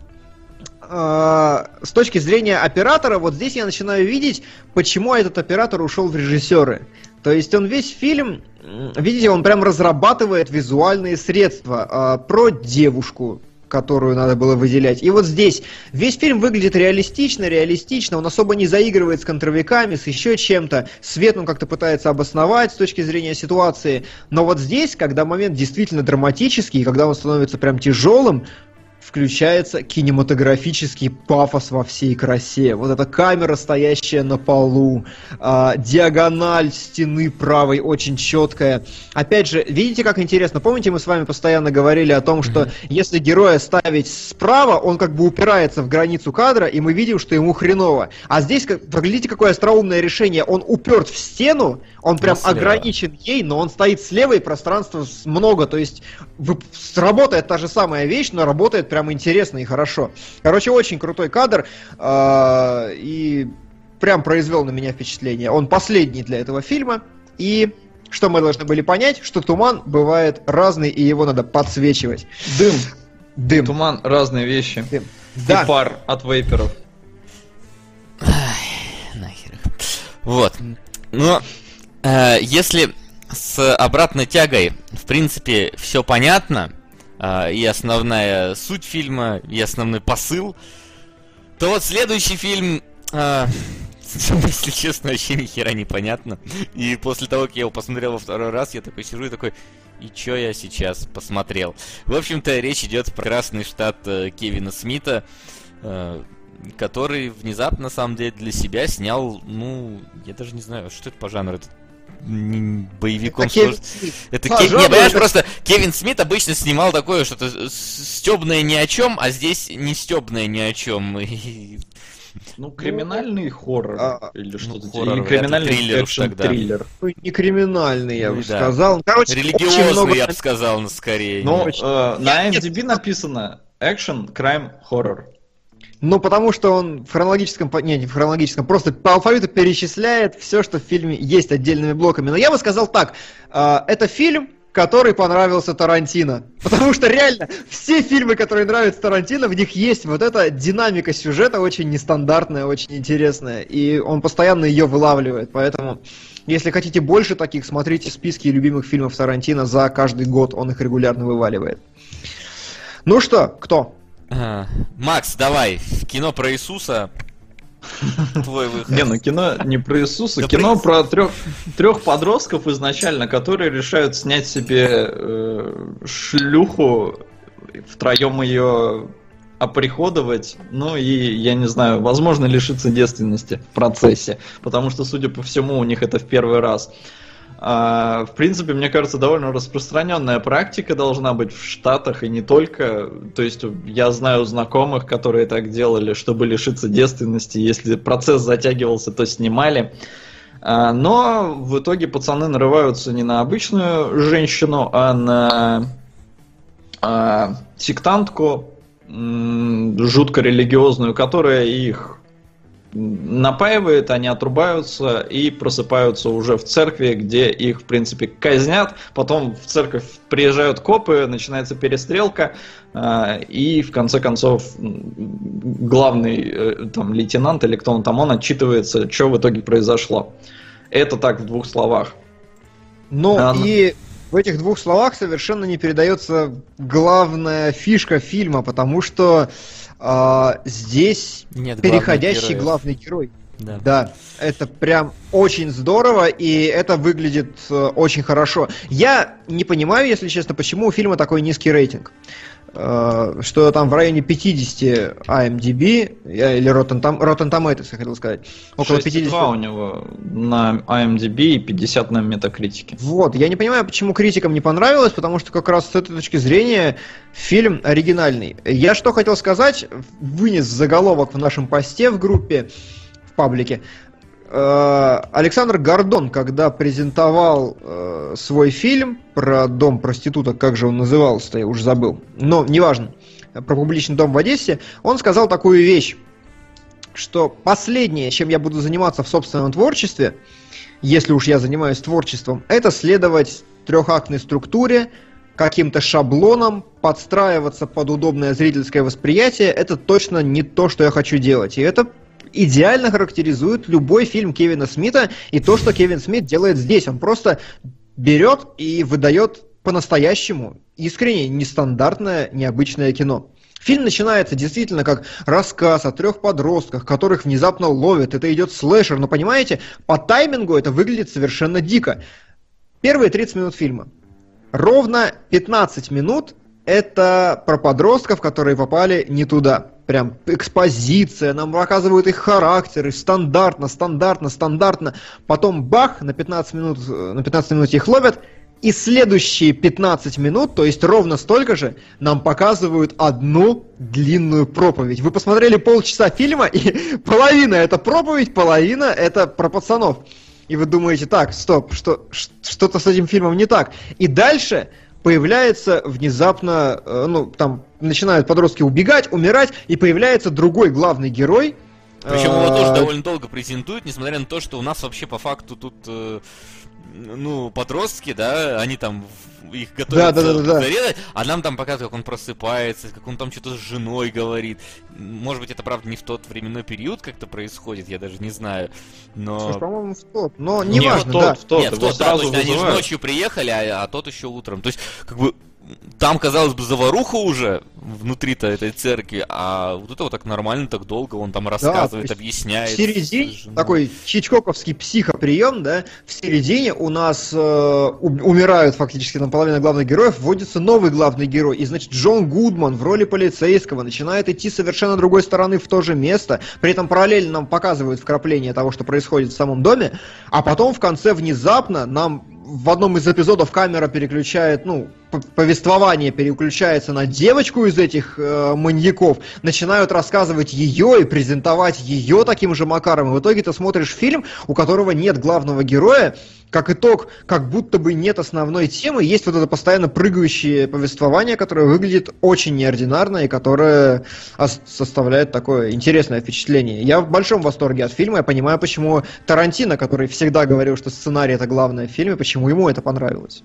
с точки зрения оператора, вот здесь я начинаю видеть, почему этот оператор ушел в режиссеры. То есть он весь фильм, видите, он прям разрабатывает визуальные средства э, про девушку, которую надо было выделять. И вот здесь весь фильм выглядит реалистично, реалистично, он особо не заигрывает с контровиками, с еще чем-то. Свет он как-то пытается обосновать с точки зрения ситуации. Но вот здесь, когда момент действительно драматический, когда он становится прям тяжелым, включается кинематографический пафос во всей красе. Вот эта камера, стоящая на полу, э, диагональ стены правой очень четкая. Опять же, видите, как интересно? Помните, мы с вами постоянно говорили о том, что mm-hmm. если героя ставить справа, он как бы упирается в границу кадра, и мы видим, что ему хреново. А здесь, как, поглядите, какое остроумное решение. Он уперт в стену, он прям слева. ограничен ей, но он стоит слева, и пространства много. То есть работает та же самая вещь, но работает прям интересно и хорошо. Короче, очень крутой кадр. Э, и прям произвел на меня впечатление. Он последний для этого фильма. И что мы должны были понять, что туман бывает разный, и его надо подсвечивать. Дым. Дым. Туман разные вещи. Дым. Да. И пар от вейперов. Ай, нахер. Вот. Но э, если с обратной тягой, в принципе, все понятно, э, и основная суть фильма, и основной посыл, то вот следующий фильм, э, если честно, вообще ни хера непонятно. И после того, как я его посмотрел во второй раз, я такой сижу и такой, и чё я сейчас посмотрел? В общем-то, речь идет про красный штат э, Кевина Смита, э, который внезапно, на самом деле, для себя снял, ну, я даже не знаю, что это по жанру, это боевиком это Кевин Смит. Это а, Кев... Не, понимаешь, это... просто Кевин Смит обычно снимал такое что-то стебное ни о чем, а здесь не стебное ни о чем. Ну, криминальный хоррор а, или ну, что-то. Ну, или криминальный триллер, триллер. Ну, не криминальный, я ну, бы да. сказал. Короче, Религиозный, много... я бы сказал, ну, скорее. Но э, на IMDb написано Action Crime Horror. Ну, потому что он в хронологическом, не, не в хронологическом, просто по алфавиту перечисляет все, что в фильме есть отдельными блоками. Но я бы сказал так, э, это фильм, который понравился Тарантино. Потому что реально, все фильмы, которые нравятся Тарантино, в них есть вот эта динамика сюжета очень нестандартная, очень интересная. И он постоянно ее вылавливает. Поэтому, если хотите больше таких, смотрите списки любимых фильмов Тарантино за каждый год. Он их регулярно вываливает. Ну что, кто? Макс, давай, кино про Иисуса. Твой выход. Не, ну кино не про Иисуса, да кино про трех, трех подростков изначально, которые решают снять себе э, шлюху, втроем ее оприходовать, ну и, я не знаю, возможно, лишиться девственности в процессе, потому что, судя по всему, у них это в первый раз. В принципе, мне кажется, довольно распространенная практика должна быть в Штатах и не только. То есть я знаю знакомых, которые так делали, чтобы лишиться девственности. Если процесс затягивался, то снимали. А, но в итоге пацаны нарываются не на обычную женщину, а на а, сектантку, жутко религиозную, которая их напаивает, они отрубаются и просыпаются уже в церкви, где их, в принципе, казнят. Потом в церковь приезжают копы, начинается перестрелка, а, и в конце концов главный э, там, лейтенант или кто он там, он отчитывается, что в итоге произошло. Это так в двух словах. Ну а, и в этих двух словах совершенно не передается главная фишка фильма, потому что а, здесь Нет, переходящий главный герой. Да. да, это прям очень здорово, и это выглядит э, очень хорошо. Я не понимаю, если честно, почему у фильма такой низкий рейтинг. Э, что там в районе 50 IMDb, я- или Rotten, Tom- Rotten Tomatoes, я хотел сказать. Около 6,2 50. у него на IMDb и 50 на метакритике. Вот, я не понимаю, почему критикам не понравилось, потому что как раз с этой точки зрения фильм оригинальный. Я что хотел сказать, вынес заголовок в нашем посте в группе, в паблике. Э, Александр Гордон, когда презентовал э, свой фильм про дом проституток, как же он назывался-то, я уже забыл, но неважно, про публичный дом в Одессе, он сказал такую вещь, что последнее, чем я буду заниматься в собственном творчестве, если уж я занимаюсь творчеством, это следовать трехактной структуре, каким-то шаблоном, подстраиваться под удобное зрительское восприятие, это точно не то, что я хочу делать. И это идеально характеризует любой фильм Кевина Смита и то, что Кевин Смит делает здесь. Он просто берет и выдает по-настоящему искренне нестандартное, необычное кино. Фильм начинается действительно как рассказ о трех подростках, которых внезапно ловят. Это идет слэшер, но понимаете, по таймингу это выглядит совершенно дико. Первые 30 минут фильма. Ровно 15 минут это про подростков, которые попали не туда. Прям экспозиция, нам показывают их характеры, стандартно, стандартно, стандартно. Потом бах, на 15 минут, э, на 15 минут их ловят, и следующие 15 минут, то есть ровно столько же, нам показывают одну длинную проповедь. Вы посмотрели полчаса фильма, и половина это проповедь, половина это про пацанов. И вы думаете, так, стоп, что, что-то с этим фильмом не так. И дальше появляется внезапно, э, ну, там начинают подростки убегать, умирать, и появляется другой главный герой. Причем его тоже Э, довольно долго презентуют, несмотря на то, что у нас вообще по факту тут, э, ну, подростки, да, они там в- их готовят Да, да, да, да, зарезать, а нам там показывают, как он просыпается, как он там что-то с женой говорит. Может быть, это правда не в тот временной период как-то происходит, я даже не знаю. Но. Слушай, по-моему, в тот. Но Не, неважно, в тот, да. в тот, Нет, его тот, да, точно, они же ночью приехали, а, а тот еще утром. То есть, как бы, там, казалось бы, заваруха уже внутри-то этой церкви, а вот это вот так нормально, так долго, он там рассказывает, есть объясняет. В середине, женой. такой чичкоковский психоприем, да, в середине у нас э, умирают фактически наполовину главных героев, вводится новый главный герой, и, значит, Джон Гудман в роли полицейского начинает идти совершенно другой стороны в то же место, при этом параллельно нам показывают вкрапление того, что происходит в самом доме, а потом в конце внезапно нам в одном из эпизодов камера переключает, ну, повествование переключается на девочку из этих э, маньяков, начинают рассказывать ее и презентовать ее таким же макаром. И в итоге ты смотришь фильм, у которого нет главного героя, как итог, как будто бы нет основной темы, есть вот это постоянно прыгающее повествование, которое выглядит очень неординарно и которое ос- составляет такое интересное впечатление. Я в большом восторге от фильма, я понимаю, почему Тарантино, который всегда говорил, что сценарий это главное в фильме, почему ему это понравилось.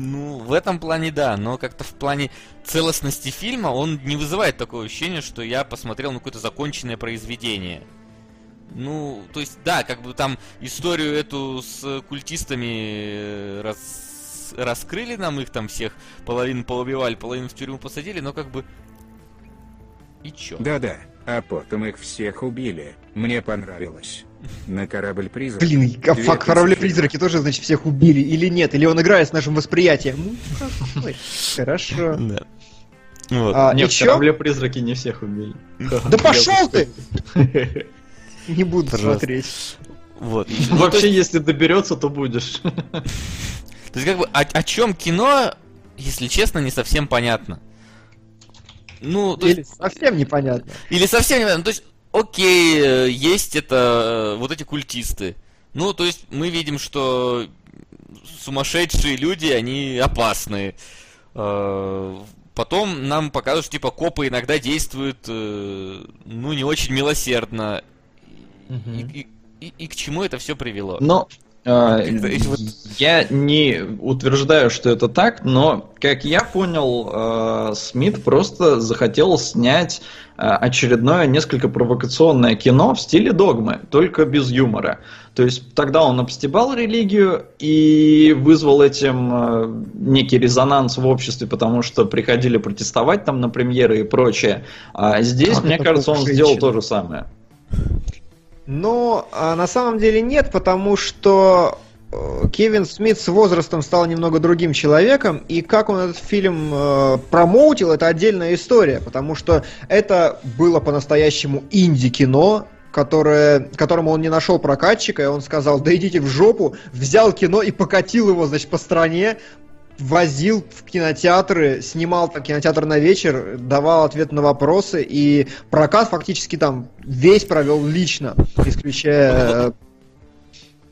Ну, в этом плане да, но как-то в плане целостности фильма он не вызывает такое ощущение, что я посмотрел на какое-то законченное произведение. Ну, то есть, да, как бы там историю эту с культистами э, рас- раскрыли нам их там всех, половину поубивали, половину в тюрьму посадили, но как бы... И чё? Да-да, а потом их всех убили. Мне понравилось. На корабль призрак. Блин, а Две факт корабли тысячи. призраки тоже, значит, всех убили или нет? Или он играет с нашим восприятием? Ну. Хорошо. Да. Вот. А, Нет, и в чё? корабле призраки не всех убили. Да пошел ты! Не буду смотреть. Вот. Ну, есть- Вообще, если доберется, то будешь. То есть, как бы, о, о чем кино, если честно, не совсем понятно. Ну, то есть, Или совсем непонятно. или совсем не понятно. То есть, окей, э, есть это, э, вот эти культисты. Ну, то есть, мы видим, что сумасшедшие люди, они опасны. Э, Потом нам показывают, что, типа, копы иногда действуют, ну, не очень милосердно. И, и- и- и к чему это все привело? Но а, я не утверждаю, что это так, но, как я понял, а, Смит просто захотел снять а, очередное несколько провокационное кино в стиле догмы, только без юмора. То есть тогда он обстебал религию и вызвал этим некий резонанс в обществе, потому что приходили протестовать там на премьеры и прочее. А здесь, Как мне кажется, он только сделал женщина? то же самое. Но а, на самом деле нет, потому что э, Кевин Смит с возрастом стал немного другим человеком, и как он этот фильм э, промоутил, это отдельная история, потому что это было по-настоящему инди-кино, которое, которому он не нашел прокатчика, и он сказал, да идите в жопу, взял кино и покатил его, значит, по стране, возил в кинотеатры, снимал там кинотеатр на вечер, давал ответ на вопросы, и прокат фактически там весь провел лично, исключая... э,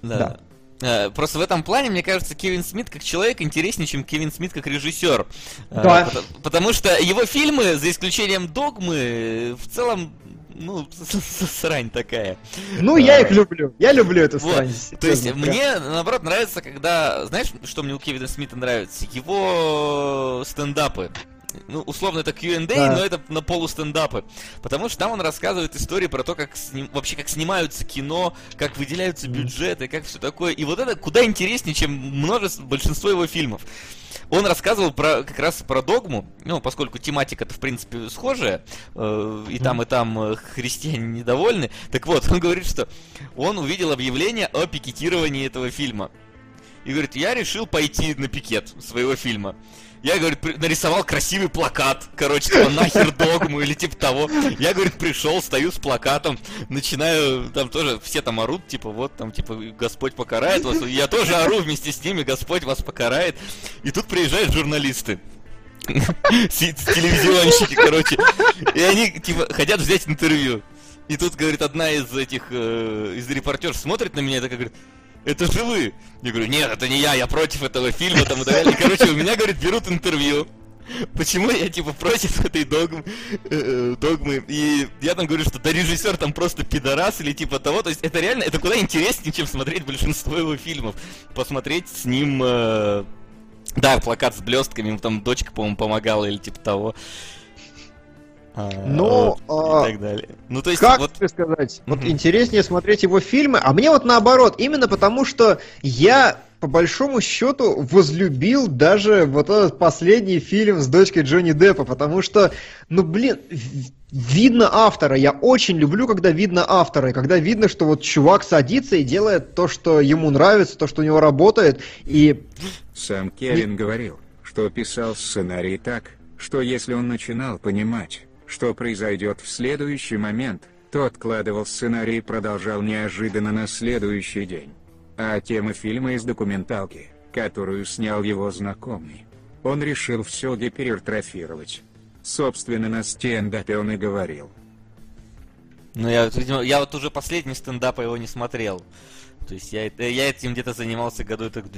Да. Э, Просто в этом плане, мне кажется, Кевин Смит как человек интереснее, чем Кевин Смит как режиссер. Э, Да. пото- Потому что его фильмы, за исключением догмы, в целом, ну, срань такая. Ну, я их люблю. Я люблю эту страну. То есть мне, наоборот, нравится, когда... Знаешь, что мне у Кевина Смита нравится? Его стендапы. Ну, условно, это Q&A, Да. но это на полустендапы. Потому что там он рассказывает истории про то, как сним- вообще как снимаются кино, как выделяются бюджеты, как все такое. И вот это куда интереснее, чем множество, большинство его фильмов. Он рассказывал про как раз про догму, ну, поскольку тематика-то, в принципе, схожая, э, и там, и там э, христиане недовольны. Так вот, он говорит, что он увидел объявление о пикетировании этого фильма. И говорит, я решил пойти на пикет своего фильма. Я, говорит, нарисовал красивый плакат, короче, типа нахер догму или типа того. Я, говорит, пришел, стою с плакатом, начинаю, там тоже все там орут, типа, вот там, типа, Господь покарает вас. Я тоже ору вместе с ними, Господь вас покарает. И тут приезжают журналисты. Телевизионщики, короче. И они, типа, хотят взять интервью. И тут, говорит, одна из этих, э, из репортеров смотрит на меня и такая говорит, это же вы. Я говорю, нет, это не я, я против этого фильма, там и так далее. Короче, у меня, говорит, берут интервью. Почему я, типа, против этой догмы, э, догмы? И я там говорю, что да режиссер там просто пидорас или типа того. То есть это реально, это куда интереснее, чем смотреть большинство его фильмов. Посмотреть с ним... э, да, плакат с блестками, там дочка, по-моему, помогала или типа того. А, Но, вот, а, и так далее. Ну, то есть, Как вот... тебе сказать? Вот Мгм. интереснее смотреть его фильмы, а мне вот наоборот, именно потому что я по большому счету возлюбил даже вот этот последний фильм с дочкой Джонни Деппа, потому что, ну блин, видно автора. Я очень люблю, когда видно автора, и когда видно, что вот чувак садится и делает то, что ему нравится, то, что у него работает, и Сам Кевин говорил, что писал сценарий так, что если он начинал понимать, что произойдет в следующий момент, то откладывал сценарий и продолжал неожиданно на следующий день. А темы фильма из документалки, которую снял его знакомый, он решил все гипертрофировать. Собственно, на стендапе он и говорил. Ну, я, я вот уже последний стендап его не смотрел. То есть я, э, я этим где-то занимался году это в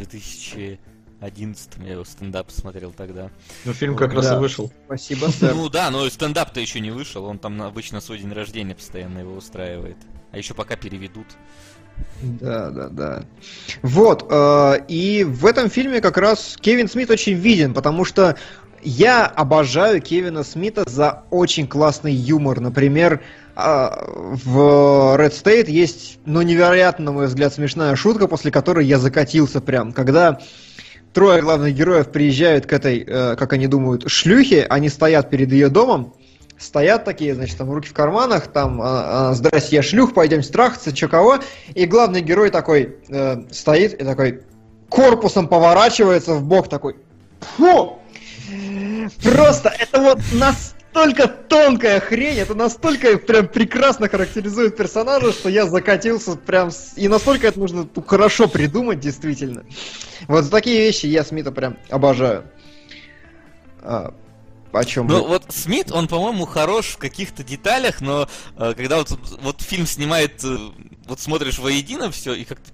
2011 я его стендап смотрел тогда. Ну, фильм как раз Да. и вышел. спасибо, сэр. Ну да, но стендап-то еще не вышел, он там обычно свой день рождения постоянно его устраивает. А еще пока переведут. Да, да, да. Вот, э, и в этом фильме как раз Кевин Смит очень виден, потому что я обожаю Кевина Смита за очень классный юмор. Например, а, в Red State есть, ну, невероятно, на мой взгляд, смешная шутка, после которой я закатился прям. Когда трое главных героев приезжают к этой, э, как они думают, шлюхе, они стоят перед ее домом, стоят такие, значит, там руки в карманах, там, а, здрасте, я шлюх, пойдемте трахаться, чё кого, и главный герой такой э, стоит и такой корпусом поворачивается в бок такой, фу! Просто это вот настолько тонкая хрень, это настолько прям прекрасно характеризует персонажа, что я закатился прям, с- и настолько это нужно ну, хорошо придумать, действительно. Вот за такие вещи я Смита прям обожаю. А, о чем Ну вот Смит, он, по-моему, хорош в каких-то деталях, но э, когда вот, вот фильм снимает, э, вот смотришь воедино все и как-то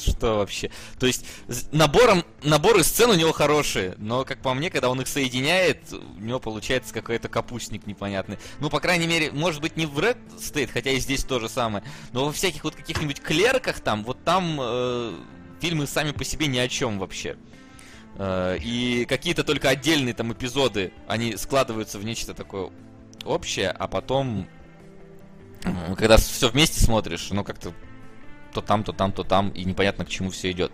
что вообще? То есть набором, наборы сцен у него хорошие, но, как по мне, когда он их соединяет, у него получается какой-то капустник непонятный. Ну, по крайней мере, может быть, не в Red State, хотя и здесь то же самое, но во всяких вот каких-нибудь клерках там, вот там э, фильмы сами по себе ни о чем вообще. Э, И какие-то только отдельные там эпизоды, они складываются в нечто такое общее, а потом, когда все вместе смотришь, ну как-то то там, то там, то там, и непонятно к чему все идет.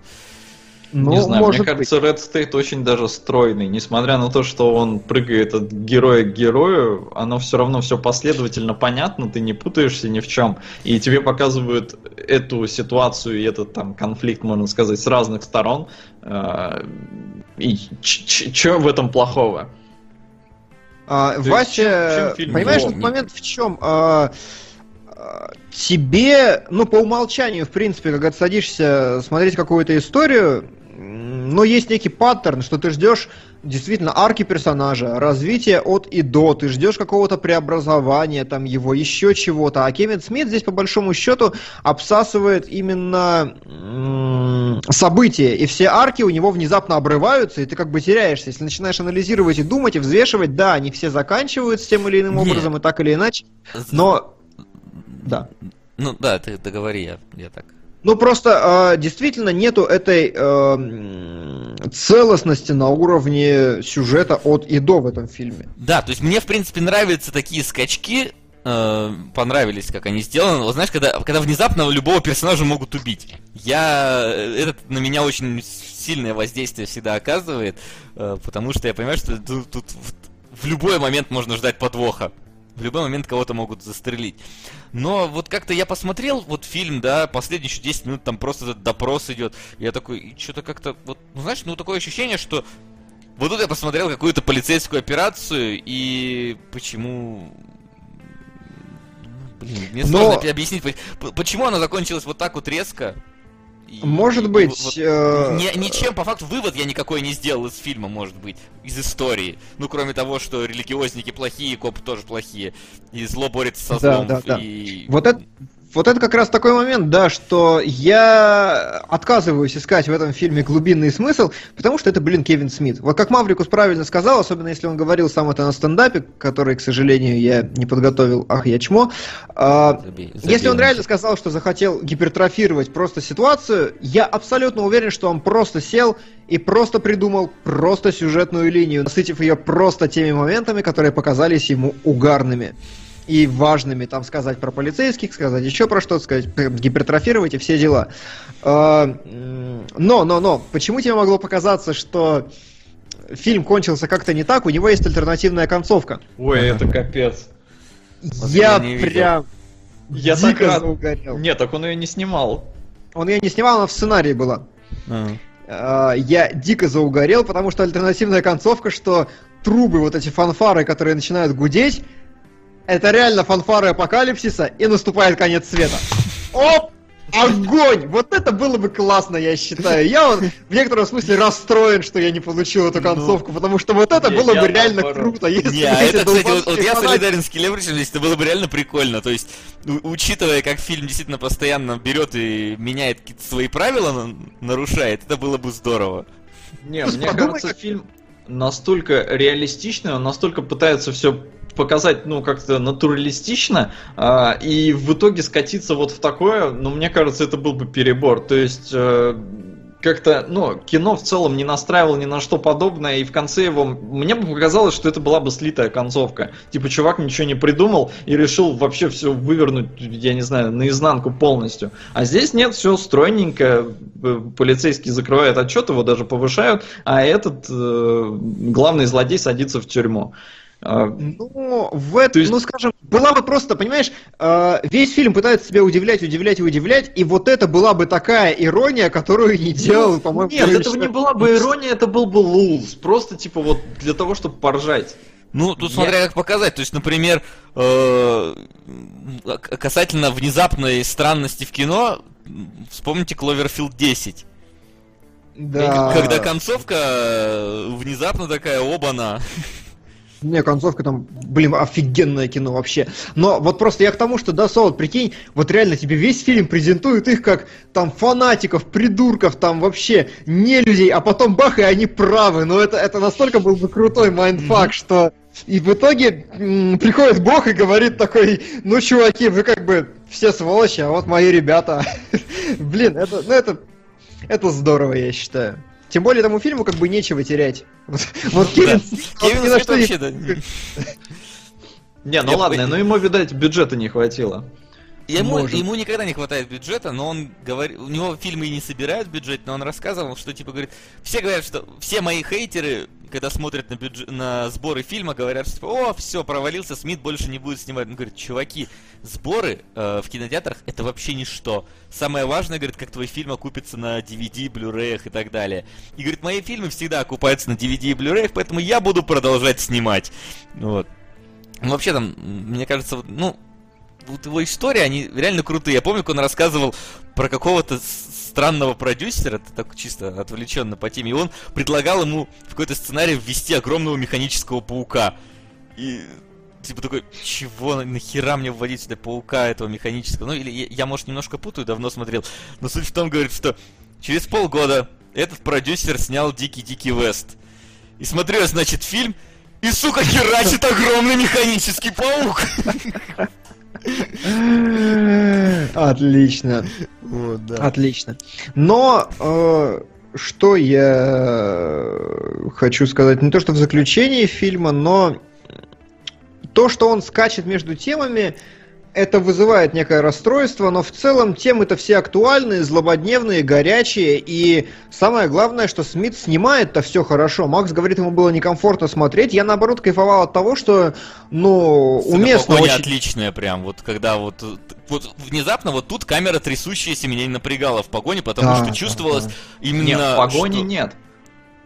Ну, не знаю, может мне кажется, Red State очень даже стройный. Несмотря на то, что он прыгает от героя к герою, оно все равно все последовательно понятно, ты не путаешься ни в чем. И тебе показывают эту ситуацию и этот там конфликт, можно сказать, с разных сторон. Э, И что в этом плохого? А, Вася, понимаешь, этот момент в чем? А, тебе, ну, по умолчанию, в принципе, когда ты садишься смотреть какую-то историю, ну, есть некий паттерн, что ты ждешь действительно арки персонажа, развития от и до, ты ждешь какого-то преобразования там его, еще чего-то. А Кевин Смит здесь, по большому счету, обсасывает именно м, события, и все арки у него внезапно обрываются, и ты как бы теряешься. Если начинаешь анализировать и думать, и взвешивать, да, они все заканчиваются тем или иным Не. образом, и так или иначе, но... Да. Ну да, ты договори, я, я так. Ну просто э, действительно нету этой э, целостности на уровне сюжета от и до в этом фильме. Да, то есть мне, в принципе, нравятся такие скачки, э, понравились, как они сделаны. Вот знаешь, когда, когда внезапно любого персонажа могут убить. Я... э, Это на меня очень сильное воздействие всегда оказывает, э, потому что я понимаю, что тут, тут в, в любой момент можно ждать подвоха. В любой момент кого-то могут застрелить. Но вот как-то я посмотрел вот фильм, да, последние еще 10 минут там просто этот допрос идет. Я такой, и что-то как-то, вот, ну знаешь, ну такое ощущение, что вот тут я посмотрел какую-то полицейскую операцию, и почему... Блин, мне Но- сложно объяснить, по- почему она закончилась вот так вот резко. И- Может и быть, вот- э, ни- ничем, по факту, вывод я никакой не сделал из фильма, может быть, из истории. Ну, кроме того, что религиозники плохие, копы тоже плохие, и зло борется со Да, злом. да, да. и- Вот это, вот это как раз такой момент, да, что я отказываюсь искать в этом фильме глубинный смысл, потому что это, блин, Кевин Смит. Вот как Маврикус правильно сказал, особенно если он говорил сам это на стендапе, который, к сожалению, я не подготовил, ах, я чмо. А, Забей- Если забей он на реально сказал, что захотел гипертрофировать просто ситуацию, я абсолютно уверен, что он просто сел и просто придумал просто сюжетную линию, насытив ее просто теми моментами, которые показались ему угарными и важными, там сказать про полицейских, сказать еще про что-то, сказать, э, гипертрофировать и все дела. М, Но, но, но, почему тебе могло показаться, что фильм кончился как-то не так, у него есть альтернативная концовка. Ой, это капец. я прям Я так рад. заугорел. Нет, так он ее не снимал. Он ее не снимал, она в сценарии была. А. А, Я дико заугорел, потому что альтернативная концовка, что трубы, вот эти фанфары, которые начинают гудеть, это реально фанфары апокалипсиса, и наступает конец света. Оп! Огонь! Вот это было бы классно, я считаю. Я вот в некотором смысле расстроен, что я не получил эту концовку, потому что вот это Не, было бы реально наоборот. круто, если Не, бы а это, кстати, вот, вот я солидарен с Келебричем, здесь это было бы реально прикольно. То есть, у- учитывая, как фильм действительно постоянно берет и меняет какие-то свои правила, на- нарушает, это было бы здорово. Не, Ну, мне подумай, кажется, как- фильм настолько реалистичный, он настолько пытается все показать, ну, как-то натуралистично, а, и в итоге скатиться вот в такое, ну, мне кажется, это был бы перебор. То есть, э, как-то, ну, кино в целом не настраивало ни на что подобное, и в конце его, мне бы показалось, что это была бы слитая концовка. Типа, чувак ничего не придумал и решил вообще все вывернуть, я не знаю, наизнанку полностью. А здесь нет, все стройненько, э, полицейский закрывает отчет, его даже повышают, а этот э, главный злодей садится в тюрьму. А, Ну, в этом, То есть- ну, скажем, была бы просто, понимаешь, э, весь фильм пытается тебя удивлять, удивлять и удивлять, и вот это была бы такая ирония, которую не делал, по-моему, Нет, Кевин этого не была бы ирония, это был бы лулс. Просто типа вот для того, чтобы поржать. Ну, тут Я- смотря как показать. То есть, например, э, к- касательно внезапной странности в кино, вспомните Кловерфилд 10. Да. Когда концовка э, внезапно такая, оба-на. Не, концовка там, блин, офигенное кино вообще. Но вот просто я к тому, что, да, Солод, прикинь, вот реально тебе весь фильм презентует их как там фанатиков, придурков, там вообще не людей, а потом бах, и они правы. Но это, это настолько был бы крутой mindfuck, что... И в итоге м, приходит Бог и говорит такой, ну, чуваки, вы как бы все сволочи, а вот мои ребята. Блин, это, ну, это, это здорово, я считаю. Тем более этому фильму как бы нечего терять. Вот, Кевин, Кевин вообще, да, Не, ну ладно, но ему, видать, бюджета не хватило. Ему, Может. ему никогда не хватает бюджета, но он говорит, у него фильмы и не собирают бюджет, но он рассказывал, что типа говорит, все говорят, что все мои хейтеры, когда смотрят на, бюджет, на сборы фильма, говорят, что типа, о, все, провалился, Смит больше не будет снимать. Он говорит, чуваки, сборы э, в кинотеатрах это вообще ничто. Самое важное, говорит, как твой фильм окупится на DVD, Blu-ray и так далее. И говорит, мои фильмы всегда окупаются на DVD и Blu-ray, поэтому я буду продолжать снимать. Вот. Ну, вообще там, мне кажется, вот, ну, вот его истории, они реально крутые. Я помню, как он рассказывал про какого-то странного продюсера, это так чисто отвлеченно по теме, и он предлагал ему в какой-то сценарий ввести огромного механического паука. И типа такой, чего, на- нахера мне вводить сюда паука этого механического? Ну, или я, я, может, немножко путаю, давно смотрел. Но суть в том, говорит, что через полгода этот продюсер снял Дикий-Дикий Вест. И смотрю я, значит, фильм, и, сука, херачит огромный механический паук. Отлично. Вот, да. Отлично. Но э, что я хочу сказать, не то что в заключении фильма, но то, что он скачет между темами, это вызывает некое расстройство, но в целом темы-то все актуальные, злободневные, горячие, и самое главное, что Смит снимает-то все хорошо. Макс говорит, ему было некомфортно смотреть. Я, наоборот, кайфовал от того, что, ну, уместно очень... отличная прям, вот когда вот, вот внезапно вот тут камера трясущаяся меня не напрягала в погоне, потому Да, что да, чувствовалось да. именно... Нет, в погони что- нет.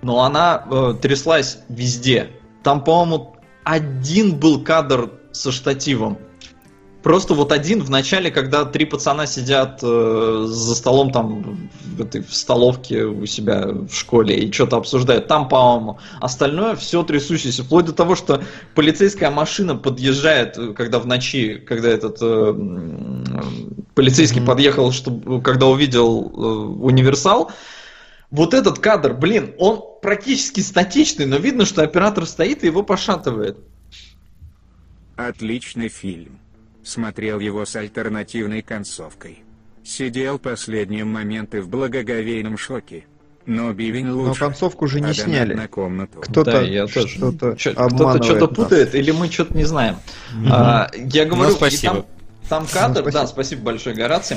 Но она э, тряслась везде. Там, по-моему, один был кадр со штативом. Просто вот один в начале, когда три пацана сидят э, за столом там в, этой, в столовке у себя в школе и что-то обсуждают. Там, по-моему, остальное все трясущееся. Вплоть до того, что полицейская машина подъезжает, э, когда в ночи, когда этот э, м, полицейский Мгм. подъехал, чтобы, когда увидел э, универсал, вот этот кадр, блин, он практически статичный, но видно, что оператор стоит и его пошатывает. Отличный фильм. Смотрел его с альтернативной концовкой. Сидел последние моменты в благоговейном шоке. Но бивень Но лучше. концовку же не а сняли. на комнату. Кто-то Да, я тоже. что-то Чё- Кто-то обманывает что-то путает, или мы что-то не знаем. Мгм. А, я говорю, Ну, спасибо. там, там кадр, Ну, спасибо. да, спасибо большое, Гораций.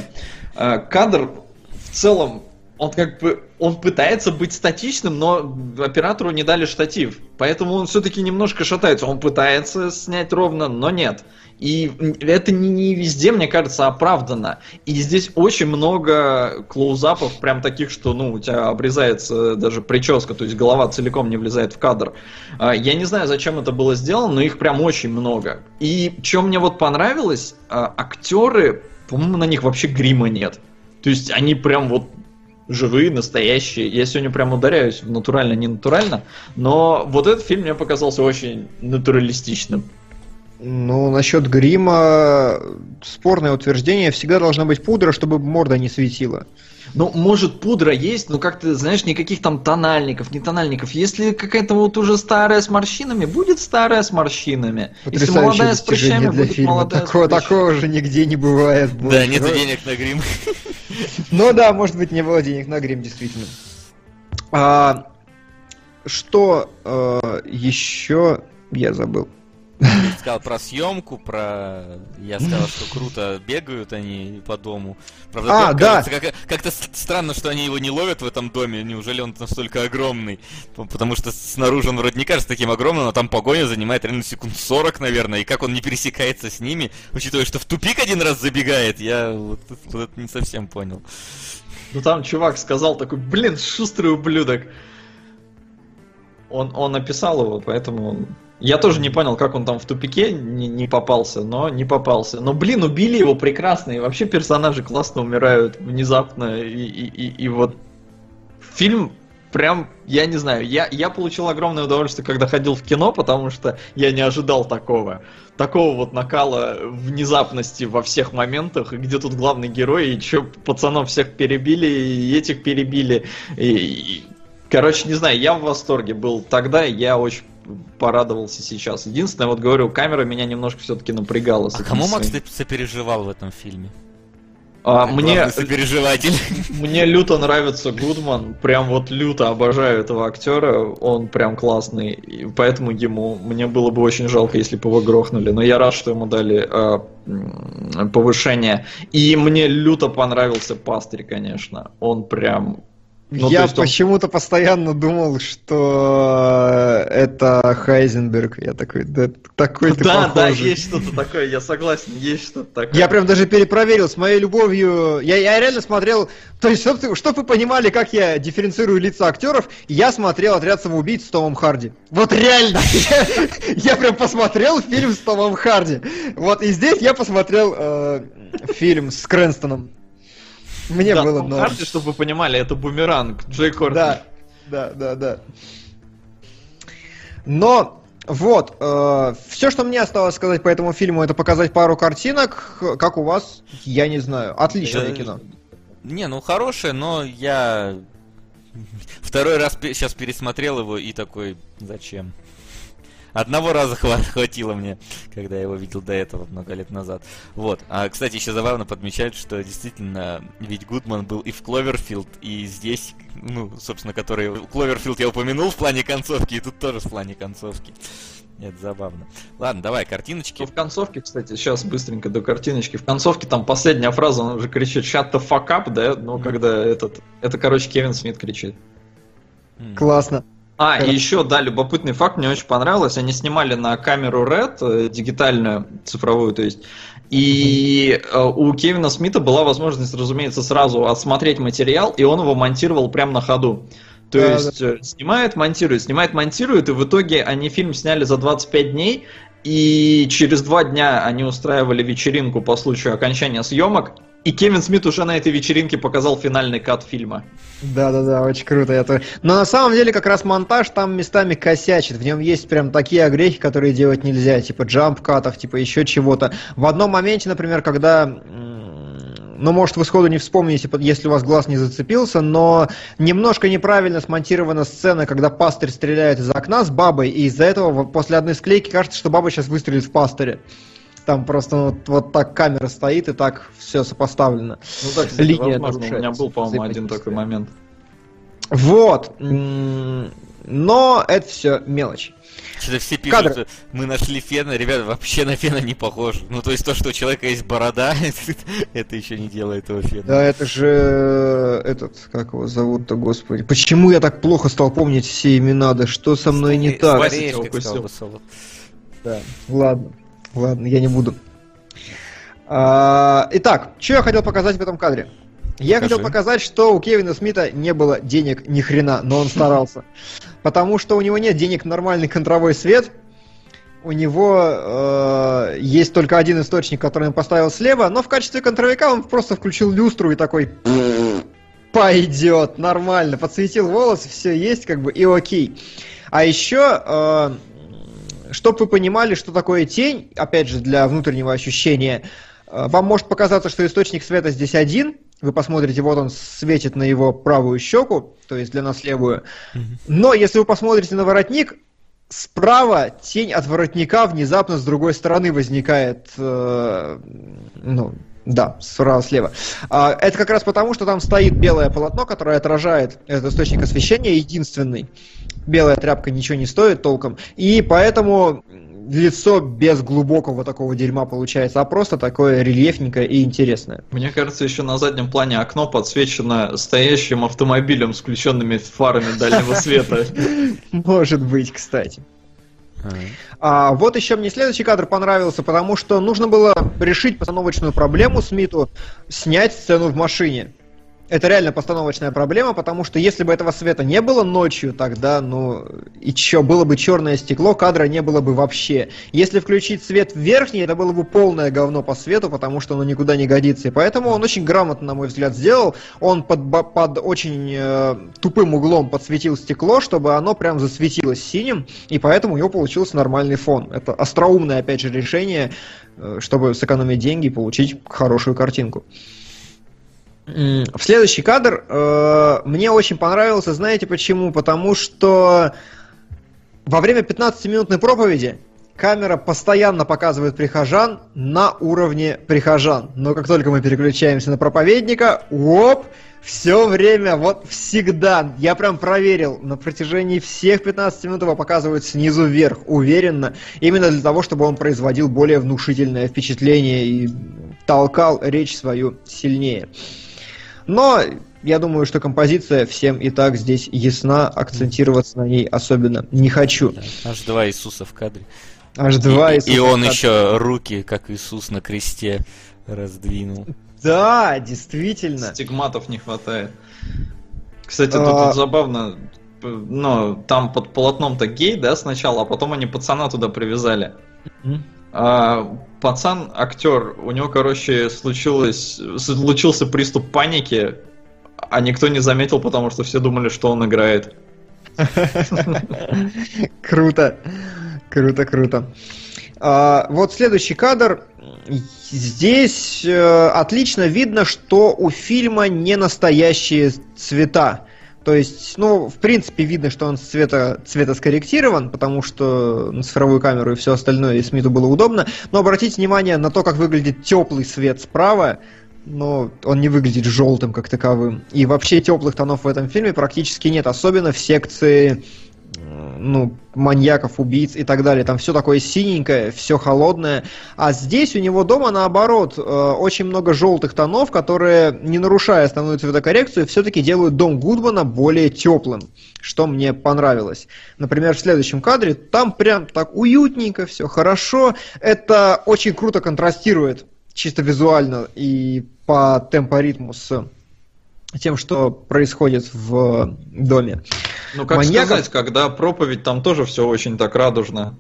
А, кадр в целом, он как бы, он пытается быть статичным, но оператору не дали штатив. Поэтому он все-таки немножко шатается. Он пытается снять ровно, но нет. И это не, не везде, мне кажется, оправдано. И здесь очень много клоузапов, прям таких, что, ну, у тебя обрезается даже прическа, то есть голова целиком не влезает в кадр. А, Я не знаю, зачем это было сделано, но их прям очень много. И что мне вот понравилось, а, актеры, по-моему, на них вообще грима нет. То есть они прям вот живые, настоящие. Я сегодня прям ударяюсь в натурально, не натурально. Но вот этот фильм мне показался очень натуралистичным. Ну, насчет грима спорное утверждение. Всегда должна быть пудра, чтобы морда не светила. Ну, может, пудра есть, но как-то, знаешь, никаких там тональников, не тональников. Если какая-то вот уже старая с морщинами, будет старая с морщинами. Если молодая с прыщами, для будет фильма. молодая Такого, с прыщами. такого же нигде не бывает. Да, больше. нет Ну, денег на грим. Ну да, может быть, не было денег на грим, действительно. А, что э, еще я забыл? Сказал про съемку, про... Я сказал, что круто бегают они по дому. Правда, А, дом, да. кажется, как- как-то с- странно, что они его не ловят в этом доме. Неужели он настолько огромный? Потому что снаружи он вроде не кажется таким огромным, но там погоня занимает реально секунд 40, наверное. И как он не пересекается с ними, учитывая, что в тупик один раз забегает, я вот, вот это не совсем понял. Ну там чувак сказал такой, блин, шустрый ублюдок. Он, он написал его, поэтому... Я тоже не понял, как он там в тупике не, не попался, но не попался. Но, блин, убили его прекрасно, и вообще персонажи классно умирают внезапно, и, и, и, и вот фильм прям, я не знаю, я, я получил огромное удовольствие, когда ходил в кино, потому что я не ожидал такого. Такого вот накала внезапности во всех моментах, где тут главный герой, и чё, пацанов всех перебили, и этих перебили. И, и- короче, не знаю, я в восторге был тогда, я очень порадовался сейчас. Единственное, вот говорю, камера меня немножко все-таки напрягала. А кому Макс ты сопереживал в этом фильме? А, мне, сопереживатель. мне люто нравится Гудман, прям вот люто обожаю этого актера, он прям классный, и поэтому ему мне было бы очень жалко, если бы его грохнули, но я рад, что ему дали м, повышение. И мне люто понравился Пастырь, конечно, он прям... ну, я есть он- почему-то постоянно думал, что это Хайзенберг. Я такой, да такой ты Да, да, похожий. есть что-то такое, я согласен, есть что-то такое. Я прям даже перепроверил с моей любовью. Я, я реально смотрел. То есть, чтобы чтоб вы понимали, как я дифференцирую лица актеров, я смотрел отряд самоубийц с Томом Харди. Вот реально! Я, я прям посмотрел фильм с Томом Харди. Вот и здесь я посмотрел э, фильм с Крэнстоном. Мне Да, было Том норм. Харди, чтобы вы понимали, это бумеранг, Джей Кортни. Да, да, да, да. Но вот, все, что мне осталось сказать по этому фильму, это показать пару картинок. Как у вас, я не знаю. Отличное Э, кино. Не, ну хорошее, но я второй раз сейчас пересмотрел его и такой, зачем? Одного раза хва- хватило мне, когда я его видел до этого, много лет назад. Вот. А, кстати, еще забавно подмечать, что действительно, ведь Гудман был и в Кловерфилд, и здесь, ну, собственно, который... Кловерфилд я упомянул в плане концовки, и тут тоже в плане концовки. Это забавно. Ладно, давай, картиночки. Ну, в концовке, кстати, сейчас быстренько до картиночки. В концовке там последняя фраза, он уже кричит «Shut the fuck up», да? Ну, когда этот... Это, короче, Кевин Смит кричит. М. Классно. А, и еще, да, любопытный факт, мне очень понравилось. Они снимали на камеру Red, э, дигитальную, цифровую, то есть. И э, у Кевина Смита была возможность, разумеется, сразу отсмотреть материал, и он его монтировал прямо на ходу. То Да, есть э, снимает, монтирует, снимает, монтирует, и в итоге они фильм сняли за 25 дней, и через два дня они устраивали вечеринку по случаю окончания съемок, и Кевин Смит уже на этой вечеринке показал финальный кат фильма. Да-да-да, очень круто. Это... Но на самом деле как раз монтаж там местами косячит. В нем есть прям такие огрехи, которые делать нельзя. Типа джамп катов, типа еще чего-то. В одном моменте, например, когда... Ну, может, вы сходу не вспомните, если у вас глаз не зацепился, но немножко неправильно смонтирована сцена, когда пастырь стреляет из окна с бабой, и из-за этого после одной склейки кажется, что баба сейчас выстрелит в пастыря. Там просто вот, вот так камера стоит, и так все сопоставлено. Ну да, кстати, Линия возможно, у меня был, по-моему, один такой момент. Вот. Но это все мелочи. Что-то все пишут, Кадр. что мы нашли фена, ребята, вообще на фена не похож. Ну, то есть то, что у человека есть борода, это еще не делает его феном. Да, это же этот, как его зовут-то, господи. Почему я так плохо стал помнить все имена? Да что со мной не так? Да, ладно, ладно, я не буду. А, итак, что я хотел показать в этом кадре? Я Покажи. хотел показать, что у Кевина Смита не было денег ни хрена, но он старался. Потому что у него нет денег на нормальный контровой свет. У него э, есть только один источник, который он поставил слева, но в качестве контровика он просто включил люстру и такой пойдет, нормально, подсветил волосы, все есть, как бы, и окей. А еще, э, чтобы вы понимали, что такое тень, опять же, для внутреннего ощущения, э, вам может показаться, что источник света здесь один, вы посмотрите, вот он светит на его правую щеку, то есть для нас левую, но если вы посмотрите на воротник, справа тень от воротника внезапно с другой стороны возникает, э, ну, да, справа слева. А, это как раз потому, что там стоит белое полотно, которое отражает этот источник освещения, единственный. Белая тряпка ничего не стоит толком, и поэтому лицо без глубокого такого дерьма получается, а просто такое рельефненькое и интересное. Мне кажется, еще на заднем плане окно подсвечено стоящим автомобилем с включенными фарами дальнего света. Может быть, кстати. А, вот еще мне следующий кадр понравился, потому что нужно было решить постановочную проблему Смиту, снять сцену в машине. Это реально постановочная проблема, потому что если бы этого света не было ночью, тогда, ну, и чё, было бы черное стекло, кадра не было бы вообще. Если включить свет верхний, это было бы полное говно по свету, потому что оно никуда не годится. И поэтому он очень грамотно, на мой взгляд, сделал. Он под, под очень э, тупым углом подсветил стекло, чтобы оно прям засветилось синим, и поэтому у него получился нормальный фон. Это остроумное, опять же, решение, э, чтобы сэкономить деньги и получить хорошую картинку. В следующий кадр э, мне очень понравился, знаете почему? Потому что во время 15-минутной проповеди камера постоянно показывает прихожан на уровне прихожан. Но как только мы переключаемся на проповедника, оп, все время, вот всегда, я прям проверил, на протяжении всех 15 минут его показывают снизу вверх, уверенно, именно для того, чтобы он производил более внушительное впечатление и толкал речь свою сильнее. Но я думаю, что композиция всем и так здесь ясна, акцентироваться на ней особенно не хочу. Аж два Иисуса в кадре. Аж два и, Иисуса и он еще руки, как Иисус на кресте, раздвинул. Да, действительно. Стигматов не хватает. Кстати, тут А. забавно, ну, там под полотном-то гей, да, сначала, а потом они пацана туда привязали. Мгм. А, пацан, актер, у него, короче, случилось, случился приступ паники, а никто не заметил, потому что все думали, что он играет. Круто. Круто, круто. А, вот следующий кадр. Здесь э, отлично видно, что у фильма не настоящие цвета. То есть, ну, в принципе, видно, что он цвета, цвета скорректирован, потому что на цифровую камеру и все остальное и Смиту было удобно. Но обратите внимание на то, как выглядит теплый свет справа. Но он не выглядит желтым как таковым. И вообще теплых тонов в этом фильме практически нет, особенно в секции ну, маньяков, убийц и так далее. Там все такое синенькое, все холодное. А здесь у него дома, наоборот, э, очень много желтых тонов, которые, не нарушая основную цветокоррекцию, все-таки делают дом Гудмана более теплым, что мне понравилось. Например, в следующем кадре там прям так уютненько, все хорошо. Это очень круто контрастирует чисто визуально и по темпоритму с тем, что происходит в доме. Ну, как Маньяков- сказать, когда проповедь, там тоже все очень так радужно.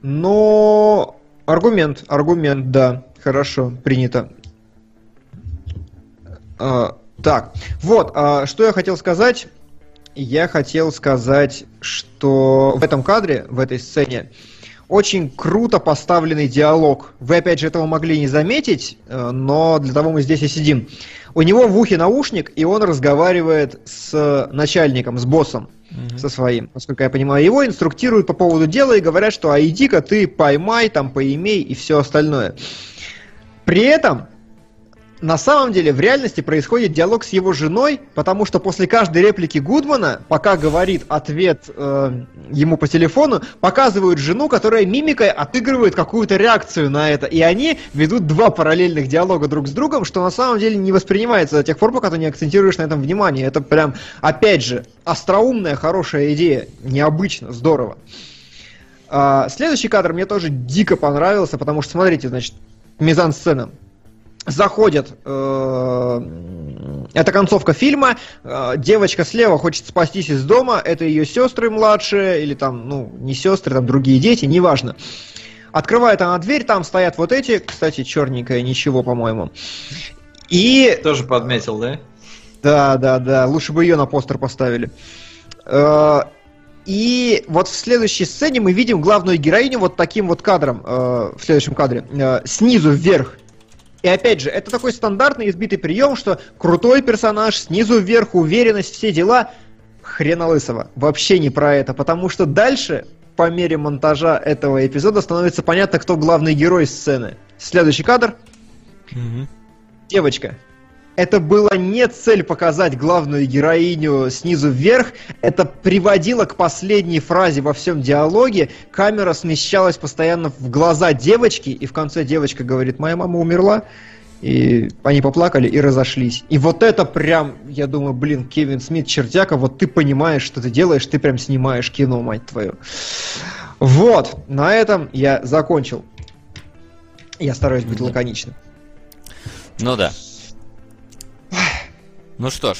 Но аргумент, аргумент, да, хорошо, принято. А, так, вот, а, что я хотел сказать. Я хотел сказать, что в этом кадре, в этой сцене, очень круто поставленный диалог. Вы, опять же, этого могли не заметить, э, но для того мы здесь и сидим. У него в ухе наушник, и он разговаривает с начальником, с боссом со своим. Насколько я понимаю, его инструктируют по поводу дела и говорят, что а иди-ка ты поймай, там поимей и все остальное. При этом на самом деле в реальности происходит диалог с его женой, потому что после каждой реплики Гудмана, пока говорит ответ э, ему по телефону, показывают жену, которая мимикой отыгрывает какую-то реакцию на это. И они ведут два параллельных диалога друг с другом, что на самом деле не воспринимается до тех пор, пока ты не акцентируешь на этом внимание. Это прям, опять же, остроумная, хорошая идея. Необычно, здорово. А, следующий кадр мне тоже дико понравился, потому что, смотрите, значит, мизансцена заходят, э, это концовка фильма, э, девочка слева хочет спастись из дома, это ее сестры младшие, или там, ну, не сестры, там другие дети, неважно. Открывает она дверь, там стоят вот эти, кстати, черненькая, ничего, по-моему. И Тоже подметил, да? да, да, да. Лучше бы ее на постер поставили. Э, И вот в следующей сцене мы видим главную героиню вот таким вот кадром, э, в следующем кадре, э, снизу вверх. И опять же, это такой стандартный избитый прием, что крутой персонаж, снизу вверх, уверенность, все дела. Хрена лысого. Вообще не про это, потому что дальше, по мере монтажа этого эпизода, становится понятно, кто главный герой сцены. Следующий кадр девочка. Это было не цель показать главную героиню снизу вверх, это приводило к последней фразе во всем диалоге. Камера смещалась постоянно в глаза девочки, и в конце девочка говорит, моя мама умерла. И они поплакали и разошлись. И вот это прям, я думаю, блин, Кевин Смит, чертяка, вот ты понимаешь, что ты делаешь, ты прям снимаешь кино, мать твою. Вот, на этом я закончил. Я стараюсь быть лаконичным. Ну да. Ну что ж,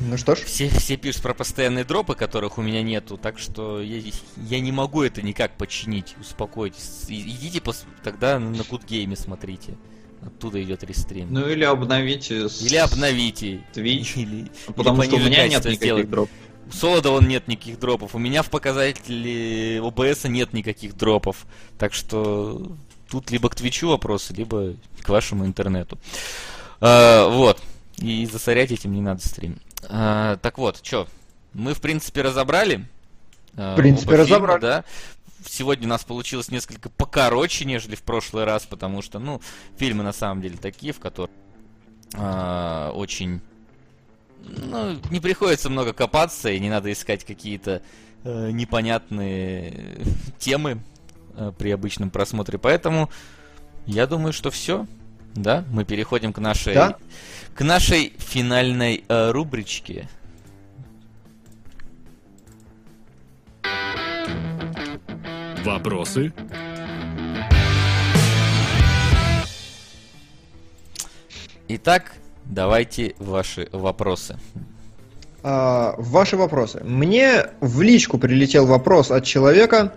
Ну что ж. все, все пишут про постоянные дропы, которых у меня нету, так что я, я не могу это никак починить. Успокойтесь. И- Идите пос- тогда на Кутгейме смотрите. Оттуда идет рестрим. Ну или обновите с- Или обновите. Twitch. Или, Потому или что у меня нет никаких сделать. дропов. У Солода вон нет никаких дропов. У меня в показателе ОБС нет никаких дропов. Так что тут либо к Твичу вопросы, либо к вашему интернету. А, вот. И засорять этим не надо стрим. А, так вот, что, мы в принципе разобрали. а, В принципе, фильма, разобрали. да. сегодня у нас получилось несколько покороче, нежели в прошлый раз, потому что, ну, фильмы на самом деле такие, в которых э, очень... Ну, не приходится много копаться, и не надо искать какие-то э, непонятные темы э, при обычном просмотре. Поэтому я думаю, что все. Да, мы переходим к нашей, Да. к нашей финальной э, рубричке. Вопросы? Итак, давайте ваши вопросы. А, ваши вопросы. Мне в личку прилетел вопрос от человека,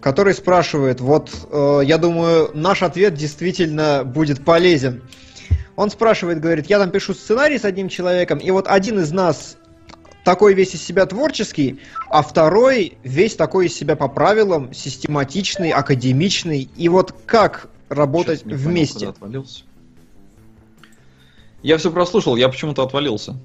который спрашивает, вот э, я думаю, наш ответ действительно будет полезен. Он спрашивает, говорит, я там пишу сценарий с одним человеком, и вот один из нас такой весь из себя творческий, а второй весь такой из себя по правилам, систематичный, академичный. И вот как работать не понял, вместе? куда отвалился. Я все прослушал, я почему-то отвалился.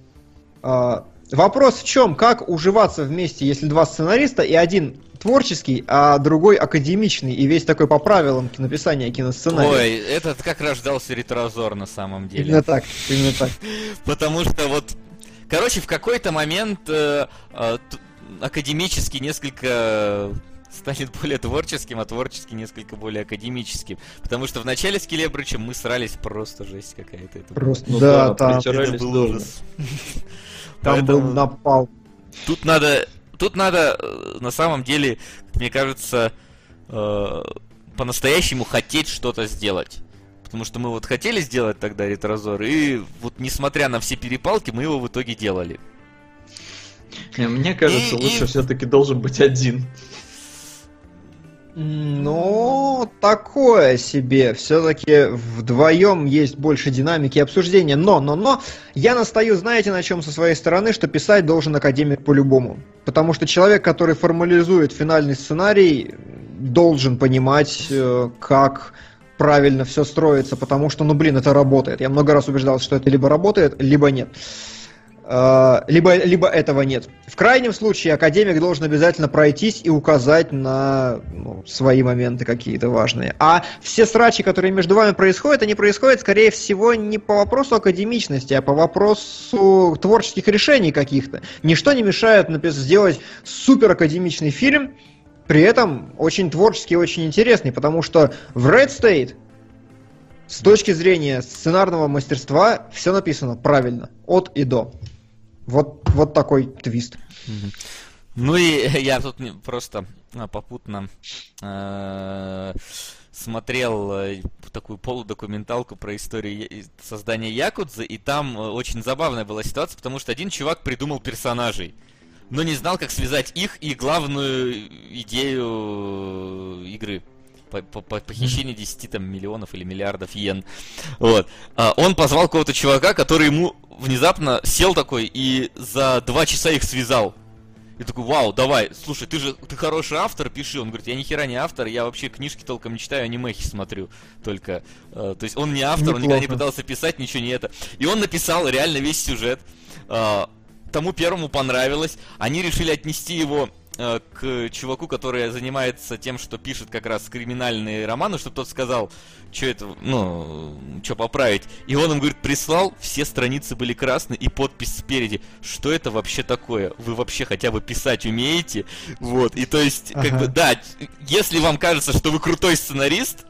А, Вопрос в чем? Как уживаться вместе, если два сценариста и один творческий, а другой академичный и весь такой по правилам написания киносценария? Ой, этот как рождался ретрозор на самом деле. Именно так, именно так. Потому что вот, короче, в какой-то момент э, э, академический несколько станет более творческим, а творческий несколько более академическим. Потому что в начале с Келебрычем мы срались просто жесть какая-то. Это, Просто, Ну да, да, там, это был ужас. там был напал. Тут надо, тут надо, э, на самом деле, мне кажется, э, по-настоящему хотеть что-то сделать. Потому что мы вот хотели сделать тогда ретрозор, и вот несмотря на все перепалки, мы его в итоге делали. Не, Мне кажется, И- лучше и- все-таки должен быть один. Ну, такое себе. Все-таки вдвоем есть больше динамики и обсуждения. Но, но, но, я настаю, знаете, на чем со своей стороны, что писать должен академик по-любому. Потому что человек, который формализует финальный сценарий, должен понимать, э, как правильно все строится, потому что, ну, блин, это работает. Я много раз убеждался, что это либо работает, либо нет. Либо, либо этого нет. В крайнем случае академик должен обязательно пройтись и указать на ну, свои моменты какие-то важные. А все срачи, которые между вами происходят, они происходят, скорее всего, не по вопросу академичности, а по вопросу творческих решений каких-то. Ничто не мешает напис- сделать супер академичный фильм, при этом очень творческий и очень интересный, потому что в Red State с точки зрения сценарного мастерства все написано правильно, от и до. Вот, вот такой твист. Ну и я тут просто а, попутно э, смотрел э, такую полудокументалку про историю создания Якудзы, и там э, очень забавная была ситуация, потому что один чувак придумал персонажей, но не знал, как связать их и главную идею э, игры. По, по- по- похищение 10 там, миллионов или миллиардов йен. Вот. А, он позвал какого-то чувака, который ему внезапно сел такой и за два часа их связал. И такой, вау, давай, слушай, ты же ты хороший автор, пиши. Он говорит, я ни хера не автор, я вообще книжки толком не читаю, анимехи смотрю только. Э, то есть он не автор, он никогда не Неплохо. пытался писать, ничего не это. И он написал реально весь сюжет. Э, тому первому понравилось. Они решили отнести его к чуваку, который занимается тем, что пишет как раз криминальные романы, чтобы тот сказал, что это, ну, что поправить. И он им, говорит, прислал, все страницы были красные и подпись спереди. Что это вообще такое? Вы вообще хотя бы писать умеете? Вот, и то есть, как Ага. бы, да, если вам кажется, что вы крутой сценарист,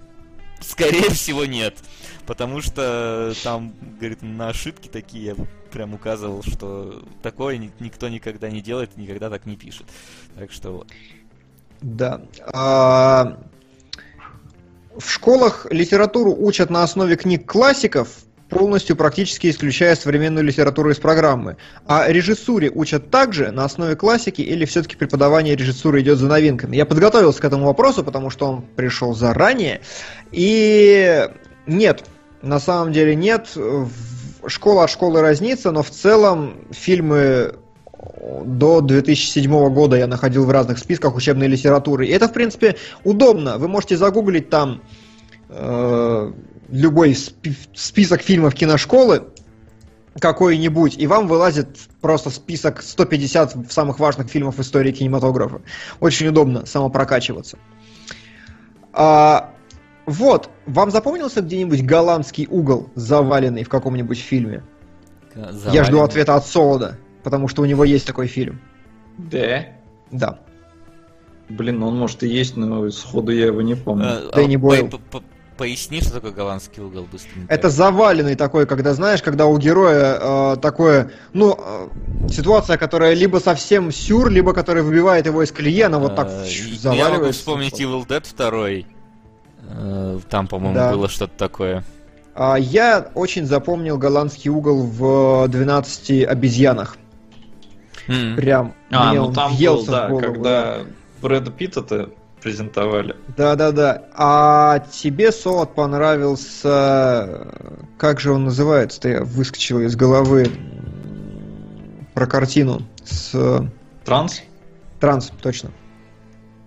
скорее всего нет. Потому что там, говорит, на ошибки такие прям указывал, что такое ни- никто никогда не делает, никогда так не пишет. Так что вот. Да. А, в школах литературу учат на основе книг классиков, полностью практически исключая современную литературу из программы. А режиссуре учат также на основе классики или все-таки преподавание режиссуры идет за новинками? Я подготовился к этому вопросу, потому что он пришел заранее. И нет, на самом деле нет. Школа от школы разнится, но в целом фильмы до 2007 года я находил в разных списках учебной литературы. И это, в принципе, удобно. Вы можете загуглить там э, любой спи- список фильмов киношколы, какой-нибудь, и вам вылазит просто список 150 самых важных фильмов в истории кинематографа. Очень удобно самопрокачиваться. А, вот, вам запомнился где-нибудь голландский угол, заваленный в каком-нибудь фильме? Я жду ответа от Солода, потому что у него есть такой фильм. Да? Да. Блин, ну он может и есть, но сходу я его не помню. Э, Дэнни а, Бойл. по- по- Поясни, что такое голландский угол быстренько. Это заваленный такой, когда знаешь, когда у героя э, такое, ну, э, ситуация, которая либо совсем сюр, либо которая выбивает его из колеи, она вот так Э, фш, и- Я могу вспомнить Evil Dead 2. Э, Там, по-моему, Да. было что-то такое. А, я очень запомнил голландский угол в 12 обезьянах. М. Прям А, мне ну он там был, да, голову. когда Брэда Питта-то презентовали. Да-да-да. А тебе, Солод, понравился... Как же он называется-то? Я выскочил из головы про картину с... Транс? Транс, точно.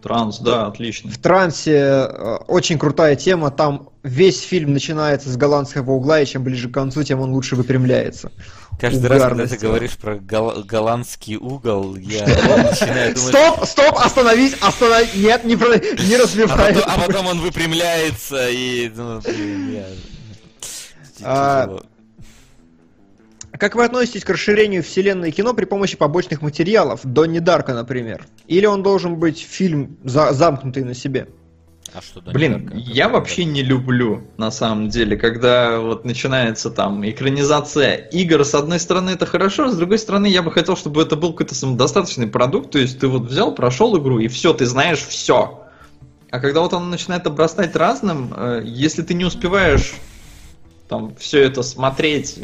Транс, да, отлично. В трансе э, очень крутая тема. Там весь фильм начинается с голландского угла, и чем ближе к концу, тем он лучше выпрямляется. Каждый раз, когда ты сделано. говоришь про гол- голландский угол, я начинаю думать... Стоп, стоп, остановись, остановись. Нет, не, про... не А развивай. потом, а потом он выпрямляется и... Ну, блин, я... А. Как вы относитесь к расширению вселенной кино при помощи побочных материалов? Донни Дарка, например. Или он должен быть фильм за- замкнутый на себе? А что, Донни Блин, Дарко? я вообще не люблю, на самом деле, когда вот начинается там экранизация игр. С одной стороны, это хорошо, с другой стороны, я бы хотел, чтобы это был какой-то самодостаточный продукт. То есть ты вот взял, прошел игру, и все, ты знаешь все. А когда вот он начинает обрастать разным, э, если ты не успеваешь там все это смотреть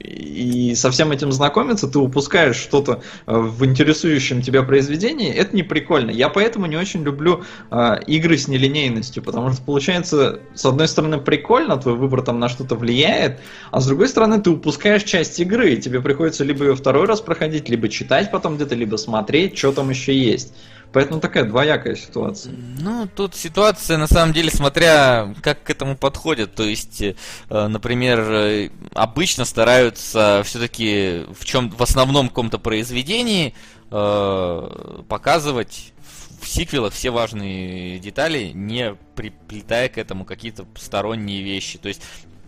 и со всем этим знакомиться, ты упускаешь что-то э, в интересующем тебя произведении, это не прикольно. Я поэтому не очень люблю э, игры с нелинейностью, потому что получается, с одной стороны, прикольно, твой выбор там на что-то влияет, а с другой стороны, ты упускаешь часть игры, и тебе приходится либо ее второй раз проходить, либо читать потом где-то, либо смотреть, что там еще есть. Поэтому такая двоякая ситуация. Ну, тут ситуация, на самом деле, смотря как к этому подходят. То есть, э, например, э, обычно стараются все-таки в чем в основном каком-то произведении э, показывать в сиквелах все важные детали, не приплетая к этому какие-то сторонние вещи. То есть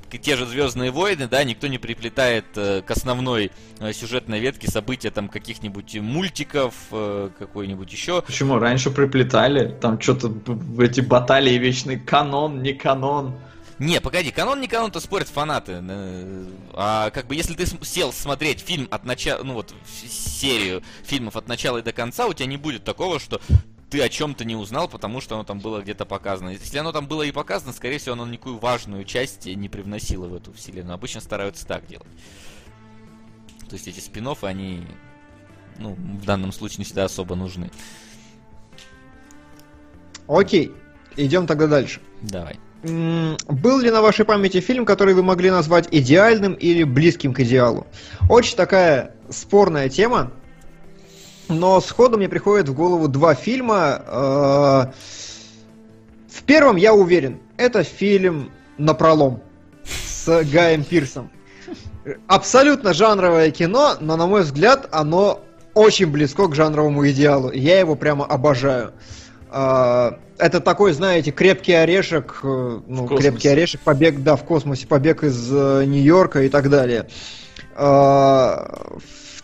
те же Звездные войны, да, никто не приплетает э, к основной э, сюжетной ветке события там каких-нибудь мультиков, э, какой-нибудь еще. Почему? Раньше приплетали, там что-то в эти баталии вечный канон, не канон. Не, погоди, канон не канон, то спорят фанаты. Э, А как бы если ты сел смотреть фильм от начала, ну вот серию фильмов от начала и до конца, у тебя не будет такого, что ты о чем-то не узнал, потому что оно там было где-то показано. Если оно там было и показано, скорее всего, оно никакую важную часть не привносило в эту вселенную. Обычно стараются так делать. То есть эти спин они, ну, в данном случае не всегда особо нужны. Окей, идем тогда дальше. Давай. Был ли на вашей памяти фильм, который вы могли назвать идеальным или близким к идеалу? Очень такая спорная тема, но сходу мне приходит в голову два фильма. Э, В первом я уверен, это фильм «Напролом» с Гаем Пирсом. Абсолютно жанровое кино, но, на мой взгляд, оно очень близко к жанровому идеалу. Я его прямо обожаю. А, Это такой, знаете, крепкий орешек, э, ну, крепкий орешек, побег, да, в космосе, побег из э, Нью-Йорка и так далее.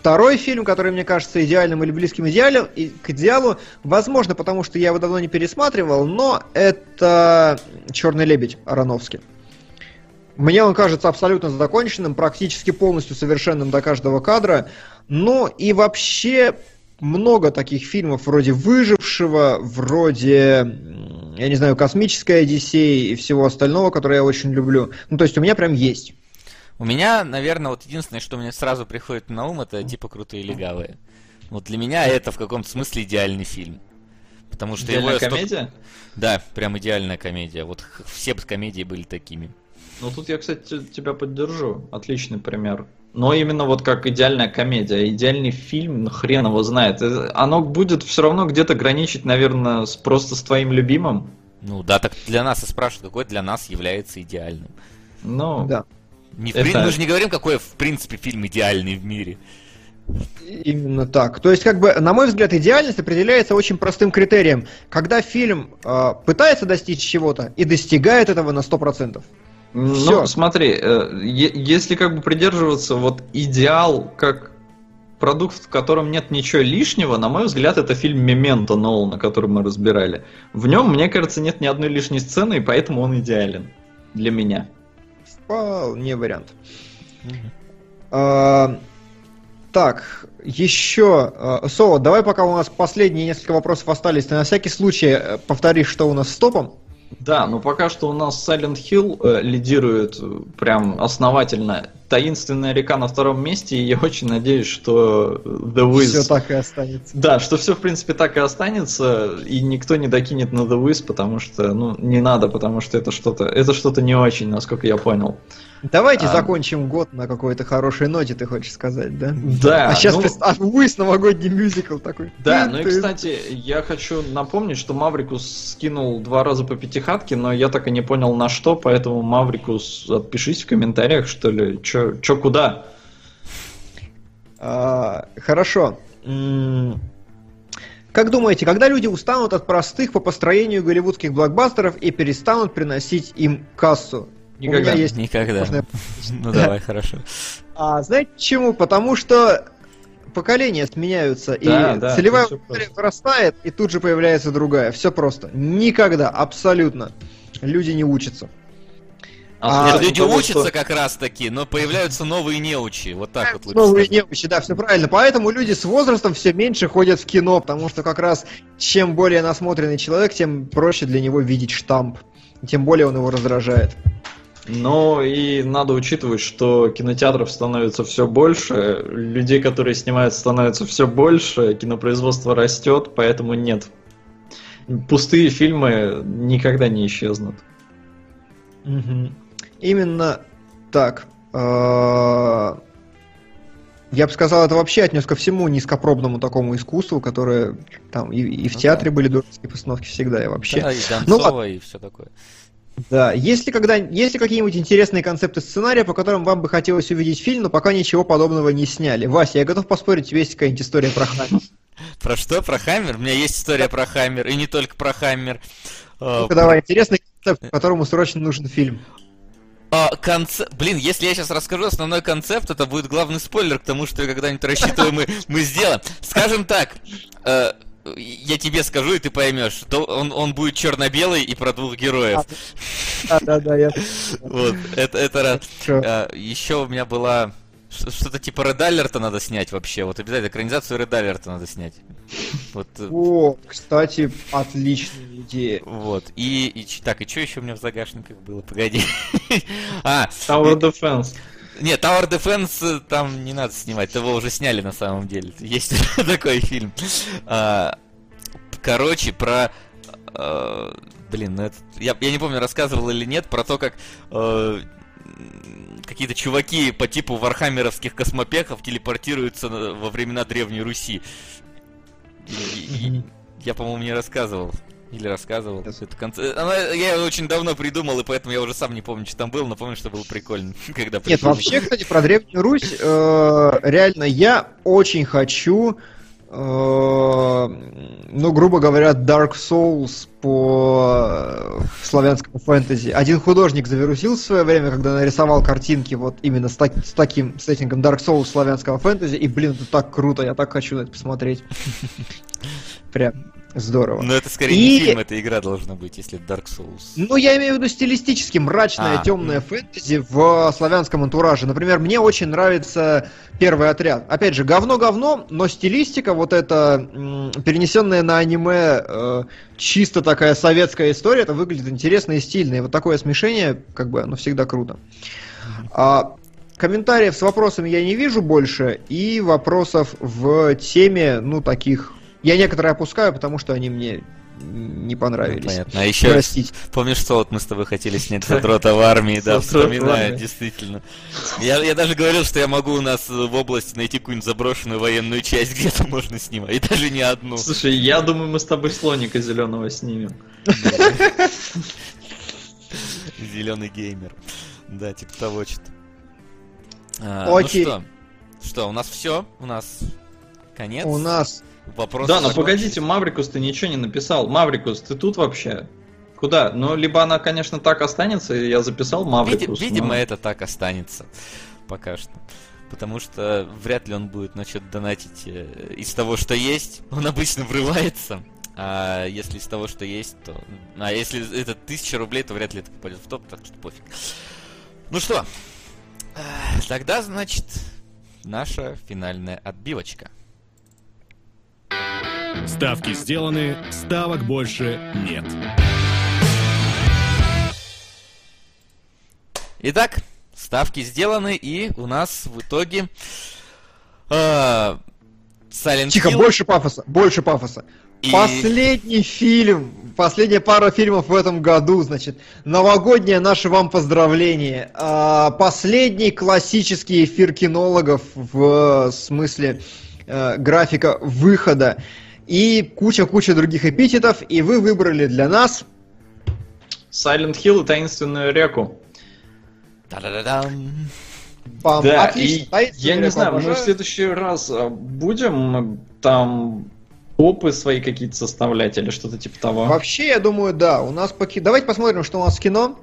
Второй фильм, который мне кажется идеальным или близким идеалу, и к идеалу, возможно, потому что я его давно не пересматривал, но это Черный лебедь Ароновский. Мне он кажется абсолютно законченным, практически полностью совершенным до каждого кадра. Ну и вообще много таких фильмов вроде «Выжившего», вроде, я не знаю, «Космическая Одиссея» и всего остального, которое я очень люблю. Ну то есть у меня прям есть. У меня, наверное, вот единственное, что мне сразу приходит на ум, это типа крутые легавые. Вот для меня это в каком-то смысле идеальный фильм. Потому что его Идеальная столько- комедия? Да, прям идеальная комедия. Вот все бы комедии были такими. Ну тут я, кстати, тебя поддержу. Отличный пример. Но именно вот как идеальная комедия, идеальный фильм, ну, хрен его знает. Э, Оно будет все равно где-то граничить, наверное, с просто с твоим любимым. Ну да, так для нас и спрашивают, какой для нас является идеальным. Ну, Да. Не в Это- прин- Мы же не говорим, какой, в принципе, фильм идеальный в мире. Именно так. То есть, как бы, на мой взгляд, идеальность определяется очень простым критерием. Когда фильм э, пытается достичь чего-то и достигает этого на 100%. Ну, смотри, э, е- если как бы придерживаться вот идеал как продукт, в котором нет ничего лишнего, на мой взгляд, это фильм «Мементо» Нолана, который мы разбирали. В нем, мне кажется, нет ни одной лишней сцены, и поэтому он идеален для меня. Вполне вариант. А, так, еще, а, Сова, давай пока у нас последние несколько вопросов остались, ты на всякий случай э, повторишь, что у нас с топом. Да, но пока что у нас Silent Hill э, лидирует э, прям основательно. Таинственная река на втором месте, и я очень надеюсь, что The Wiz... Все так и останется. Да, что все в принципе так и останется, и никто не докинет на The Wiz, потому что, ну, не надо, потому что это что-то, это что-то не очень, насколько я понял. Давайте А. закончим год на какой-то хорошей ноте, ты хочешь сказать, да? Да, а сейчас ну, представь, Уис новогодний мюзикл такой. Да, ну и, кстати, я хочу напомнить, что Маврикус скинул два раза по пятихатке, но я так и не понял на что, поэтому, Маврикус, отпишись в комментариях, что ли, чё, чё куда? А, хорошо. М, Как думаете, когда люди устанут от простых по построению голливудских блокбастеров и перестанут приносить им кассу? У Никогда. меня есть... Никогда. Можно Ну давай, хорошо. А знаете почему? Потому что поколения сменяются, Да, и да, целевая аудитория вырастает, и тут же появляется другая. Все просто. Никогда, абсолютно. Люди не учатся. А, Нет, люди учатся что- как раз таки, но появляются новые неучи. Вот так вот лучше Новые сказать. неучи, да, все правильно. Поэтому люди с возрастом все меньше ходят в кино, потому что как раз чем более насмотренный человек, тем проще для него видеть штамп. Тем более он его раздражает. Но и надо учитывать, что кинотеатров становится все больше, людей, которые снимают, становится все больше, кинопроизводство растет, поэтому нет. Пустые фильмы никогда не исчезнут. Мгм. Именно так. А, Я бы сказал, это вообще отнес ко всему низкопробному такому искусству, которое там и, и в Ну театре были дурацкие постановки всегда и вообще. Да, и Ну Донцова, и все такое. Да, есть ли, когда, есть ли какие-нибудь интересные концепты сценария, по которым вам бы хотелось увидеть фильм, но пока ничего подобного не сняли? Вася, я готов поспорить, у тебя есть какая-нибудь история про Хаммер. Про что? Про Хаммер? У меня есть история про Хаммер, и не только про Хаммер. А, Ну-ка давай, интересный концепт, по которому срочно нужен фильм. А, конце- Блин, если я сейчас расскажу основной концепт, это будет главный спойлер к тому, что я когда-нибудь рассчитываю, мы, мы сделаем. Скажем так, э, я тебе скажу, и ты поймешь. То он, он будет черно-белый и про двух героев. Да, да, да, я... Вот, это, это раз. Хорошо. еще у меня была что-то типа Red Alert надо снять вообще. Вот обязательно экранизацию Red Alert надо снять. Вот, э, О, кстати, отличная идея. вот. И, и так, и что еще у меня в загашниках было? Погоди. А, Tower Defense. Нет, Tower Defense э, там не надо снимать, его уже сняли на самом деле. Есть такой фильм. А, Короче, про... э, Блин, ну это... Я, я не помню, рассказывал или нет, про то, как м, какие-то чуваки по типу вархаммеровских космопехов телепортируются на- во времена Древней Руси. Я, по-моему, не рассказывал. Или рассказывал. Это конце- она- я его очень давно придумал, и поэтому я уже сам не помню, что там было, но помню, что было прикольно, когда Нет, придумал. вообще, кстати, про Древнюю Русь, э, реально, я очень хочу, э, ну, грубо говоря, Dark Souls по э, славянскому фэнтези. Один художник завирусился в свое время, когда нарисовал картинки вот именно с, так- с таким сеттингом Dark Souls славянского фэнтези, и, блин, это так круто, я так хочу на это посмотреть. Прям здорово. Но это скорее И- не фильм, это игра должна быть, если Dark Souls. Ну, я имею в виду стилистически мрачное, А, темное фэнтези в славянском антураже. Например, мне очень нравится первый отряд. Опять же, говно-говно, но стилистика вот эта, м, перенесенная на аниме, э, чисто такая советская история, это выглядит интересно и стильно. И вот такое смешение, как бы, оно всегда круто. А, комментариев с вопросами я не вижу больше, и вопросов в теме, ну, таких... Я некоторые опускаю, потому что они мне не понравились. Ну, Понятно. А еще Простите. помнишь, что вот мы с тобой хотели снять задрота в армии, да, вспоминаю, действительно. Я, я даже говорил, что я могу у нас в области найти какую-нибудь заброшенную военную часть, где-то можно снимать, и даже не одну. Слушай, я думаю, мы с тобой слоника зеленого снимем. Зеленый геймер. Да, типа того что-то. А, Окей. Ну что, что, у нас все, у нас конец. У нас вопрос. Да, но погодите, Маврикус, ты ничего не написал. Маврикус, ты тут вообще? Куда? Ну, либо она, конечно, так останется, и я записал Види- Маврикус. видимо, но- это так останется пока что. Потому что вряд ли он будет начать донатить э, из того, что есть. Он обычно врывается. А если из того, что есть, то... А если это тысяча рублей, то вряд ли это попадет в топ, так что пофиг. Ну что, э, тогда, значит, наша финальная отбивочка. Ставки сделаны, ставок больше нет. Итак, ставки сделаны, и у нас в итоге... э, Silent Тихо, Hill больше пафоса, больше пафоса. и- Последний фильм, последняя пара фильмов в этом году, значит, новогоднее наше вам поздравление. А, Последний классический эфир кинологов в смысле э, графика выхода. И куча-куча других эпитетов, и вы выбрали для нас Silent Hill и Таинственную реку. Та-да-да-дам. Пам, Да, отлично, и я не реку знаю, мы в обожаю. следующий раз а, будем там топы свои какие-то составлять или что-то типа того. Вообще, я думаю, да. У нас поки... Давайте посмотрим, что у нас в кино.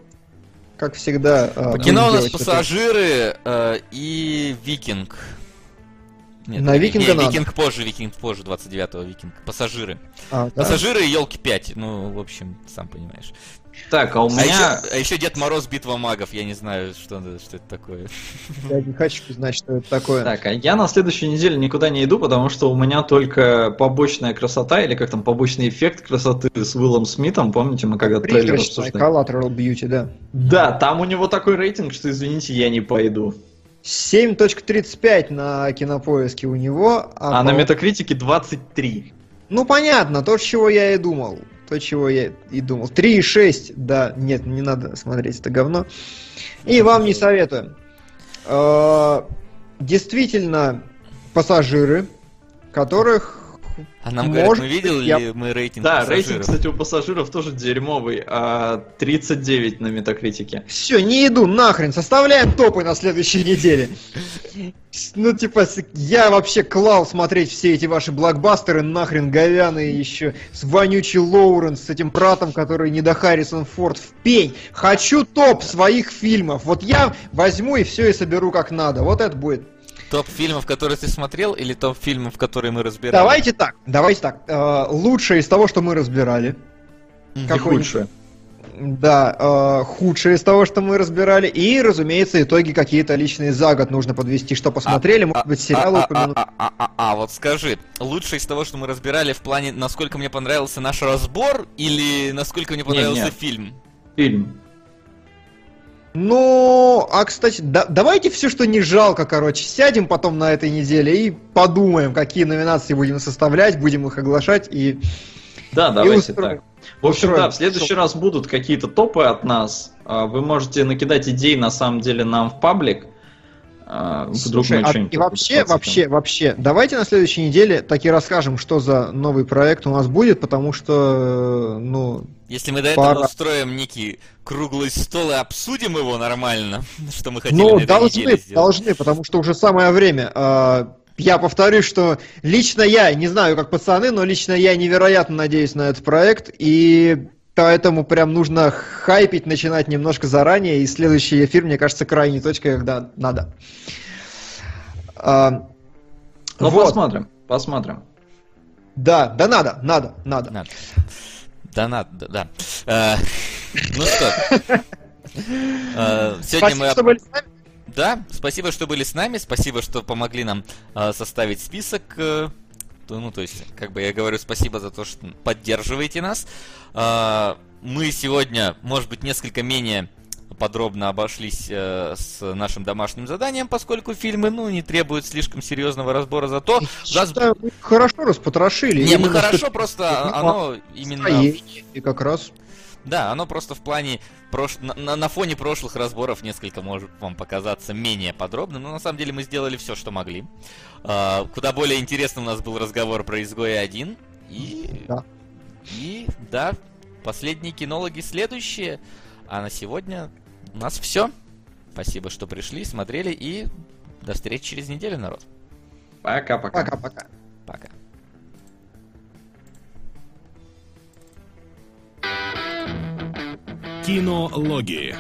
Как всегда. По будем кино у нас пассажиры э, и Викинг. Нет, На не- Викинга не, надо. Викинг позже, Викинг позже, 29-го Викинг. Пассажиры. А, да? Пассажиры и елки 5. Ну, в общем, сам понимаешь. Так, а у А меня... еще, а еще Дед Мороз Битва магов. Я не знаю, что, что это такое. Я не хочу знать, что это такое. Так, а я на следующей неделе никуда не иду, потому что у меня только побочная красота, или как там, побочный эффект красоты с Уиллом Смитом, помните, мы когда трейлер обсуждали? Collateral Beauty, да. Да, там у него такой рейтинг, что, извините, я не пойду. 7.35 на кинопоиске у него. А, на по- метакритике 23. Ну понятно, то, чего я и думал. То, чего я и думал. 3,6, да, нет, не надо смотреть это говно. И вам не советую. Э, Действительно, пассажиры, которых А нам говорят, Может мы видели я- ли мы рейтинг Да, пассажиров? рейтинг, кстати, у пассажиров тоже дерьмовый, а 39 на метакритике. Все, не иду, нахрен, составляем топы на следующей неделе. Ну, типа, я вообще клал смотреть все эти ваши блокбастеры, нахрен говяные еще, с вонючий Лоуренс, с этим братом, который не до Харрисон Форд, в пень. Хочу топ своих фильмов. Вот я возьму и все и соберу как надо. Вот это будет. Топ фильмов, которые ты смотрел, или топ фильмов, которые мы разбирали? Давайте так, давайте так. Э, лучшее из того, что мы разбирали. И Какой-нибудь- худшее. Да, э, худшее из того, что мы разбирали. И, разумеется, итоги какие-то личные за год нужно подвести, что посмотрели, может быть, сериалы а, а, упомянуть. а, а, а, а, вот скажи, лучше из того, что мы разбирали в плане, насколько мне понравился наш разбор, или насколько мне понравился Не-не. фильм? Фильм. Ну, а кстати, да- давайте все, что не жалко, короче, сядем потом на этой неделе и подумаем, какие номинации будем составлять, будем их оглашать и... Да, и давайте устроим. так. В общем, да, в следующий раз будут какие-то топы от нас. А, Вы можете накидать идей, на самом деле, нам в паблик. А, Вдруг Слушай, мы а- и вообще, вообще, вообще, давайте на следующей неделе таки расскажем, что за новый проект у нас будет, потому что, э, ну, Если мы до этого Пора. устроим некий круглый стол и обсудим его нормально, что мы хотели ну, на должны, должны, потому что уже самое время. А, Я повторюсь, что лично я, не знаю, как пацаны, но лично я невероятно надеюсь на этот проект, и поэтому прям нужно хайпить, начинать немножко заранее, и следующий эфир, мне кажется, крайней точкой, когда надо. А, Ну, вот. посмотрим, посмотрим. Да, да надо, надо, надо. Надо. Да, надо, да. да. Э, Ну что, Э, сегодня Спасибо, мы... что были с нами. Да, спасибо, что были с нами, спасибо, что помогли нам э, составить список. э, ну, то есть, как бы я говорю спасибо за то, что поддерживаете нас. Э, мы сегодня, может быть, несколько менее подробно обошлись э, с нашим домашним заданием, поскольку фильмы, ну, не требуют слишком серьезного разбора, зато нас... Считаю, мы хорошо распотрошили. Не, мы хорошо, что- просто оно именно... И как раз Да, оно просто в плане прош... на, на- на фоне прошлых разборов несколько может вам показаться менее подробным, но на самом деле мы сделали все, что могли. А, куда более интересным у нас был разговор про изгоя 1. И. Да. И да, последние кинологи следующие. А на сегодня у нас все. Спасибо, что пришли, смотрели и До встречи через неделю, народ. Пока-пока. Пока-пока. Пока. Кинологии.